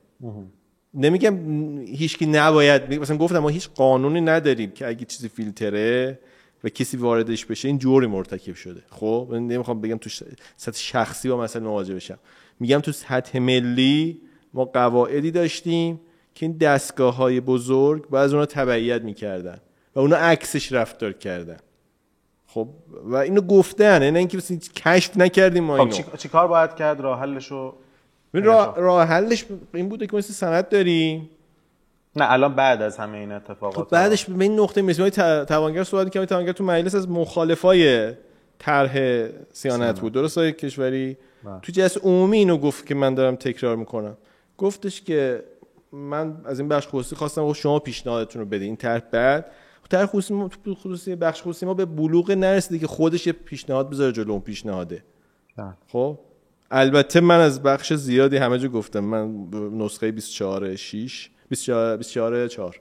نمیگم هیچکی نباید مثلا گفتم ما هیچ قانونی نداریم که اگه چیزی فیلتره و کسی واردش بشه این جوری مرتکب شده. خب نمی‌خوام بگم تو سطح شخصی با مثلا مواجه بشم. میگم تو سطح ملی ما قواعدی داشتیم که این دستگاه های بزرگ از اونا تبعیت می‌کردن و اونا عکسش رفتار کردن. خب و اینو گفتن نه اینکه کشف نکردیم ما خب اینو. چی, کار باید کرد؟ راه حلشو راه, راه حلش این بوده که مثل سند داریم. نه الان بعد از همه این اتفاقات خب بعدش به این نقطه می‌رسیم. توانگر صحبت که توانگر تو مجلس از مخالفای طرح سیانت بود. درست های کشوری؟ با. تو جلسه عمومی اینو گفت که من دارم تکرار می‌کنم. گفتش که من از این بخش خصوصی خواستم شما پیشنهادتون رو بده این طرح بعد طرح خصوصی ما خصوصی بخش خصوصی ما به بلوغ نرسیده که خودش یه پیشنهاد بذاره جلو اون پیشنهاده. خب؟ البته من از بخش زیادی همه جا گفتم. من نسخه 24 6 24 24 4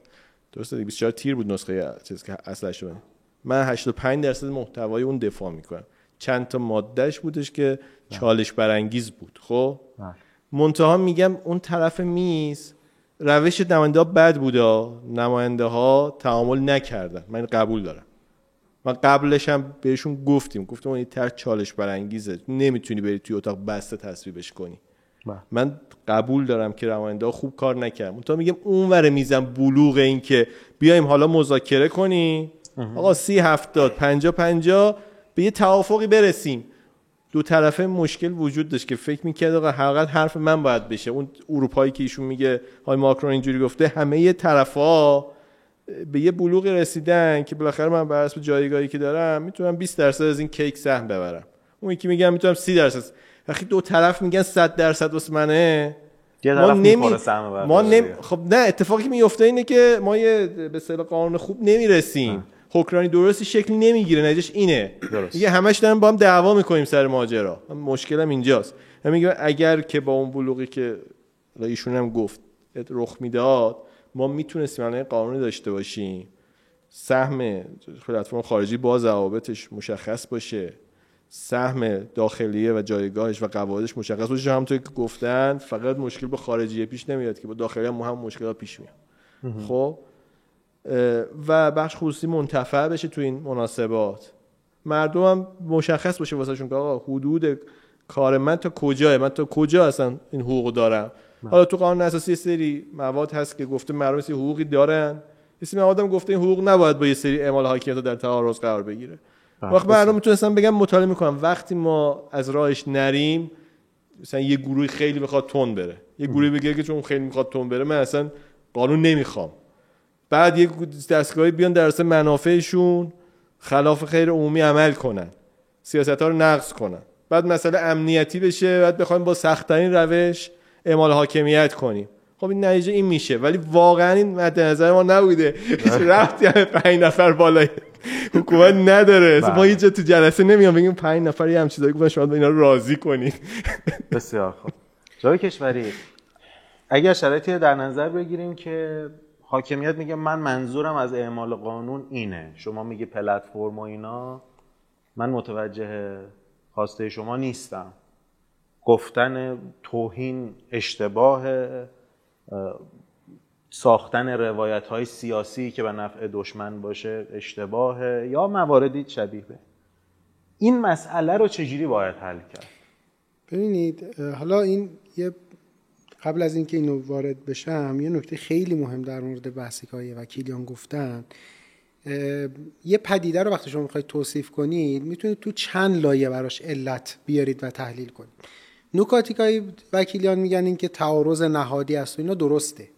درسته 24 تیر بود نسخه چیزی که اصلش بود من 85 درصد محتوای اون دفاع می‌کنم. چند تا مادهش بودش که چالش برانگیز بود. خب؟ منتها میگم اون طرف میز روش نماینده ها بد بوده نماینده ها تعامل نکردن. من قبول دارم. من قبلش هم بهشون گفتیم. گفتم این طرح چالش برانگیزه. نمی‌تونی بری توی اتاق بسته تصویبش کنی. با. من قبول دارم که نماینده ها خوب کار نکردن. تا میگم اونور میزم بلوغ این که بیایم حالا مذاکره کنی. آقا سی هفتاد پنجا پنجا به یه توافقی برسیم. دو طرفه مشکل وجود داشت که فکر می‌کرد آقا حقیقت حرف من باید بشه. اون اروپایی که ایشون میگه های ماکرون اینجوری گفته همه طرفا به یه بلوغی رسیدن که بالاخره من بر اساس جایگاهی که دارم می‌تونم 20 درصد از این کیک سهم ببرم. اون یکی میگم می‌تونم 30 درصد. وقتی دو طرف میگن 100 درصد واسه منه ما نمی... ما نمی... خب نه اتفاقی میفته اینه که ما یه به اصطلاح قانون خوب نمی‌رسیم. حکرانی درستی شکلی نمی‌گیره نتیجهش اینه. درست. میگه همش دارن با هم دعوا می‌کنیم سر ماجرا. مشکلم اینجاست. میگه اگر که با اون بلوغی که ایشون هم گفت رخ می‌داد ما می‌تونستیم الان قانونی داشته باشیم. سهم پلتفرم خارجی با ضوابطش مشخص باشه. سهم داخلیه و جایگاهش و قواعدش مشخص باشه. همونطور که گفتن فقط مشکل به خارجیه پیش نمیاد که با داخلی هم هم مشکلات پیش میاد. خب؟ و بخش خصوصی منتفع بشه تو این مناسبات. مردم هم مشخص باشه واسهشون که آقا حدود کار من تا کجاه من تا کجا اصلا این حقوق دارم؟ حالا تو قانون اساسی سری مواد هست که گفته مردم سی حقوقی دارن. اسم مواد هم گفته این حقوق نباید با یه سری اعمال حاکمیت در تعارض قرار بگیره. وقت مردم می‌تونستن بگم مطالعه می‌کنم وقتی ما از راهش نریم مثلا یه گروهی خیلی بخواد تون بره. یه گروهی بگه که چون خیلی می‌خواد تون بره من اصلا قانون نمی‌خوام. بعد یه دستگاهی بیان در اصل منافعشون خلاف خیر عمومی عمل کنن. سیاست ها رو نقض کنن. بعد مسئله امنیتی بشه بعد بخوایم با سختترین روش اعمال حاکمیت کنیم. خب این نتیجه این میشه. ولی واقعا این مد نظر ما نبوده. رفتی همه پنج نفر بالای حکومت نداره. ما هیچ تو جلسه نمیام بگیم پنج نفر یه هم چیزایی گفتن شما اینا رو راضی کنید بسیار خوب. جای کشوری. اگر شرایطی در نظر بگیریم که حاکمیت میگه من منظورم از اعمال قانون اینه. شما میگی پلتفرم و اینا. من متوجه خواسته شما نیستم. گفتن توهین اشتباه ساختن روایت های سیاسی که به نفع دشمن باشه اشتباه یا مواردی شبیه به. این مسئله رو چجوری باید حل کرد؟ ببینید حالا این یه قبل از اینکه اینو وارد بشم یه نکته خیلی مهم در مورد بحثی که های وکیلیان گفتن. یه پدیده رو وقتی شما می‌خواید توصیف کنید می‌تونید تو چند لایه براش علت بیارید و تحلیل کنید. نکاتی که وکیلیان میگن این که تعارض نهادی است و اینا درسته.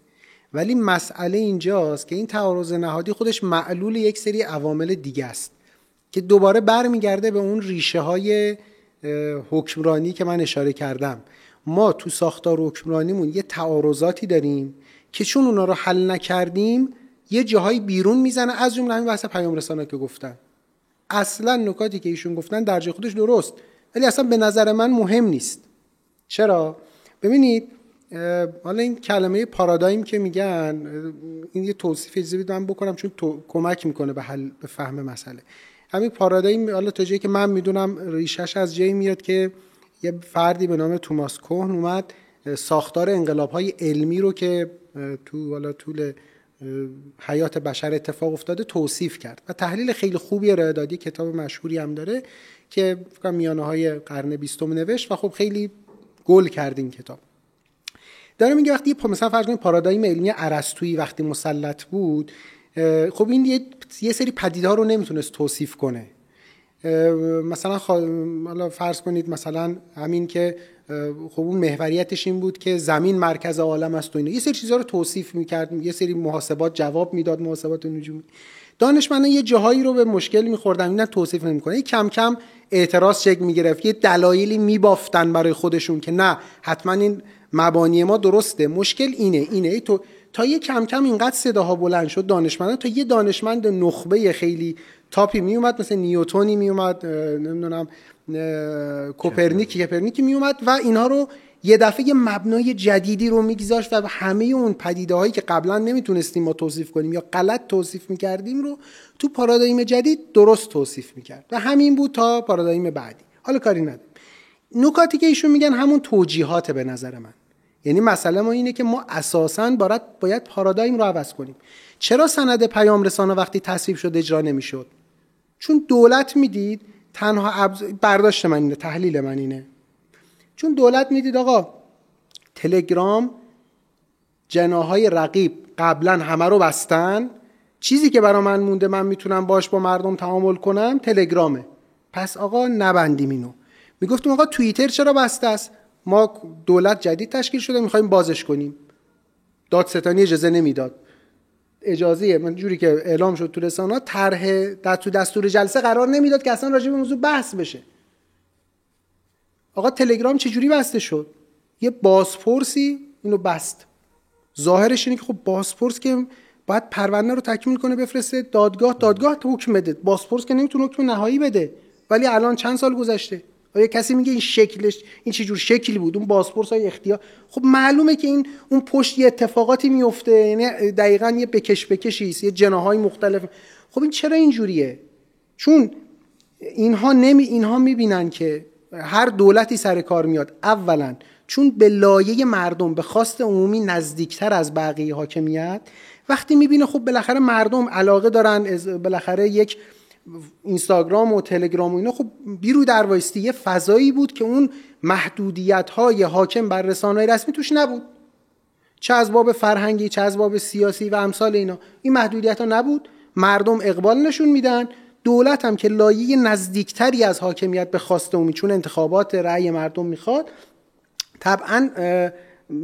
ولی مسئله اینجاست که این تعارض نهادی خودش معلول یک سری عوامل دیگه است که دوباره برمیگرده به اون ریشه های حکمرانی که من اشاره کردم. ما تو ساختار حکمرانیمون یه تعارضاتی داریم که چون اونا رو حل نکردیم یه جاهایی بیرون می‌زنه از جمله همین بحث پیام رسانه که گفتن. اصلا نکاتی که ایشون گفتن در جای خودش درست ولی اصلا به نظر من مهم نیست. چرا؟ ببینید حالا این کلمه پارادایم که میگن این یه توصیف اجازه من بکنم چون تو... کمک می‌کنه به حل به فهم مسئله. همین پارادایم حالا تا جایی که من می‌دونم ریشش از جایی میاد که یه فردی به نام توماس کوهن اومد ساختار انقلاب های علمی رو که تو حالا طول حیات بشر اتفاق افتاده توصیف کرد و تحلیل خیلی خوبی ارائه دادی کتاب مشهوری هم داره که میانه های قرن بیستم نوشت و خب خیلی گل کرد این کتاب. داره میگه وقتی مثلا فرض کنید پارادایم علمی ارسطویی وقتی مسلط بود خب این یه سری پدیده ها رو نمی‌تونست توصیف کنه. مثلا حالا فرض کنید مثلا همین که خب اون محوریتش این بود که زمین مرکز عالم است و اینه یه سری چیزها رو توصیف می‌کرد یه سری محاسبات جواب می‌داد محاسبات نجومی دانشمندان یه جاهایی رو به مشکل میخوردن اینا توصیف نمی‌کنه کم کم اعتراض شکل می‌گرفت یه دلایلی میبافتن برای خودشون که نه حتما این مبانی ما درسته. مشکل اینه اینه. تو تا یه کم کم اینقدر صداها بلند شد دانشمندان تا یه دانشمند نخبه خیلی تاپی میومد مثل نیوتونی میومد نمی‌دونم کوپرنیکی کوپرنیکی میومد و اینها رو یه دفعه یه مبنای جدیدی رو میگذاشت و همه اون پدیده هایی که قبلا نمی‌تونستیم ما توصیف کنیم یا غلط توصیف می‌کردیم رو تو پارادایم جدید درست توصیف می‌کرد و همین بود تا پارادایم بعدی. حالا کاری نداریم. نکاتی که ایشون میگن همون توجیهات به نظر من. یعنی مسئله ما اینه که ما اساسا باید باید پارادایم رو عوض کنیم. چرا سند پیام رسانه وقتی تصویب شد اجرا نمی‌شد؟ چون دولت می‌دید تنها برداشت من اینه تحلیل من اینه. چون دولت می‌دید آقا تلگرام جناهای رقیب قبلا همه رو بستن. چیزی که برا من مونده من می‌تونم باش با مردم تعامل کنم تلگرامه. پس آقا نبندیم اینو. می‌گفتیم آقا توییتر چرا بسته است؟ ما دولت جدید تشکیل شده می‌خوایم بازش کنیم. دادستانی اجازه نمی‌داد. اجازه من جوری که اعلام شد تو رسانه طرح در تو دستور جلسه قرار نمی‌داد که اصلا راجع به موضوع بحث بشه. آقا تلگرام چجوری بسته شد؟ یه بازپرسی اینو بست. ظاهرش اینه که خب بازپرس که باید پرونده رو تکمیل کنه بفرسته دادگاه دادگاه حکم بده. بازپرس که نمی‌تونه حکم نهایی بده. ولی الان چند سال گذشته؟ آیا کسی میگه این شکلش این چه جور شکلی بود؟ اون بازپرس های اختیار. خب معلومه که این اون پشت یه اتفاقاتی میفته. یعنی دقیقا یه بکش بکشی یه جناهای مختلف. خب این چرا اینجوریه؟ چون اینها نمی اینها می‌بینن که هر دولتی سر کار میاد. اولا چون به لایه مردم به خواست عمومی نزدیکتر از بقیه حاکمیت وقتی می‌بینه خب بالاخره مردم علاقه دارن بالاخره یک اینستاگرام و تلگرام و اینا خب بیرو در وایستی. یه فضایی بود که اون محدودیت های حاکم بر رسانه رسمی توش نبود. چه از باب فرهنگی چه از باب سیاسی و امثال اینا. این محدودیت ها نبود. مردم اقبال نشون میدن. دولت هم که لایه نزدیکتری از حاکمیت به خواست عمومی چون انتخابات رأی مردم می‌خواد طبعا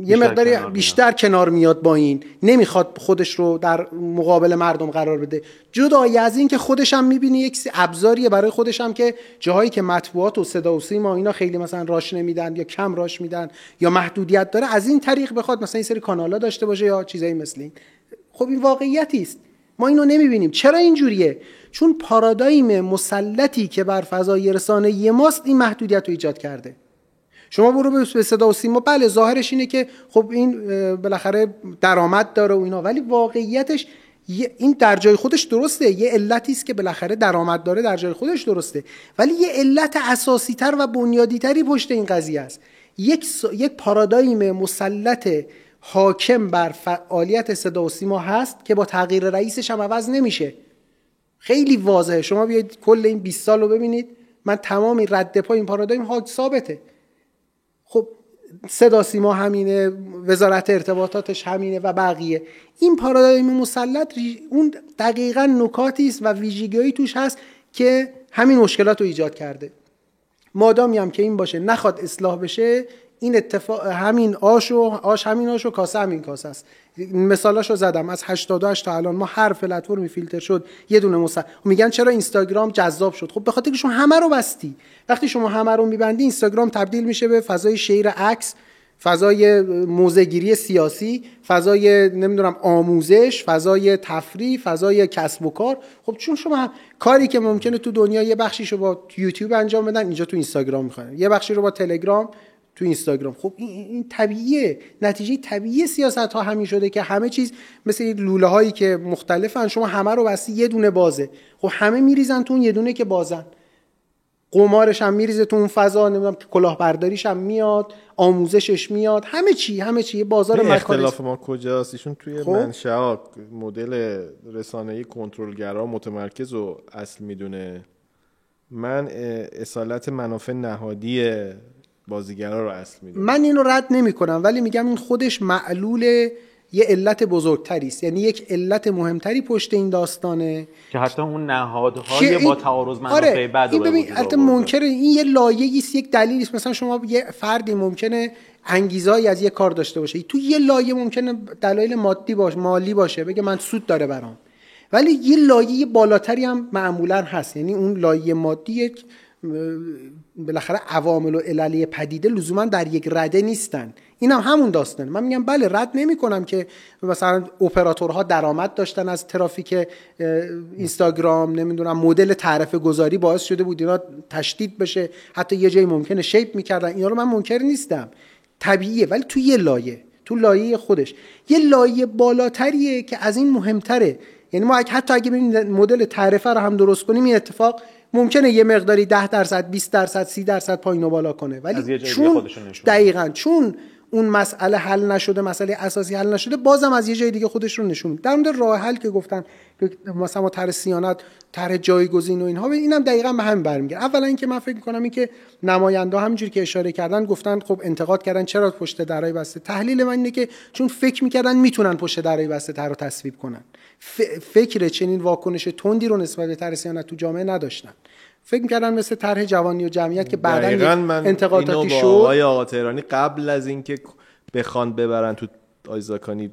یه مقداری بیشتر کنار میاد با این. نمی‌خواد خودش رو در مقابل مردم قرار بده. جدای از این که خودش هم می‌بینه یک ابزاریه برای خودش هم که جاهایی که مطبوعات و صدا و سیما اینا خیلی مثلا راش نمیدن یا کم راش میدن یا محدودیت داره از این طریق بخواد مثلا این سری کانالا داشته باشه یا چیزایی مثل این. خب این واقعیتی است. ما اینو نمی‌بینیم. چرا اینجوریه؟ چون پارادایم مسلطی که بر فضای رسانه ماست این محدودیت رو ایجاد کرده. شما برو به صدا و سیما. بله ظاهرش اینه که خب این بالاخره درآمد داره و اینا. ولی واقعیتش این در جای خودش درسته. یه علتی است که بالاخره درآمد داره در جای خودش درسته. ولی یه علت اساسی تر و بنیادی تری پشت این قضیه است. یک یک پارادایم مسلط حاکم بر فعالیت صدا و سیما هست که با تغییر رئیسش هم عوض نمیشه. خیلی واضحه. شما بیاید کل این 20 سال رو ببینید. من تمام رد پای این پارادایم ها ثابته. خب صدا سیما همینه وزارت ارتباطاتش همینه و بقیه. این پارادایم مسلط اون دقیقا نکاتی است و ویژگیهایی توش هست که همین مشکلات رو ایجاد کرده. مادامی هم که این باشه نخواد اصلاح بشه این اتفاق همین آش و آش همین آش و کاسه همین کاسه است. مثالاشو زدم. از 88 تا الان ما هر پلتفرمی فیلتر شد یه دونه مص... میگن چرا اینستاگرام جذاب شد؟ خب به خاطر که شما همه رو بستی. وقتی شما همه رو میبندی اینستاگرام تبدیل میشه به فضای شیر عکس فضای موزگیری سیاسی فضای نمی‌دونم آموزش فضای تفریح فضای کسب و کار. خب چون شما کاری که ممکنه تو دنیا یه بخشیشو با یوتیوب انجام بدن اینجا تو اینستاگرام می‌خوان. یه بخشی رو با تلگرام تو اینستاگرام. خب این, این طبیعیه. نتیجه طبیعی سیاست ها همین شده که همه چیز مثل لوله هایی که مختلفن شما همه رو بستی یه دونه بازه. خب همه میریزن تو اون یه دونه که بازن. قمارش هم میریزه تو اون فضا نمی‌دونم کلاهبرداریش هم میاد آموزشش میاد. همه چی همه چی. بازار این مکانی اختلاف ما کجاست؟ ایشون توی خب. منشأ مدل رسانه‌ای کنترلگرا متمرکز و اصل می‌دونه. من اصالت منافع نهادی بازیگرا رو اصل می‌دونم. من اینو رد نمی کنم ولی میگم این خودش معلول یه علت بزرگتری است. یعنی یک علت مهمتری پشت این داستانه. که حتی اون نهادهای این- با تعارض منافع آره رو این ببین البته. منکر این یه لایه است یک دلیلی است. مثلا شما یه فردی ممکنه انگیزایی از یه کار داشته باشه. تو یه لایه ممکنه دلایل مادی باشه مالی باشه بگه من سود داره برام. ولی یه لایه بالاتری هم معمولا هست. یعنی اون لایه مادی یک بالاخره عوامل و عللی پدیده لزوما در یک رده نیستن. این هم همون داستانه. من میگم بله رد نمی کنم که مثلا اپراتورها درآمد داشتن از ترافیک اینستاگرام نمی‌دونم مدل تعرفه گذاری باعث شده بود اینا تشدید بشه. حتی یه جایی ممکنه شیپ می‌کردن. اینا رو من منکر نیستم. طبیعیه ولی تو یه لایه تو لایه خودش. یه لایه بالاتریه که از این مهمتره. یعنی ما حتی اگه ببینید مدل تعرفه رو هم درست کنیم این اتفاق ممکنه یه مقداری 10 درصد 20 درصد 30 درصد پایین و بالا کنه. ولی چون. دقیقا چون اون مسئله حل نشده مسئله اساسی حل نشده بازم از یه جای دیگه خودش رو نشون میده. در مورد راه حل که گفتن که مثلا ما طرح سیانت طرح جایگزین و اینها اینم دقیقا به همین برمیگرده. اولا اینکه من فکر می‌کنم این که نماینده همینجوری که اشاره کردن گفتن خب انتقاد کردن چرا پشت درای بسته؟ تحلیل من اینه که چون فکر می‌کردن می‌تونن پشت درای بسته طرح رو تصویب کنن. فکر چنین واکنش تندی رو نسبت به طرح سیانت تو جامعه نداشتن. فکر می‌کردن مثل طرح جوانی و جمعیت که بعدا انتقاداتی شد. آقای آقا تهرانی قبل از اینکه بخوان ببرن تو آیزاکانی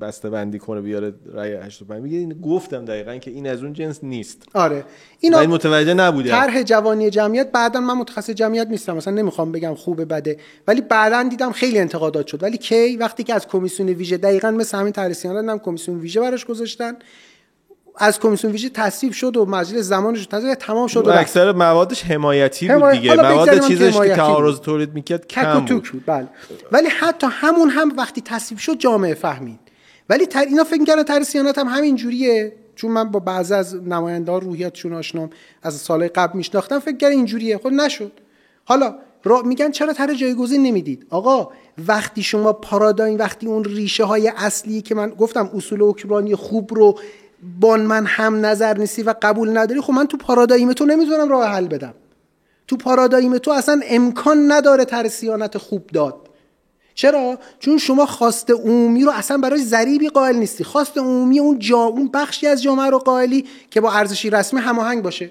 بسته بندی کنه بیاره رای 85 میگه این گفتم دقیقا که این از اون جنس نیست. آره. اینا این متوجه نبوده طرح جوانی جمعیت بعدا من متخصص جمعیت نیستم. مثلا نمی‌خوام بگم خوبه بده ولی بعدا دیدم خیلی انتقادات شد. ولی کی؟ وقتی که از کمیسیون ویژه دقیقا مثل همین طرح سیانت هم کمیسیون ویژه براش گذاشتن. از کمیسیون ویژه تصویب شد و مجلس زمانش رو تصویب تمام شد و. اکثر موادش حمایتی بود دیگه. مواد چیزش که تعارض. تولید می‌کرد کم بود. توک بود بله. ولی حتی همون هم وقتی تصویب شد جامعه فهمید. ولی تر اینا فکر کردن طرح سیانت هم همین جوریه. چون من با بعضی از نماینده ها روحیاتشون آشنام از سال قبل میشناختم فکر کردن اینجوریه خود نشد. حالا را میگن چرا طرح جایگزین نمی‌دید؟ آقا وقتی شما پارادایم وقتی اون ریشه های اصلی که من گفتم اصول حکمرانی خوب رو با من هم نظر نیستی و قبول نداری خب من تو پارادایم تو نمی‌تونم راه حل بدم. تو پارادایم تو اصلا امکان نداره طرح سیانت خوب داد. چرا؟ چون شما خواست عمومی رو اصلا برای ضریبی قائل نیستی. خواست عمومی اون جا اون بخشی از جامعه رو قائلی که با ارزشی رسمی هماهنگ باشه.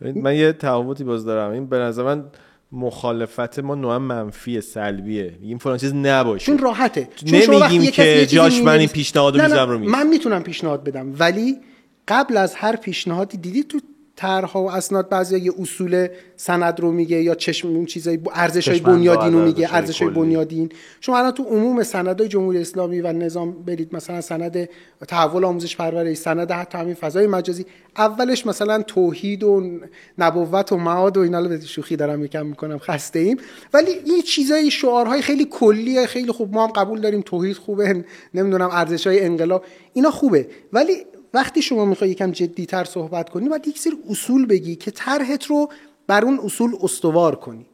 من یه تفاوتی باز دارم. این به نظر من مخالفت ما نوعا منفی سلبیه. این فلان چیز نباشه. چون راحته. چون نمیگیم که جاش من این پیشنهاد نه، نه، می‌ذارم رو میز من می‌تونم پیشنهاد بدم. ولی قبل از هر پیشنهادی دیدی تو طرحها و اسناد بعضی یه اصول سند رو میگه یا چشم اون چیزای ارزش های چشم‌انداز، بنیادین رو میگه ارزش‌های ارزش های کلی. بنیادین. شما الان تو عموم سندهای جمهوری اسلامی و نظام برید مثلا سند تحول آموزش پرورش سند حتی همین فضای مجازی اولش مثلا توحید و نبوت و معاد و اینا رو به شوخی دارم یکم می‌کنم خسته ایم. ولی این چیزای شعارهای خیلی کلیه خیلی خوب ما هم قبول داریم توحید خوبه نمی‌دونم ارزش های انقلاب اینا خوبه. ولی وقتی شما می‌خوای یکم جدیتر صحبت کنی باید یک سری اصول بگی که طرحت رو بر اون اصول استوار کنی.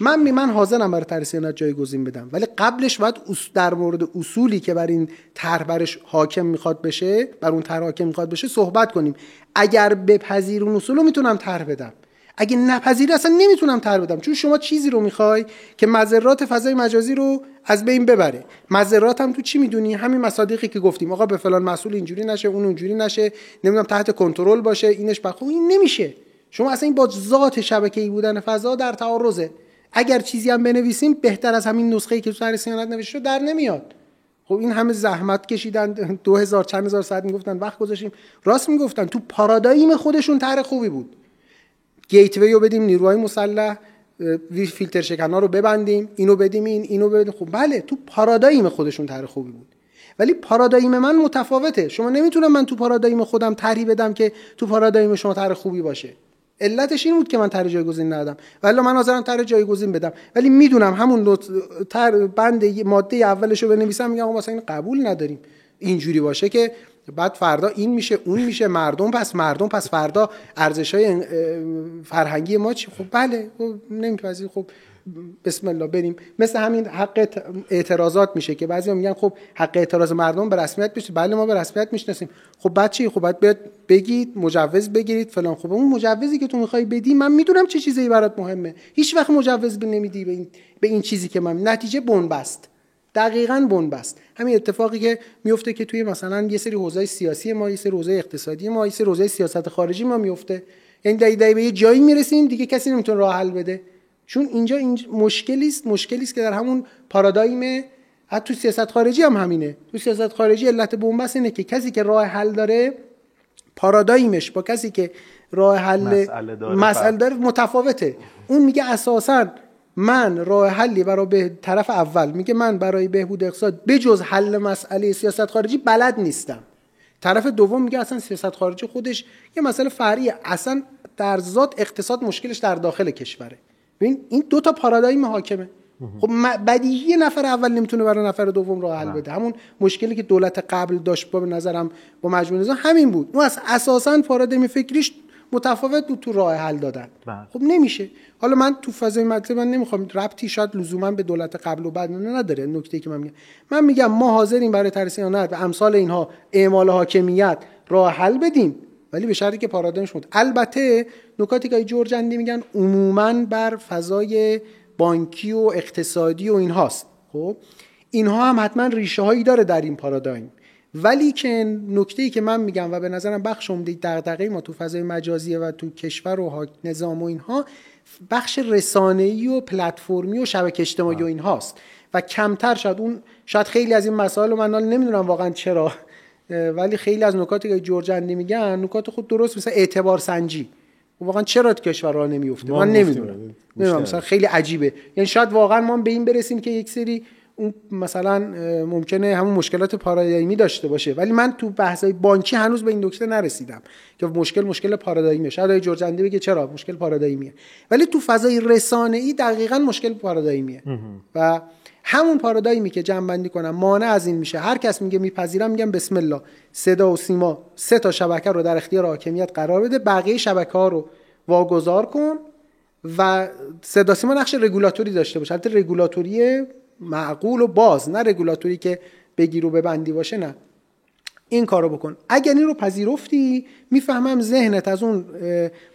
من می من حاضرم برای طرح سیانت جایگزین بدم ولی قبلش باید در مورد اصولی که بر این طرح برش حاکم می‌خواد بشه بر اون طرح حاکم می‌خواد بشه صحبت کنیم. اگر بپذیر اون اصول رو می‌تونم طرح بدم. اگه نپذیری اصلا نمی‌تونم طرح بدم. چون شما چیزی رو می‌خوای که مذرات فضای مجازی رو از بین ببره. مذرات هم تو چی می‌دونی؟ همین مصادیقی که گفتیم. آقا به فلان مسئول اینجوری نشه اون اونجوری نشه نمی‌دونم تحت کنترل باشه اینش بخو این نمیشه. شما اصلا این با ذات شبکه‌ای بودن فضا در تعارضه. اگر چیزی هم بنویسیم بهتر از همین نسخه‌ای که تو سر سیانت نوشته در نمیاد. خب این همه زحمت کشیدن دو هزار چند هزار ساعت می‌گفتن وقت گذاشتیم. راست می‌گفتن تو پارادایم خودشون طرح خوبی بود. گیتوی رو بدیم نیروهای مسلح فیلتر شکنا رو ببندیم اینو بدیم این اینو بدیم. خب بله تو پارادایم خودشون طرح خوبی بود. ولی پارادایم من متفاوته. شما نمی‌تونم من تو پارادایم خودم طرحی بدم که تو پارادایم شما طرح خوبی باشه. علتش این بود که من طرح جایگزین ندادم. ولی من حاضرم طرح جایگزین بدم. ولی می‌دونم همون تر بند ماده اولش رو بنویسم میگم واسه این قبول نداریم. اینجوری باشه که بعد فردا این میشه اون میشه مردم پس مردم پس فردا ارزش های فرهنگی ما چی؟ خب بله خب نمیپذیر خب بسم الله بریم. مثل همین حق اعتراضات میشه که بعضی میگن خب حق اعتراض مردم به رسمیت بشه بله ما به رسمیت می‌شناسیم. خب بعد چی؟ خب بعد بگید مجوز بگیرید فلان. خب اون مجوزی که تو می‌خوای بدی من می‌دونم چه چیزی برات مهمه. هیچ وقت مجوز نمیدی به این به این چیزی که من نتیجه بنبست. دقیقا بنبست. همین اتفاقی که میفته که توی مثلا یه سری حوزه سیاسی ما یه سری حوزه اقتصادی ما یه سری حوزه سیاست خارجی ما میفته. یعنی دقیقاً به یه جایی می‌رسیم دیگه کسی نمی‌تونه راه حل بده. چون اینجا این مشکلی است مشکلی است که در همون پارادایم حتی تو سیاست خارجی هم همینه. تو سیاست خارجی علت بنبست اینه که کسی که راه حل داره پارادایمش با کسی که راه حل مسئله داره, متفاوته. اون میگه اساسا من راه حلی برای به طرف اول میگه من برای بهبود اقتصاد بجز حل مسئله سیاست خارجی بلد نیستم. طرف دوم میگه اصلا سیاست خارجی خودش یه مسئله فرعیه. اصلا در ذات اقتصاد مشکلش در داخل کشوره. ببین این دو تا پارادایم حاکمه. خب بدیهی نفر اول نمی‌تونه برای نفر دوم راه حل بده. همون مشکلی که دولت قبل داشت با به نظرم با مجموعه نظام همین بود. اون از اساسا پارادایم فکریش متفاوت بود تو راه حل دادن. بله. خب نمیشه. حالا من تو فضای مطلب من نمی‌خوام ربطی شاید لزوما به دولت قبل و بعد نداره. نکته که من میگم. من میگم ما حاضریم برای ترسیانات و امثال اینها اعمال حاکمیت راه حل بدیم ولی به شرطی که پارادایمش بود البته نکاتی که جورجندی میگن عموما بر فضای بانکی و اقتصادی و اینهاست. خب؟ اینها هم حتما ریشه هایی داره در این پارادایم. ولی که نکته ای که من میگم و به نظرم بخش عمده دغدغه ما تو فضای مجازی و تو کشور و نظام و اینها بخش رسانه‌ای و پلتفرمی و شبکه اجتماعی و اینهاست. و کمتر شاید اون شاید خیلی از این مسائل رو من نمی‌دونم واقعا چرا ولی خیلی از نکاتی که جورجندی میگن نکات خود درست مثل اعتبار سنجی. واقعا چرا تو کشور را نمیفته من نمی‌دونم. نمی‌دونم مثلا خیلی عجیبه. یعنی شاید واقعا ما به این برسیم که یک سری اون مثلا ممکنه همون مشکلات پارادایمی داشته باشه. ولی من تو بحثای بانکی هنوز به این نکته نرسیدم که مشکل مشکل پارادایمیه. شاید جورجندی بگه چرا مشکل پارادایمیه. ولی تو فضای رسانه ای دقیقا مشکل پارادایمیه. و همون پارادایمی که جمع بندی کنم مانع از این میشه. هر کس میگه میپذیرم میگم بسم الله. صدا و سیما سه تا شبکه رو در اختیار حاکمیت قرار بده. بقیه شبکه ها رو واگذار کن و صدا سیما نقش رگولاتوری داشته باشه البته رگولاتوری معقول و باز نه رگولاتوری که بگیر و ببندی باشه نه. این کارو بکن. اگر این رو پذیرفتی می‌فهمم ذهنت از اون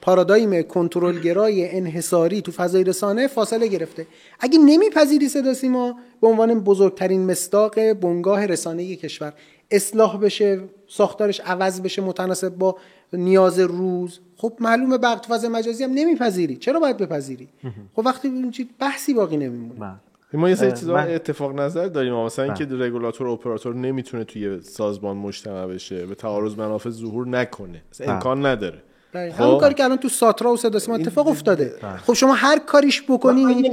پارادایم کنترلگرای انحصاری تو فضای رسانه فاصله گرفته. اگه نمیپذیری صدا سیما به عنوان بزرگترین مصداق بنگاه رسانه کشور اصلاح بشه ساختارش عوض بشه متناسب با نیاز روز. خب معلومه بقت فضای مجازی هم نمیپذیری. چرا باید بپذیری؟ خب وقتی بحثی باقی نمیمونه. بله. ما یه سری چیزا اتفاق نظر داریم مثلا اینکه بله. رگولاتور اپراتور نمی‌تونه توی سازمان مجتمع بشه به تعارض منافع ظهور نکنه. اصلا بله. امکان نداره. خب؟ همون کاری که الان تو ساترا و صدا اتفاق افتاده. بله. خب شما هر کاریش بکنی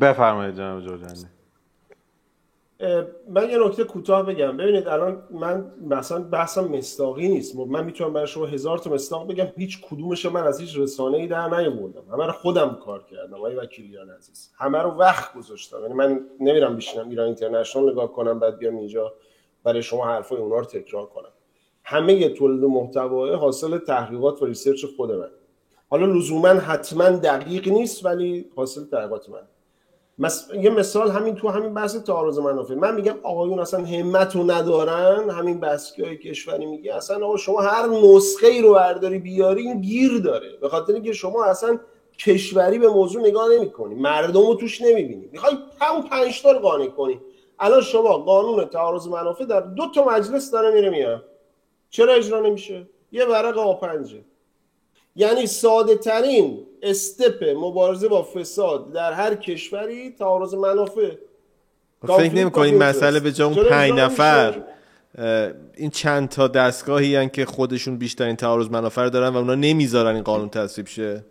بفرمایید جناب جورجانی من یه نکته کوتاه بگم. ببینید الان من مثلا بحثم مصداقی نیست. من می‌تونم برای شما هزار تا مصداق بگم. هیچ کدومش من از هیچ رسانه ای در نیاوردم. همه رو خودم کار کردم آقای وکیلیان عزیز. همه رو وقت گذاشتم. یعنی من نمیرم بشینم ایران اینترنشنال نگاه کنم بعد بیام اینجا برای شما حرفای اونا رو تکرار کنم. همه تولید محتوا حاصل تحقیقات و research خود من. حالا لزوما حتما دقیق نیست ولی حاصل تحقیقات من. مس... یه مثال همین تو همین بحث تعارض منافع. من میگم آقایون اصلا همت رو ندارن. همین بحثی های کشوری میگه اصلا آقا شما هر نسخه ای رو برداری بیاری این گیر داره. به خاطر اینکه شما اصلا کشوری به موضوع نگاه نمی‌کنی. مردم رو توش نمی‌بینی. می‌خوای همون پنج تا قانع کنی. الان شما قانون تعارض منافع در دو تا مجلس داره میره میاد. چرا اجرا نمیشه؟ یه ورق آ یعنی ساده ترین استپ مبارزه با فساد در هر کشوری تعارض منافع. فکر نمی این مسئله به جا اون پنج نفر این چند تا دستگاهی هن که خودشون بیشترین تعارض منافع دارن و اونا نمی‌ذارن این قانون تصویب شه.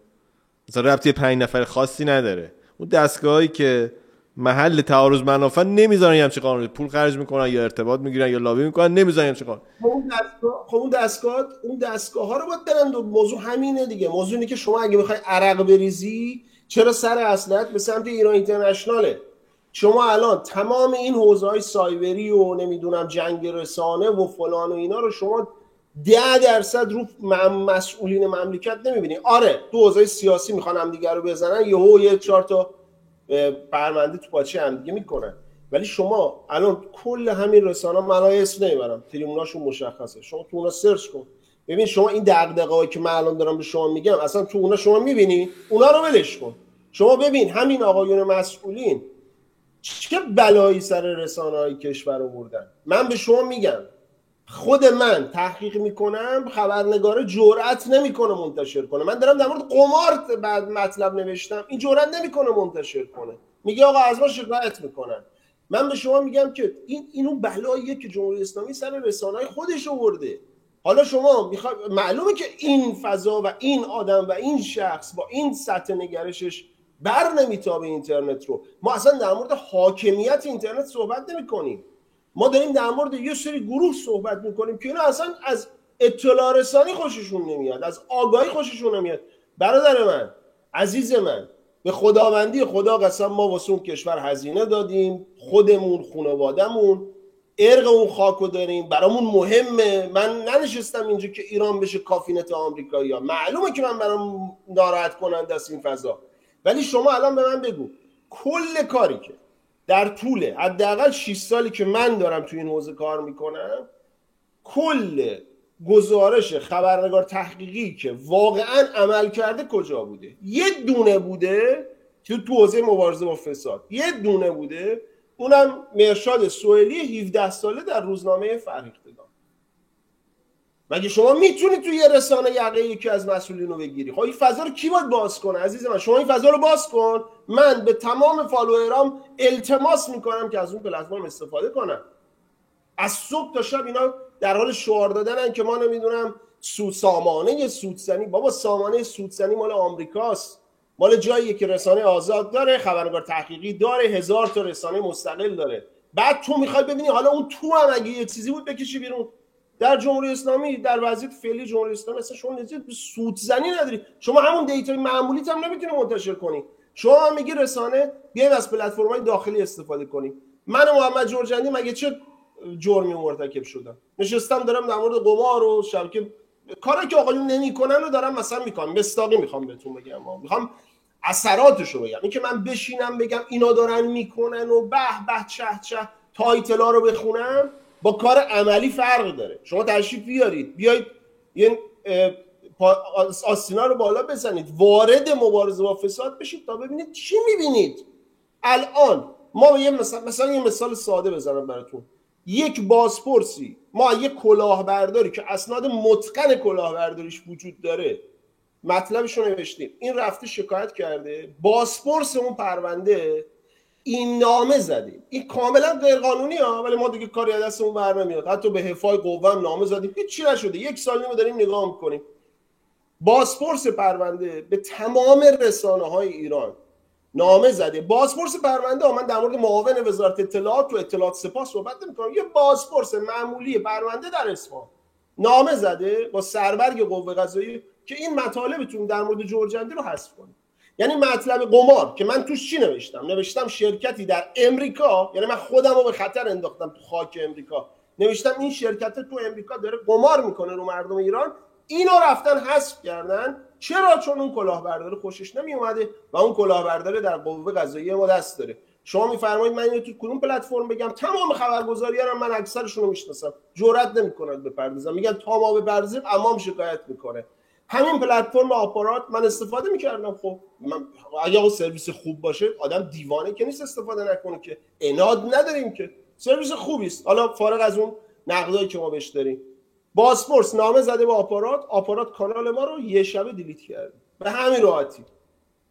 مثلا ربطی پنج نفر خاصی نداره. اون دستگاهایی که محل تعارض منافع نمی‌ذارن همچین قانون پول خرج می‌کنن یا ارتباط می‌گیرن یا لابی می‌کنن نمی‌ذارن همچین قانون. اون دستگاه خب اون دستگاه اون دستگاه ها رو باید دو موضوع همینه دیگه. موضوع اینه که شما اگه بخوای عرق بریزی چرا سر اصلت به سمت ایران اینترنشناله؟ شما الان تمام این حوزه های سایبری و نمی‌دونم جنگ رسانه و فلان و اینا رو شما ده درصد رو مسئولین مملکت نمی‌بینی. آره تو حوزه سیاسی می‌خوان هم دیگر رو بزنن. یهو یه چهار تا پرونده تو پاچه هم دیگه می‌کنن. ولی شما الان کل همین رسانه من اسم نمی‌برم. تریموناشون مشخصه. شما تو اونا سرچ کن. ببین شما این دغدغه‌ای که من الان دارم به شما میگم اصلا تو اونا شما می‌بینی؟ اونا رو ولش کن. شما ببین همین آقایون مسئولین چه بلایی سر رسانه های کشور آوردن. من به شما میگم خود من تحقیق می‌کنم خبرنگار جرأت نمی‌کنه منتشر کنه. من دارم در مورد قمار بعد مطلب نوشتم این جرأت نمی‌کنه منتشر کنه. میگه آقا از ما شکایت می‌کنن. من به شما میگم که این اینو بلاییه که جمهوری اسلامی سر رسانه خودش آورده. حالا شما می‌خواد معلومه که این فضا و این آدم و این شخص با این سطح نگرشش بر نمیتابه اینترنت رو. ما اصلا در مورد حاکمیت اینترنت صحبت نمی کنیم ما داریم در مورد یه سری گروه صحبت می‌کنیم که اینا اصلا از اطلاع رسانی خوششون نمیاد از آگاهی خوششون نمیاد. برادر من عزیز من به خداوندی خدا قسم ما واسه اون کشور هزینه دادیم خودمون خانوادهمون عرق اون خاکو داریم برامون مهمه. من ننشستم اینجا که ایران بشه کافینت آمریکایی ها. معلومه که من برام ناراحت کننده است این فضا. ولی شما الان به من بگو کل کاری که در طول حداقل 6 سالی که من دارم توی این حوزه کار می‌کنم کل گزارش خبرنگار تحقیقی که واقعا عمل کرده کجا بوده؟ یه دونه بوده که تو حوزه مبارزه با فساد. یه دونه بوده. اونم مرشاد سوئیلی 17 ساله در روزنامه فرهیختگان مگه شما می‌تونید توی یه رسانه یقه یکی از مسئولین رو بگیری؟ خب این فضا رو کی باید باز کنه؟ عزیز من شما این فضا رو باز کن. من به تمام فالوورام التماس می‌کنم که از اون پلتفرم استفاده کنم. از صبح تا شب اینا در حال شعار دادنن که ما نمی‌دونم سود سامانه سودزنی بابا سامانه سودزنی مال آمریکاست. مال جایی که رسانه آزاد داره خبرنگار تحقیقی داره هزار تا رسانه مستقل داره. بعد تو می‌خوای ببینی حالا اون تو هم اگه یه چیزی بود بکشی بیرون. در جمهوری اسلامی در وضعیت فعلی جمهوری اسلامی اصلا شما نزید به سودزنی نداری. شما همون دیتای معمولی هم نمی‌تونی منتشر کنی. شما میگی رسانه بیایم از پلتفرم‌های داخلی استفاده کنیم من محمد جورجندی مگه چه جرمی مرتکب شدم؟ نشستم دارم در مورد قمار و شبکه کاری که آقایون نمی‌کنن رو دارم مثلا می‌کنم مستاقی می‌خوام بهتون بگم. می‌خوام اثراتش رو بگم. اینکه من بشینم بگم اینا دارن می‌کنن و به به چه چه تایتلا رو بخونم با کار عملی فرق داره. شما تشریف بیارید. بیایید یه آستینا رو بالا بزنید. وارد مبارزه با فساد بشید تا ببینید چی می‌بینید. الان ما یه مثلا مثلا یه مثال ساده بزنم براتون. یک بازپرسی ما یک کلاهبرداری که اسناد متقن کلاهبرداریش وجود داره مطلبش رو نوشتیم. این رفته شکایت کرده. بازپرس اون پرونده این نامه زدیم. این کاملا غیر قانونی ها ولی ما دیگه کاری از دستمون بر نمیاد. حتی به حفای قوه نامه زدیم. هیچ چی نشده. یک سال نیمه داریم نگاه می‌کنیم. بازپرس پرونده به تمام رسانه های ایران نامه زده. بازپرس پرونده من در مورد معاون وزارت اطلاعات و اطلاعات سپاه صحبت نمی‌کنم. یه بازپرس معمولی پرونده در اصفهان نامه زده با سربرگ قوه قضاییه که این مطالبتون در مورد جورجندی رو حذف کنید. یعنی مطلب قمار که من توش چی نوشتم؟ نوشتم شرکتی در امریکا یعنی من خودم رو به خطر انداختم تو خاک امریکا. نوشتم این شرکت تو امریکا داره قمار می‌کنه رو مردم ایران. اینو رفتن حذف کردن. چرا؟ چون اون کلاهبردار خوشش نمی اومده و اون کلاهبردار در قوه قضاییه ما دست داره. شما میفرمایید من اینو تو کدوم پلتفرم بگم؟ تمام خبرگزاری رو من اکثرشون رو می‌شناسم. جرئت نمی‌کنن بپردازم میگن تا ما بپردازیم امام شکایت می‌کنه. همین پلتفرم آپارات من استفاده می‌کردم. خب من اگه سرویس خوب باشه آدم دیوانه که نیست استفاده نکنه که. اناد نداریم که. سرویس خوبی است حالا فارغ از اون نقدایی که ما بهش داریم. باسپورس نامه زده به آپارات. آپارات کانال ما رو یه شبه دیلیت کرد. به همین راحتی.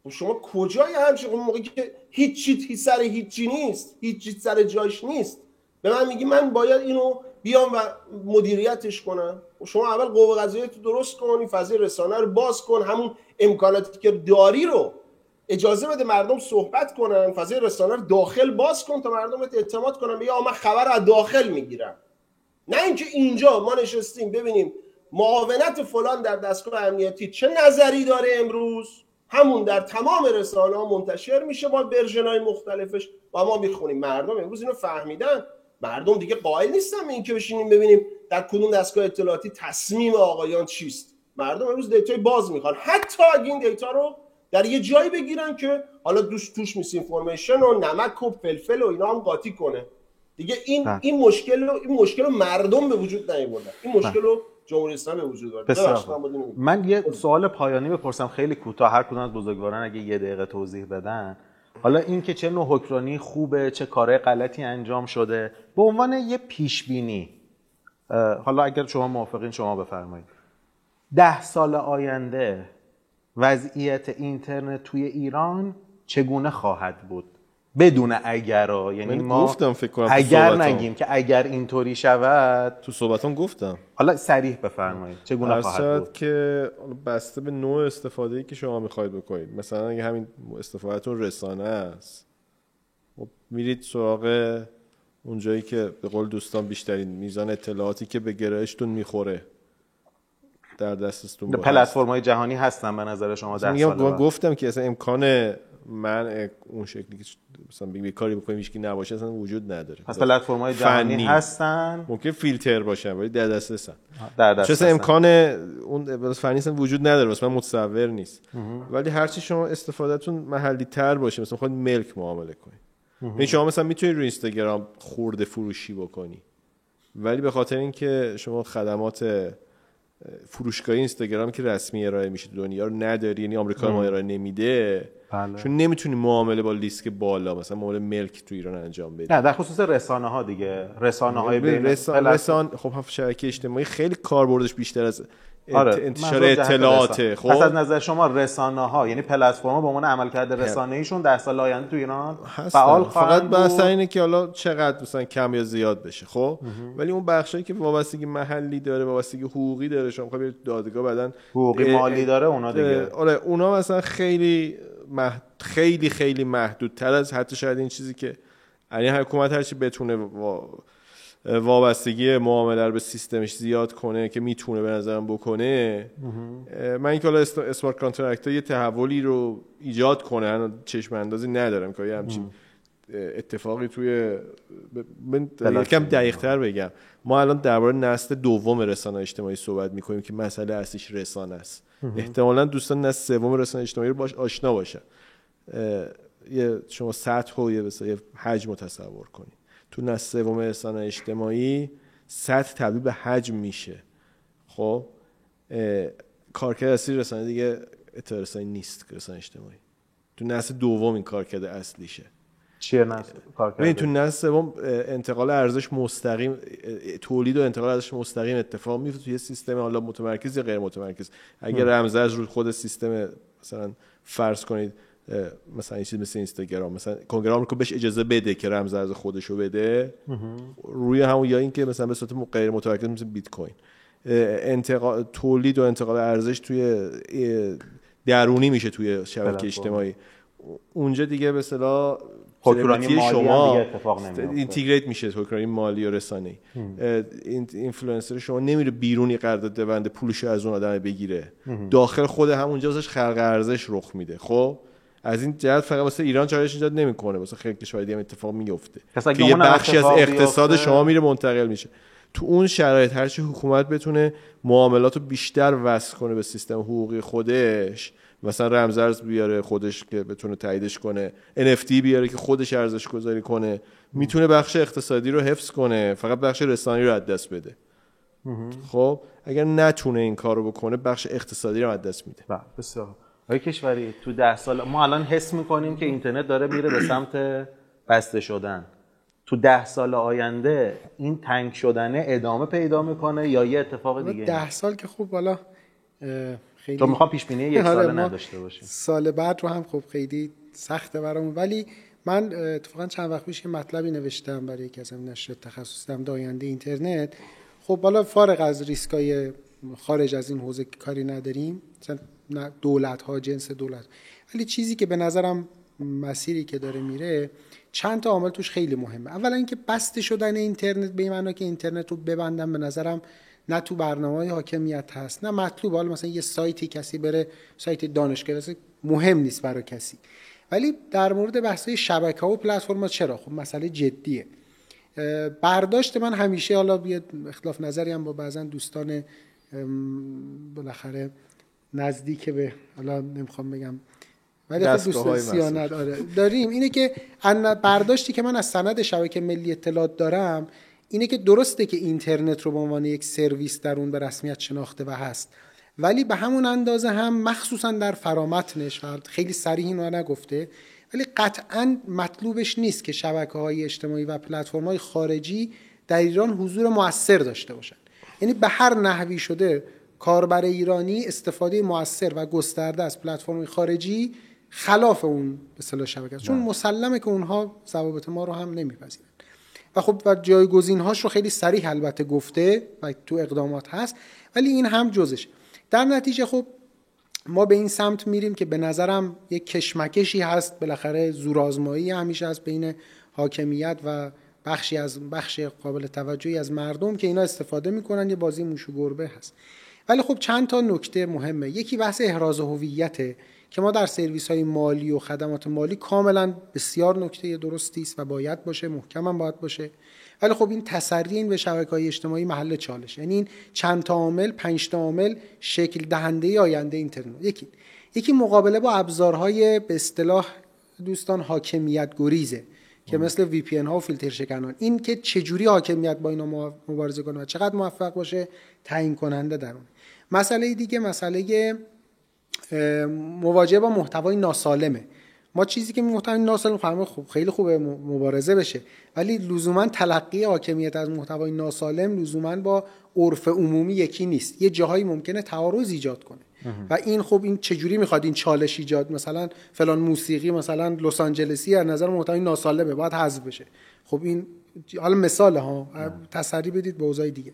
خب شما کجای همچین اون موقعی که هیچ چیزی سر هیچی نیست هیچ چیز سر جاش نیست. به من میگی من باید اینو بیان و مدیریتش کنن و شما اول قوه قضاییه تو درست کن این فضای رسانه رو باز کن همون امکاناتی که داری رو اجازه بده مردم صحبت کنن فضای رسانه رو داخل باز کن تا مردم اعتماد کنن بگه من خبر از داخل می‌گیرم. نه اینکه اینجا ما نشستیم ببینیم معاونت فلان در دستگاه امنیتی چه نظری داره امروز. همون در تمام رسانه ها منتشر میشه با های مختلفش و ما می‌خونیم. مردم امروز اینو فهمیدن. مردم دیگه قائل نیستن به اینکه بشینیم ببینیم در کدوم دستگاه اطلاعاتی تصمیم آقایان چیست. مردم امروز data ی باز می‌خوان. حتی اگه این data رو در یه جایی بگیرن که حالا دوست توش misinformation و نمک و فلفل و اینا هم قاطی کنه. دیگه این بله. این مشکل رو این مشکل رو مردم به وجود نیاوردن. این مشکل رو جمهوری اسلامی به وجود آورد. من یه سوال پایانی بپرسم. خیلی کوتاه. هر کدوم از بزرگواران اگه یه دقیقه توضیح بدن حالا این که چه نوع حکمرانی خوبه چه کارهای غلطی انجام شده به عنوان یه پیش بینی حالا اگر شما موافقین شما بفرمایید. ده سال آینده وضعیت اینترنت توی ایران چگونه خواهد بود؟ بدون اگرا. یعنی ما گفتم فکر کنم اگر. نگیم که اگر اینطوری شود تو صحبتام گفتم. حالا صریح بفرمایید. چگونه خواهد بود؟ که بسته به نوع استفاده ای که شما می‌خواید بکنید. مثلا اگه همین استفادهتون رسانه است. خب میرید سراغ اونجایی که به قول دوستان بیشترین میزان اطلاعاتی که به گرایشتون می‌خوره. در دستتون با- پلتفرم های جهانی هستن به نظر شما میگم بعد. گفتم که اصلا امکان من اون شکلی که مثلا بگی کاری بکنیم هیچ نباشه اصلا وجود نداره. پس پلتفرم های جهانی فنی. هستن. ممکن فیلتر باشن ولی در دسترسن در دست چه. امکان اون فنی اصلا وجود نداره واسه من متصور نیست. ولی هرچی شما استفادهتون محلی تر باشه مثلا خود ملک معامله کنید این شما مثلا می‌تونید روی اینستاگرام خورده فروشی بکنی ولی به خاطر اینکه شما خدمات اه، فروشگاهی اینستاگرام که رسمی ارائه میشه دنیا رو نداری یعنی آمریکا ما ارائه نمیده بله. چون نمی‌تونی معامله با لیسک بالا مثلا معامله ملک تو ایران انجام بدی. نه در خصوص رسانه ها دیگه. رسانه های بین رسان, رسان خب شبکه اجتماعی خیلی کاربردش بیشتر از آره انتشار رسان. پس از خب نظر شما رسانه ها یعنی پلتفرم به عنوان عملکرد رسانه ایشون در سال آینده تو ایران هستن. فعال فقط خواهند بحث اینه که حالا چقدر مثلا کم یا زیاد بشه خب؟ ولی اون بخشایی که وابستگی محلی داره وابستگی حقوقی داره شما خب دادگاه بعدن حقوقی مالی داره اونا دیگه. آره اونا مثلا خیلی مح... خیلی خیلی محدودتر از حتی شاید این چیزی که یعنی حکومت هرچی بتونه وا... وابستگی معامله رو به سیستمش زیاد کنه که می‌تونه به نظرم بکنه من اینکه حالا smart contract یه تحولی رو ایجاد کنه هنوز چشم اندازی ندارم که یه همچین اتفاقی توی من یکم دقیق تر بگم. ما الان درباره نسل دوم رسانه اجتماعی صحبت می‌کنیم که مسئله اصلیش رسانه است. احتمالا دوستان نسل سوم رسانه اجتماعی رو باش آشنا باشن یه شما سطح و یه یه حجم رو تصور کنید تو نسل سوم رسانه اجتماعی سطح تبدیل به حجم میشه. خب؟ کارکرد اصلی رسانه دیگه اطلاع نیست رسانه اجتماعی. تو نسل دوم این کارکرد اصلیشه. چیه نه کار ببین کرده؟ تو نسل سوم انتقال ارزش مستقیم تولید و انتقال ارزش مستقیم اتفاق میفته توی یه سیستم حالا متمرکز یا غیر متمرکز؟ اگر رمزرز رو خود سیستم مثلا فرض کنید مثلا این چیز مثل اینستاگرام مثلا کنگره که بهش اجازه بده که رمزرز خودش رو بده. روی همون یا اینکه مثلا به صورت غیر متمرکز مثل بیت کوین. انتقال تولید و انتقال ارزش توی درونی میشه توی شبکه. اجتماعی. اونجا دیگه به اصطلاح حکمرانی هم شما. integrate میشه حکمرانی مالی و رسانه‌ای. این اینفلوئنسر شما نمیره بیرونی قرارداد بنده پولش از اون آدم بگیره. داخل خود همونجا واسش خلق ارزش رخ میده. خب؟ از این جهت فقط واسه ایران چالش ایجاد نمی‌کنه واسه خیلی کشورهای دیگه هم اتفاق میفته که یه هم بخشی از اقتصاد بیفته- شما میره منتقل میشه. تو اون شرایط هرچی حکومت بتونه معاملات رو بیشتر وصل کنه به سیستم حقوقی خودش مثلا رمزرز بیاره خودش که بتونه تاییدش کنه. NFT بیاره که خودش ارزش گذاری کنه. می‌تونه بخش اقتصادی رو حفظ کنه فقط بخش رسانی رو از دست بده. خب اگر نتونه این کار رو بکنه بخش اقتصادی رو از دست میده. بله بسیار. آقای کشوری تو ده سال ما الان حس می‌کنیم که اینترنت داره میره به سمت بسته شدن. تو ده سال آینده این تنگ شدنه ادامه پیدا می‌کنه یا یه اتفاق دیگه ده سال که خوب بالا خیلی چون می‌خوام پیش بینی یک آره، ساله نداشته باشیم. سال بعد رو هم خب خیلی سخته برامون. ولی من اتفاقا چند وقت پیش که مطلبی نوشتم برای یکی از همین نشر تخصصی در آینده اینترنت. خب حالا فارغ از ریسکای خارج از این حوزه کاری نداریم مثلا دولت ها جنس دولت. ولی چیزی که به نظرم مسیری که داره میره چند تا عامل توش خیلی مهمه. اولا اینکه بسته شدن اینترنت به این معنا که اینترنت رو ببندم به نظرم نه تو برنامه حاکمیت هست نه مطلوب. حالا مثلا یه سایتی کسی بره سایت دانشگاه مهم نیست برای کسی. ولی در مورد بحث شبکه ها و پلتفرم چرا؟ خب مسئله جدیه. برداشت من همیشه حالا بیاد اختلاف نظری هم با بعضا دوستان بالاخره نزدیک به حالا نمی‌خوام بگم. ولی خب دوست سیانت آره. داریم. اینه که برداشتی که من از سند شبکه ملی اطلاعات دارم اینه که درسته که اینترنت رو به عنوان یک سرویس در اون به رسمیت شناخته و هست ولی به همون اندازه هم مخصوصا در فرامتنش خیلی سریع اینو نگفته ولی قطعا مطلوبش نیست که شبکه های اجتماعی و پلتفرم های خارجی در ایران حضور موثر داشته باشن. یعنی به هر نحوی شده کاربر ایرانی استفاده موثر و گسترده از پلتفرم خارجی خلاف اون به شبکه است. چون مسلمه که اونها ضوابط ما رو هم نمیپذیرن. و خب و جایگزین هاش رو خیلی سریع البته گفته و تو اقدامات هست ولی این هم جزش. در نتیجه خب ما به این سمت میریم که به نظرم یک کشمکشی هست بالاخره زورآزمایی همیشه هست بین حاکمیت و بخشی از بخش قابل توجهی از مردم که اینا استفاده می‌کنن یه بازی موشو گربه هست. ولی خب چند تا نکته مهمه. یکی بحث احراز هویته که ما در سرویس های مالی و خدمات مالی کاملا بسیار نکته درستی است و باید باشه محکم هم باید باشه. ولی خب این تسری این به شبکه های اجتماعی محل چالش. یعنی این چند تا عامل پنج تا عامل شکل دهنده آینده اینترنت. یکی یکی مقابله با ابزارهای به اصطلاح دوستان حاکمیت گریزه که مثل وی پی ها و فیلتر شکنان. این که چجوری حاکمیت با اینا مبارزه کنه و چقدر موفق باشه تعیین کننده در مسئله دیگه مسئله مواجهه با محتوای ناسالمه. ما چیزی که محتوای ناسالم فهمه خوب خیلی خوبه مبارزه بشه. ولی لزوما تلقی حاکمیت از محتوای ناسالم لزوما با عرف عمومی یکی نیست. یه جاهایی ممکنه تعارض ایجاد کنه. و این خب این چجوری می‌خواد این چالش ایجاد؟ مثلا فلان موسیقی مثلا لس آنجلسی از نظر محتوای ناسالمه باید حذف بشه. خب این حالا مثال ها. تسری بدید به اوضاع دیگه.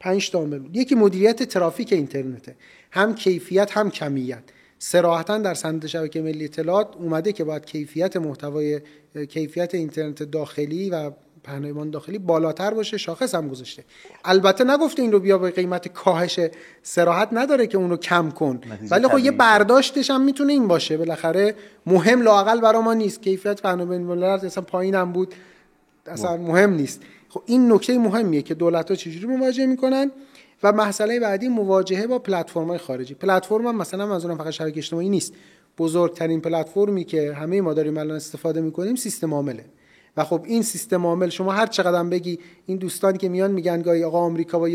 پنج تا عامل یکی مدیریت ترافیک اینترنته. هم کیفیت هم کمیت. سراحتا در سند شبکه ملی اطلاعات اومده که باید کیفیت محتوای کیفیت اینترنت داخلی و پهنایمان داخلی بالاتر باشه شاخص هم گذاشته. البته نگفته این رو بیا به قیمت کاهش. سراحت نداره که اونو کم کن. ولی خب یه برداشتش هم می‌تونه این باشه. بالاخره مهم لاقل برا ما نیست. کیفیت پهنایمان اصلا پایین هم بود. اصلا مهم نیست. خب این نکته مهمیه که دولت ها چجوری مواجهه می‌کنن؟ و مسئله بعدی مواجهه با پلتفرم های خارجی. پلتفرم هم مثلا منظورم فقط شبکه اجتماعی نیست. بزرگترین پلتفرمی که همه ما داریم الان استفاده می‌کنیم سیستم عامله. و خب این سیستم عامل شما هر چقدر بگی این دوستانی که میان میگن گاهی آقا آمریکا با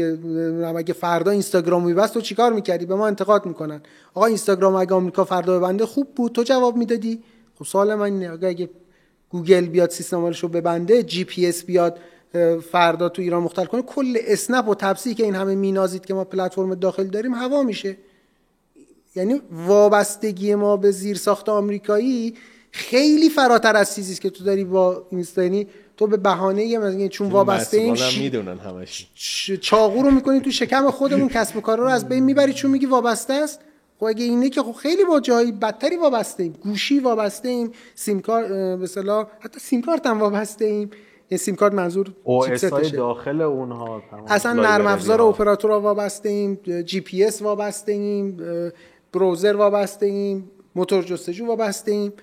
اگه فردا اینستاگرام میبست تو چیکار می‌کردی؟ به ما انتقاد می‌کنن. آقا اینستاگرام اگه آمریکا فردا ببنده خوب بود. تو جواب می‌دادی؟ خب سوال من اگه گوگل بیاد سیستم عاملش ببنده جی پی اس بیاد فردا تو ایران مختل کنه کل اسنپ و تپسی که این همه مینازید که ما پلتفرم داخل داریم هوا میشه. یعنی وابستگی ما به زیر ساخت آمریکایی خیلی فراتر از چیزی که تو داری با اینستانی تو به بهانه یه چون وابسته این ش... می‌دونن همش. چاقو رو می‌کنی تو شکم خودمون کسب و کار رو از بین می‌بری چون میگی وابسته است. خب اگه اینه که خب خیلی با جایی بدتری وابسته ایم. گوشی وابسته ایم. سیم کارت به حتی سیم کارت هم وابسته ایم. این سیم کارت منظور های داخل اونها اصلا نرم افزار اپراتور وابسته ایم جی پی اس وابسته ایم browser وابسته ایم موتور جستجو وابسته ایم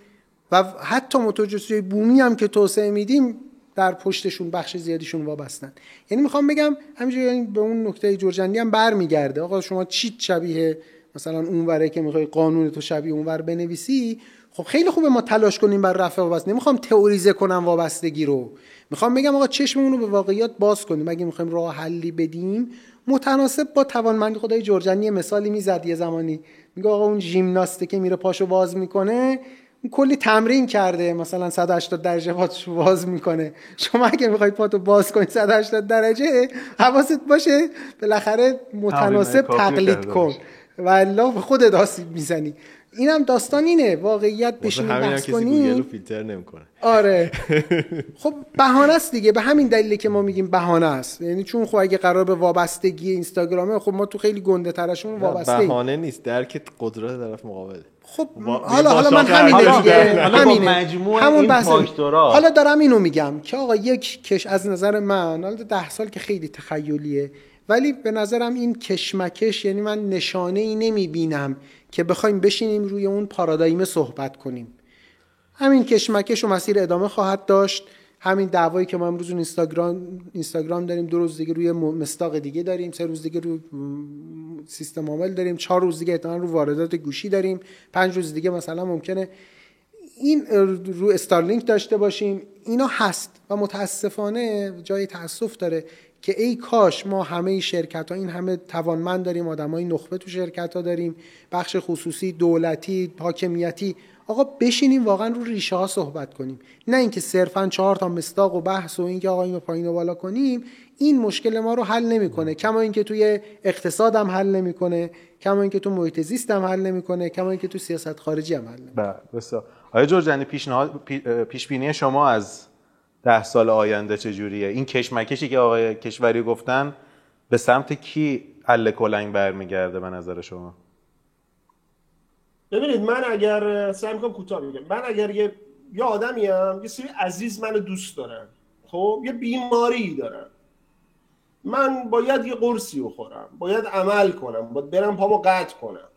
و حتی موتور جستجوی بومی هم که توسعه میدیم در پشتشون بخش زیادیشون وابستن. یعنی می‌خوام بگم همینجوری یعنی به اون نکته جورجندی هم برمیگرده. آقا شما چی شبیه مثلا اونوره که می‌خوای قانون تو شبیه اونور بنویسی؟ خب خیلی خوبه ما تلاش کنیم بر رفع وابستگی. نمی‌خوام تئوریزه کنم وابستگی رو. می‌خوام بگم آقا چشممون رو به واقعیت باز کنیم. اگه می‌خوایم راه حلی بدیم متناسب با توانمندی خدای جرجانی مثالی می‌زد یه زمانی. میگه آقا اون ژیمناسته که میره پاشو باز می‌کنه کلی تمرین کرده. مثلا 180 درجه پاتو باز می‌کنه. شما اگه می‌خواید پاتو باز کنید 180 درجه حواست باشه. بالاخره متناسب تقلید کن. و الله خودت آسیب می‌زنی. اینم داستان اینه واقعیت همین هم بحث کسی گوگل رو کنیم فیلتر نمی‌کنه. آره. خب بهانه است دیگه به همین دلیلی که ما میگیم بهانه است. یعنی چون خب اگه قرار به وابستگی اینستاگرامه خب ما تو خیلی گنده ترشون وابسته ایم. بهانه نیست درک قدرت طرف مقابل خب با- حالا حالا من همینه حالا- دیگه همینه. همون بحث. حالا دارم اینو میگم که آقا یک کش از نظر من حالا ده سال که خیلی تخیلیه ولی به نظرم این کشمکش یعنی من نشانه ای نمی‌بینم که بخوایم بشینیم روی اون پارادایم صحبت کنیم. همین کشمکش و مسیر ادامه خواهد داشت. همین دعوایی که ما امروز اون اینستاگرام اینستاگرام داریم دو روز دیگه روی مستاق دیگه داریم سه روز دیگه روی سیستم عامل داریم چهار روز دیگه احتمالاً رو واردات گوشی داریم پنج روز دیگه مثلا ممکنه این رو استارلینک داشته باشیم. اینا هست و متاسفانه جای تاسف داره. که ای کاش ما همه شرکت ها این همه توانمند داریم آدم های نخبه تو شرکت ها داریم بخش خصوصی دولتی حاکمیتی. آقا بشینیم واقعا رو ریشه ها صحبت کنیم. نه اینکه صرفا چهار تا مستاق و بحث و اینکه آقا اینو پایین و بالا کنیم. این مشکل ما رو حل نمی‌کنه. کما اینکه توی اقتصاد هم حل نمی‌کنه. کما اینکه تو محیط زیست هم حل نمی‌کنه. کما اینکه تو سیاست خارجی هم حل نمی‌کنه. بله بسیار. آقای جرجانی پیشنهاد پیش بینی شما از ده سال آینده چجوریه؟ این کشمکشی که آقای کشوری گفتن به سمت کی اله کلنگ برمیگرده به نظر شما؟ ببینید من اگر سعی می‌کنم کوتاه بگم. من اگر یه یه آدمی ام یه سری عزیز منو دوست دارن خب؟ یه بیماری دارم من باید یه قرصی بخورم باید عمل کنم باید برم پامو قطع کنم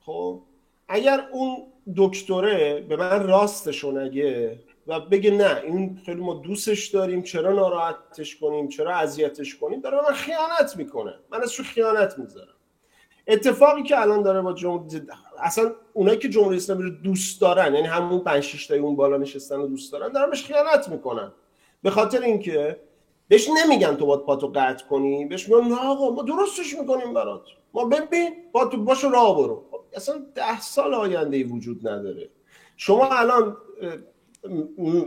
خب؟ اگر اون دکتره به من راستشو نگه و بگه نه این خیلی ما دوستش داریم چرا ناراحتش کنیم؟ چرا اذیتش کنیم؟ داره من خیانت می‌کنه. من ازش خیانت می‌ذارم. اتفاقی که الان داره با جمهوری اصلا اونایی که جمهوری اسلامی رو دوست دارن یعنی همون 5 6 تای اون بالا نشستن رو دوست دارن دارن بهش خیانت می‌کنن. به خاطر اینکه بهش نمیگن تو باید پاتو قطع کنی. بهش میگن نه آقا ما درستش می‌کنیم برات. ما ببین با تو باشو راه برو. خب، اصلا ده سال آینده ای وجود نداره. شما الان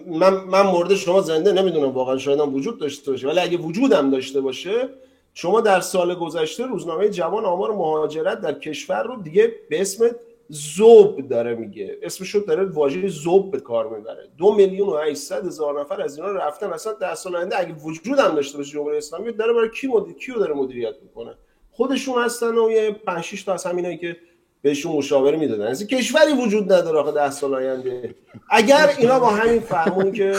من من مورد شما زنده نمی‌دونم واقعا شاید هم وجود داشته باشه. ولی اگه وجودم داشته باشه شما در سال گذشته روزنامه جوان آمار مهاجرت در کشور رو دیگه به اسم زوب داره میگه. اسمش رو داره واژه زوب به کار می‌بره. دو میلیون و 800 هزار نفر از اینا رفتن. اصلا در سال آینده اگه وجود هم داشته باشه جمهوری اسلامی داره برای کی مدیر کیو داره مدیریت می‌کنه؟ خودشون هستن و یه 5 6 تا از همینایی که بهشون مشاوره می‌دادن. از کشوری وجود نداره آخه 10 سال آینده. اگر اینا با همین فرمون که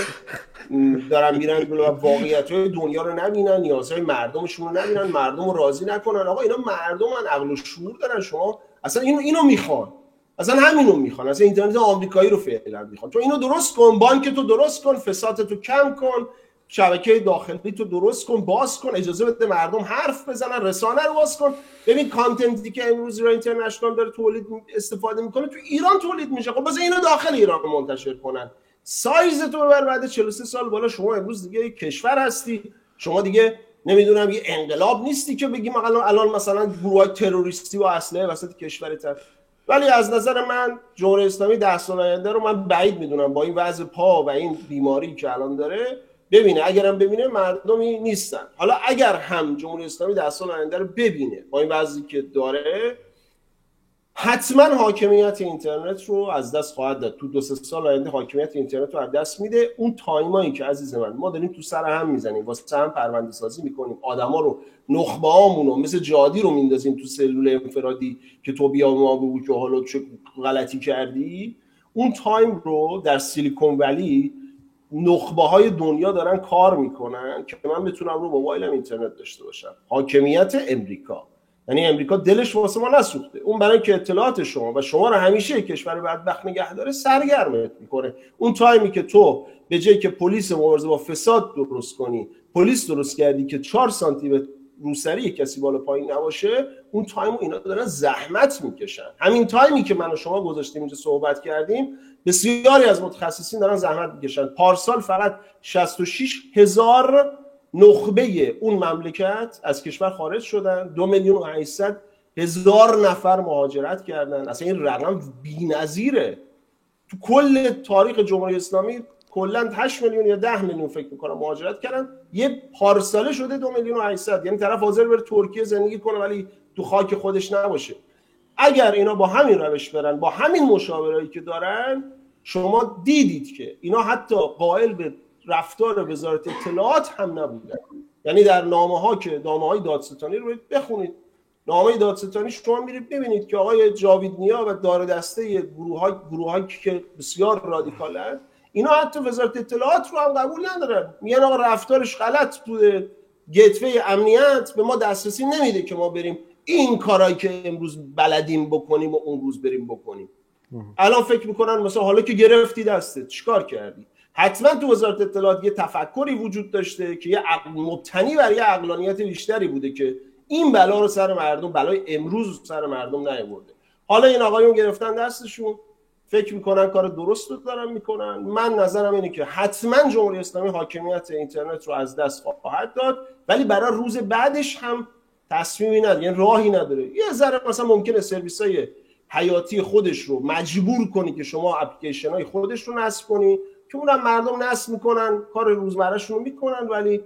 دارن میرن و واقعیت های دنیا رو نبینن نیازهای مردمشون رو نبینن مردم رو راضی نکنن آقا اینا مردم من عقل و شعور دارن شما. اصلا اینو اینو می‌خوان. اصلا همینو می‌خوان. اصلا اینترنت آمریکایی رو فعلا می‌خوان. تو اینو درست کن بانک تو درست کن فساد تو کم کن. شبکه داخلی تو درست کن باز کن اجازه بده مردم حرف بزنن رسانه رو باز کن. ببین کانتنتی که امروز رو اینترنشنال داره تولید استفاده می‌کنه تو ایران تولید میشه. خب بذار اینو داخل ایران منتشر کنن. سایز تو ببر بعد 43 سال بالا شما امروز دیگه کشور هستی. شما دیگه نمی‌دونم یه انقلاب نیستی که بگیم الان الان مثلا گروه تروریستی و اسلحه وسط کشورت ولی از نظر من جمهوری اسلامی ده سال آینده رو من بعید می‌دونم. با این وضع پا و این بیماری که الان داره ببینه اگرم ببینه مردمی نیستن. حالا اگر هم جمهوری اسلامی ده سال آینده رو ببینه با این وضعی که داره حتما حاکمیت اینترنت رو از دست خواهد داد. تو دو سه سال آینده حاکمیت اینترنت رو از دست میده. اون time ایی که عزیز من ما داریم تو سر هم می‌زنیم واسه هم پرونده سازی می‌کنیم. آدما رو نخبه رو مثل جادی رو میندازیم تو سلول انفرادی که تو بیا ما بگو که حالا چه غلطی کردی. اون time رو در سیلیکون ولی نخبه های دنیا دارن کار می‌کنن که من بتونم رو موبایلم اینترنت داشته باشم. حاکمیت امریکا. یعنی امریکا دلش واسه ما نسوخته. اون برای که اطلاعات شما و شما رو همیشه کشور بدبخت نگه داره سرگرمت می‌کنه. اون time ی که تو به جایی که پلیس مبارزه با فساد درست کنی پلیس درست کردی که 4 سانتی روسری کسی بالا پایین نباشه اون time اینا دارن زحمت می‌کشن. همین time ی که من و شما گذاشتیم اینجا صحبت کردیم بسیاری از متخصصین دارن زحمت می‌کشن. پارسال فقط 66 هزار نخبه اون مملکت از کشور خارج شدن. دو میلیون و 800 هزار نفر مهاجرت کردن. اصلا این رقم بی‌نظیره. تو کل تاریخ جمهوری اسلامی کلا 8 میلیون یا 10 میلیون فکر می‌کنم مهاجرت کردن. یه پارساله شده دو میلیون و 800 یعنی طرف حاضر بره ترکیه زندگی کنه ولی تو خاک خودش نباشه. اگر اینا با همین روش برن با همین مشاورایی که دارن شما دیدید که اینا حتی قائل به رفتار وزارت اطلاعات هم نبودن. یعنی در نامه ها که نامه های دادستانی رو بخونید. نامه دادستانی شما میرید ببینید که آقای جاوید نیا و دار دسته گروه های گروه که بسیار رادیکالن اینا حتی وزارت اطلاعات رو هم قبول ندارن. میگن آقا رفتارش غلط بوده. گتوه امنیت به ما دسترسی نمیده که ما بریم این کارایی که امروز بلدیم بکنیم و اون روز بریم بکنیم. الان فکر می‌کنن مثلا حالا که گرفتی دستت چیکار کردی؟ حتما تو وزارت اطلاعات یه تفکری وجود داشته که یه عقل مبتنی بر یه عقلانیت بیشتری بوده که این بلا رو سر مردم بلای امروز سر مردم نیاورده. حالا این آقایون گرفتن دستشون. فکر می‌کنن کار درست رو دارن می‌کنن. من نظرم اینه که حتما جمهوری اسلامی حاکمیت اینترنت رو از دست خواهد داد ولی برای روز بعدش هم تصمیمی نداره یعنی راهی نداره. یه ذره مثلا ممکنه سرویس های حیاتی خودش رو مجبور کنی که شما اپلیکیشن های خودش رو نصب کنی که اونم مردم نصب می‌کنن کار روزمرهشون رو می‌کنن ولی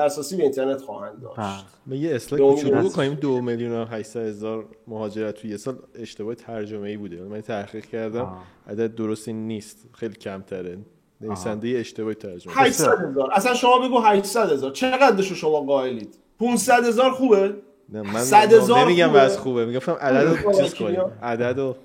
اساسی به اینترنت خواهند داشت. بله. یه اصلاح کوچولو کنیم دو میلیون و 800 هزار مهاجرت توی یه سال اشتباه ترجمه ای بوده من تحقیق کردم عدد درستی نیست خیلی کمتره. نویسنده اشتباه ترجمه. 800 هزار. اصلا شما بگو 800 هزار. چقدرشو شما قائلید؟ 500 هزار خوبه؟ نه من نمیگم واسه خوبه. میگم عدد رو چیز کنیم. عدد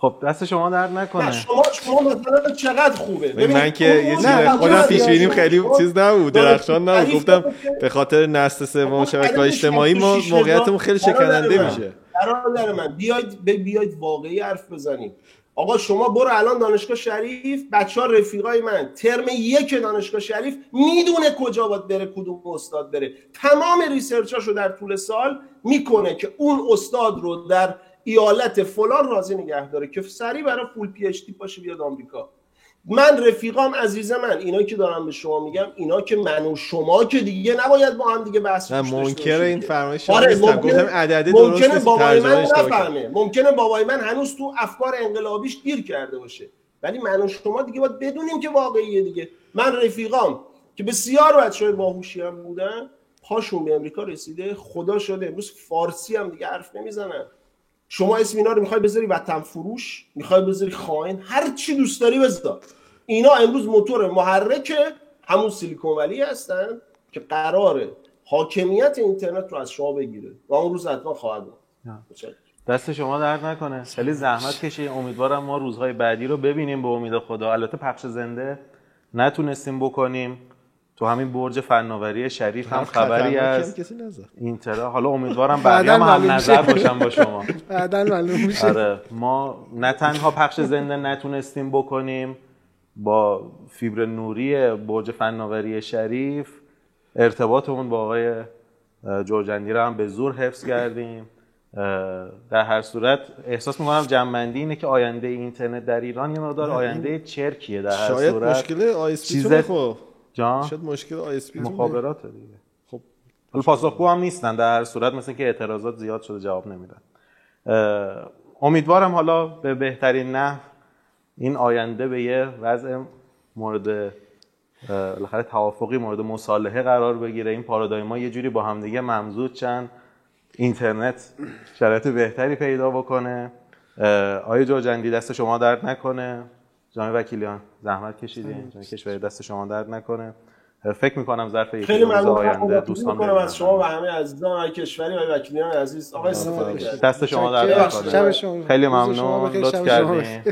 خب دست شما درد نکنه. شما شما مثلا چقدر خوبه؟ من که یه چیز خودم پیش بینیم خیلی چیز نبود درخشان نبود. گفتم به خاطر نسل سوم شبکه‌های اجتماعی ما موقعیتمون خیلی شکننده میشه. برادر من. بیاید بیاید واقعی حرف بزنیم. آقا شما برو الان دانشگاه شریف بچه ها رفیقای من ترم یک دانشگاه شریف می‌دونه کجا باید بره کدوم استاد بره. تمام ریسرچاشو در طول سال می‌کنه که اون استاد رو در ایالت فلان راضی نگه داره که سریع برای فول پی اچ دی باشه بیاد آمریکا. من رفیقام عزیز من اینا که دارم به شما میگم اینا که من و شما که دیگه نباید با هم دیگه بحث کنیم منکر این فرمایش آره گفتم عدد ممکنه بابای من نفهمه. ممکنه بابای من هنوز تو افکار انقلابیش گیر کرده باشه. ولی من و شما دیگه باید بدونیم که واقعیه دیگه. من رفیقام که بسیار بچه‌های باهوشی هم بودن پاشون به امریکا رسیده خدا شده امروز فارسی هم دیگه حرف نمی‌زنن. شما اسم اینا رو می‌خوای بذاری وطن فروش می‌خوای بذاری خائن هر چی دوست داری بذار. اینا امروز موتور محرک همون سیلیکون ولی هستن که قراره حاکمیت اینترنت رو از شما بگیره و اون روز حتما خواهد دست شما درد نکنه. خیلی زحمت کشی امیدوارم ما روزهای بعدی رو ببینیم. به امید خدا. البته پخش زنده نتونستیم بکنیم. تو همین برج فناوری شریف هم خبری از اینترا حالا امیدوارم بقیه هم, هم نظر باشم با شما. بعدا معلوم میشه. آره ما نه تنها پخش زنده نتونستیم بکنیم با فیبر نوری برج فناوری شریف ارتباطمون با آقای جورجندی رو هم به زور حفظ کردیم. در هر صورت احساس می‌کنم جمع‌بندی اینه که آینده اینترنت در ایران یه مقدار آینده چرکیه در هر شاید صورت. مشکل ISP تو جان؟ شاید مشکل ISP مخابرات دیگه. خب. پاسخگو هم نیستن. در صورت مثل که اعتراضات زیاد شده جواب نمیدن. امیدوارم حالا به بهترین نحو این آینده به یه وضع مورد بالاخره توافقی مورد مصالحه قرار بگیره. این پارادایما یه جوری با همدیگه ممزود چند اینترنت شرایط بهتری پیدا بکنه. آیا جوجندی دست شما درد نکنه. جناب وکیلیان زحمت کشیدین. جناب کشور دست شما درد نکنه. فکر می‌کنم ظرف یک ممنون. آینده دوستان می‌کنم از شما و همه عزیزان آقای کشوری و وکیلیان عزیز. آقای استفاده دست شما درد نکنه. خیلی ممنون. لطف کردین.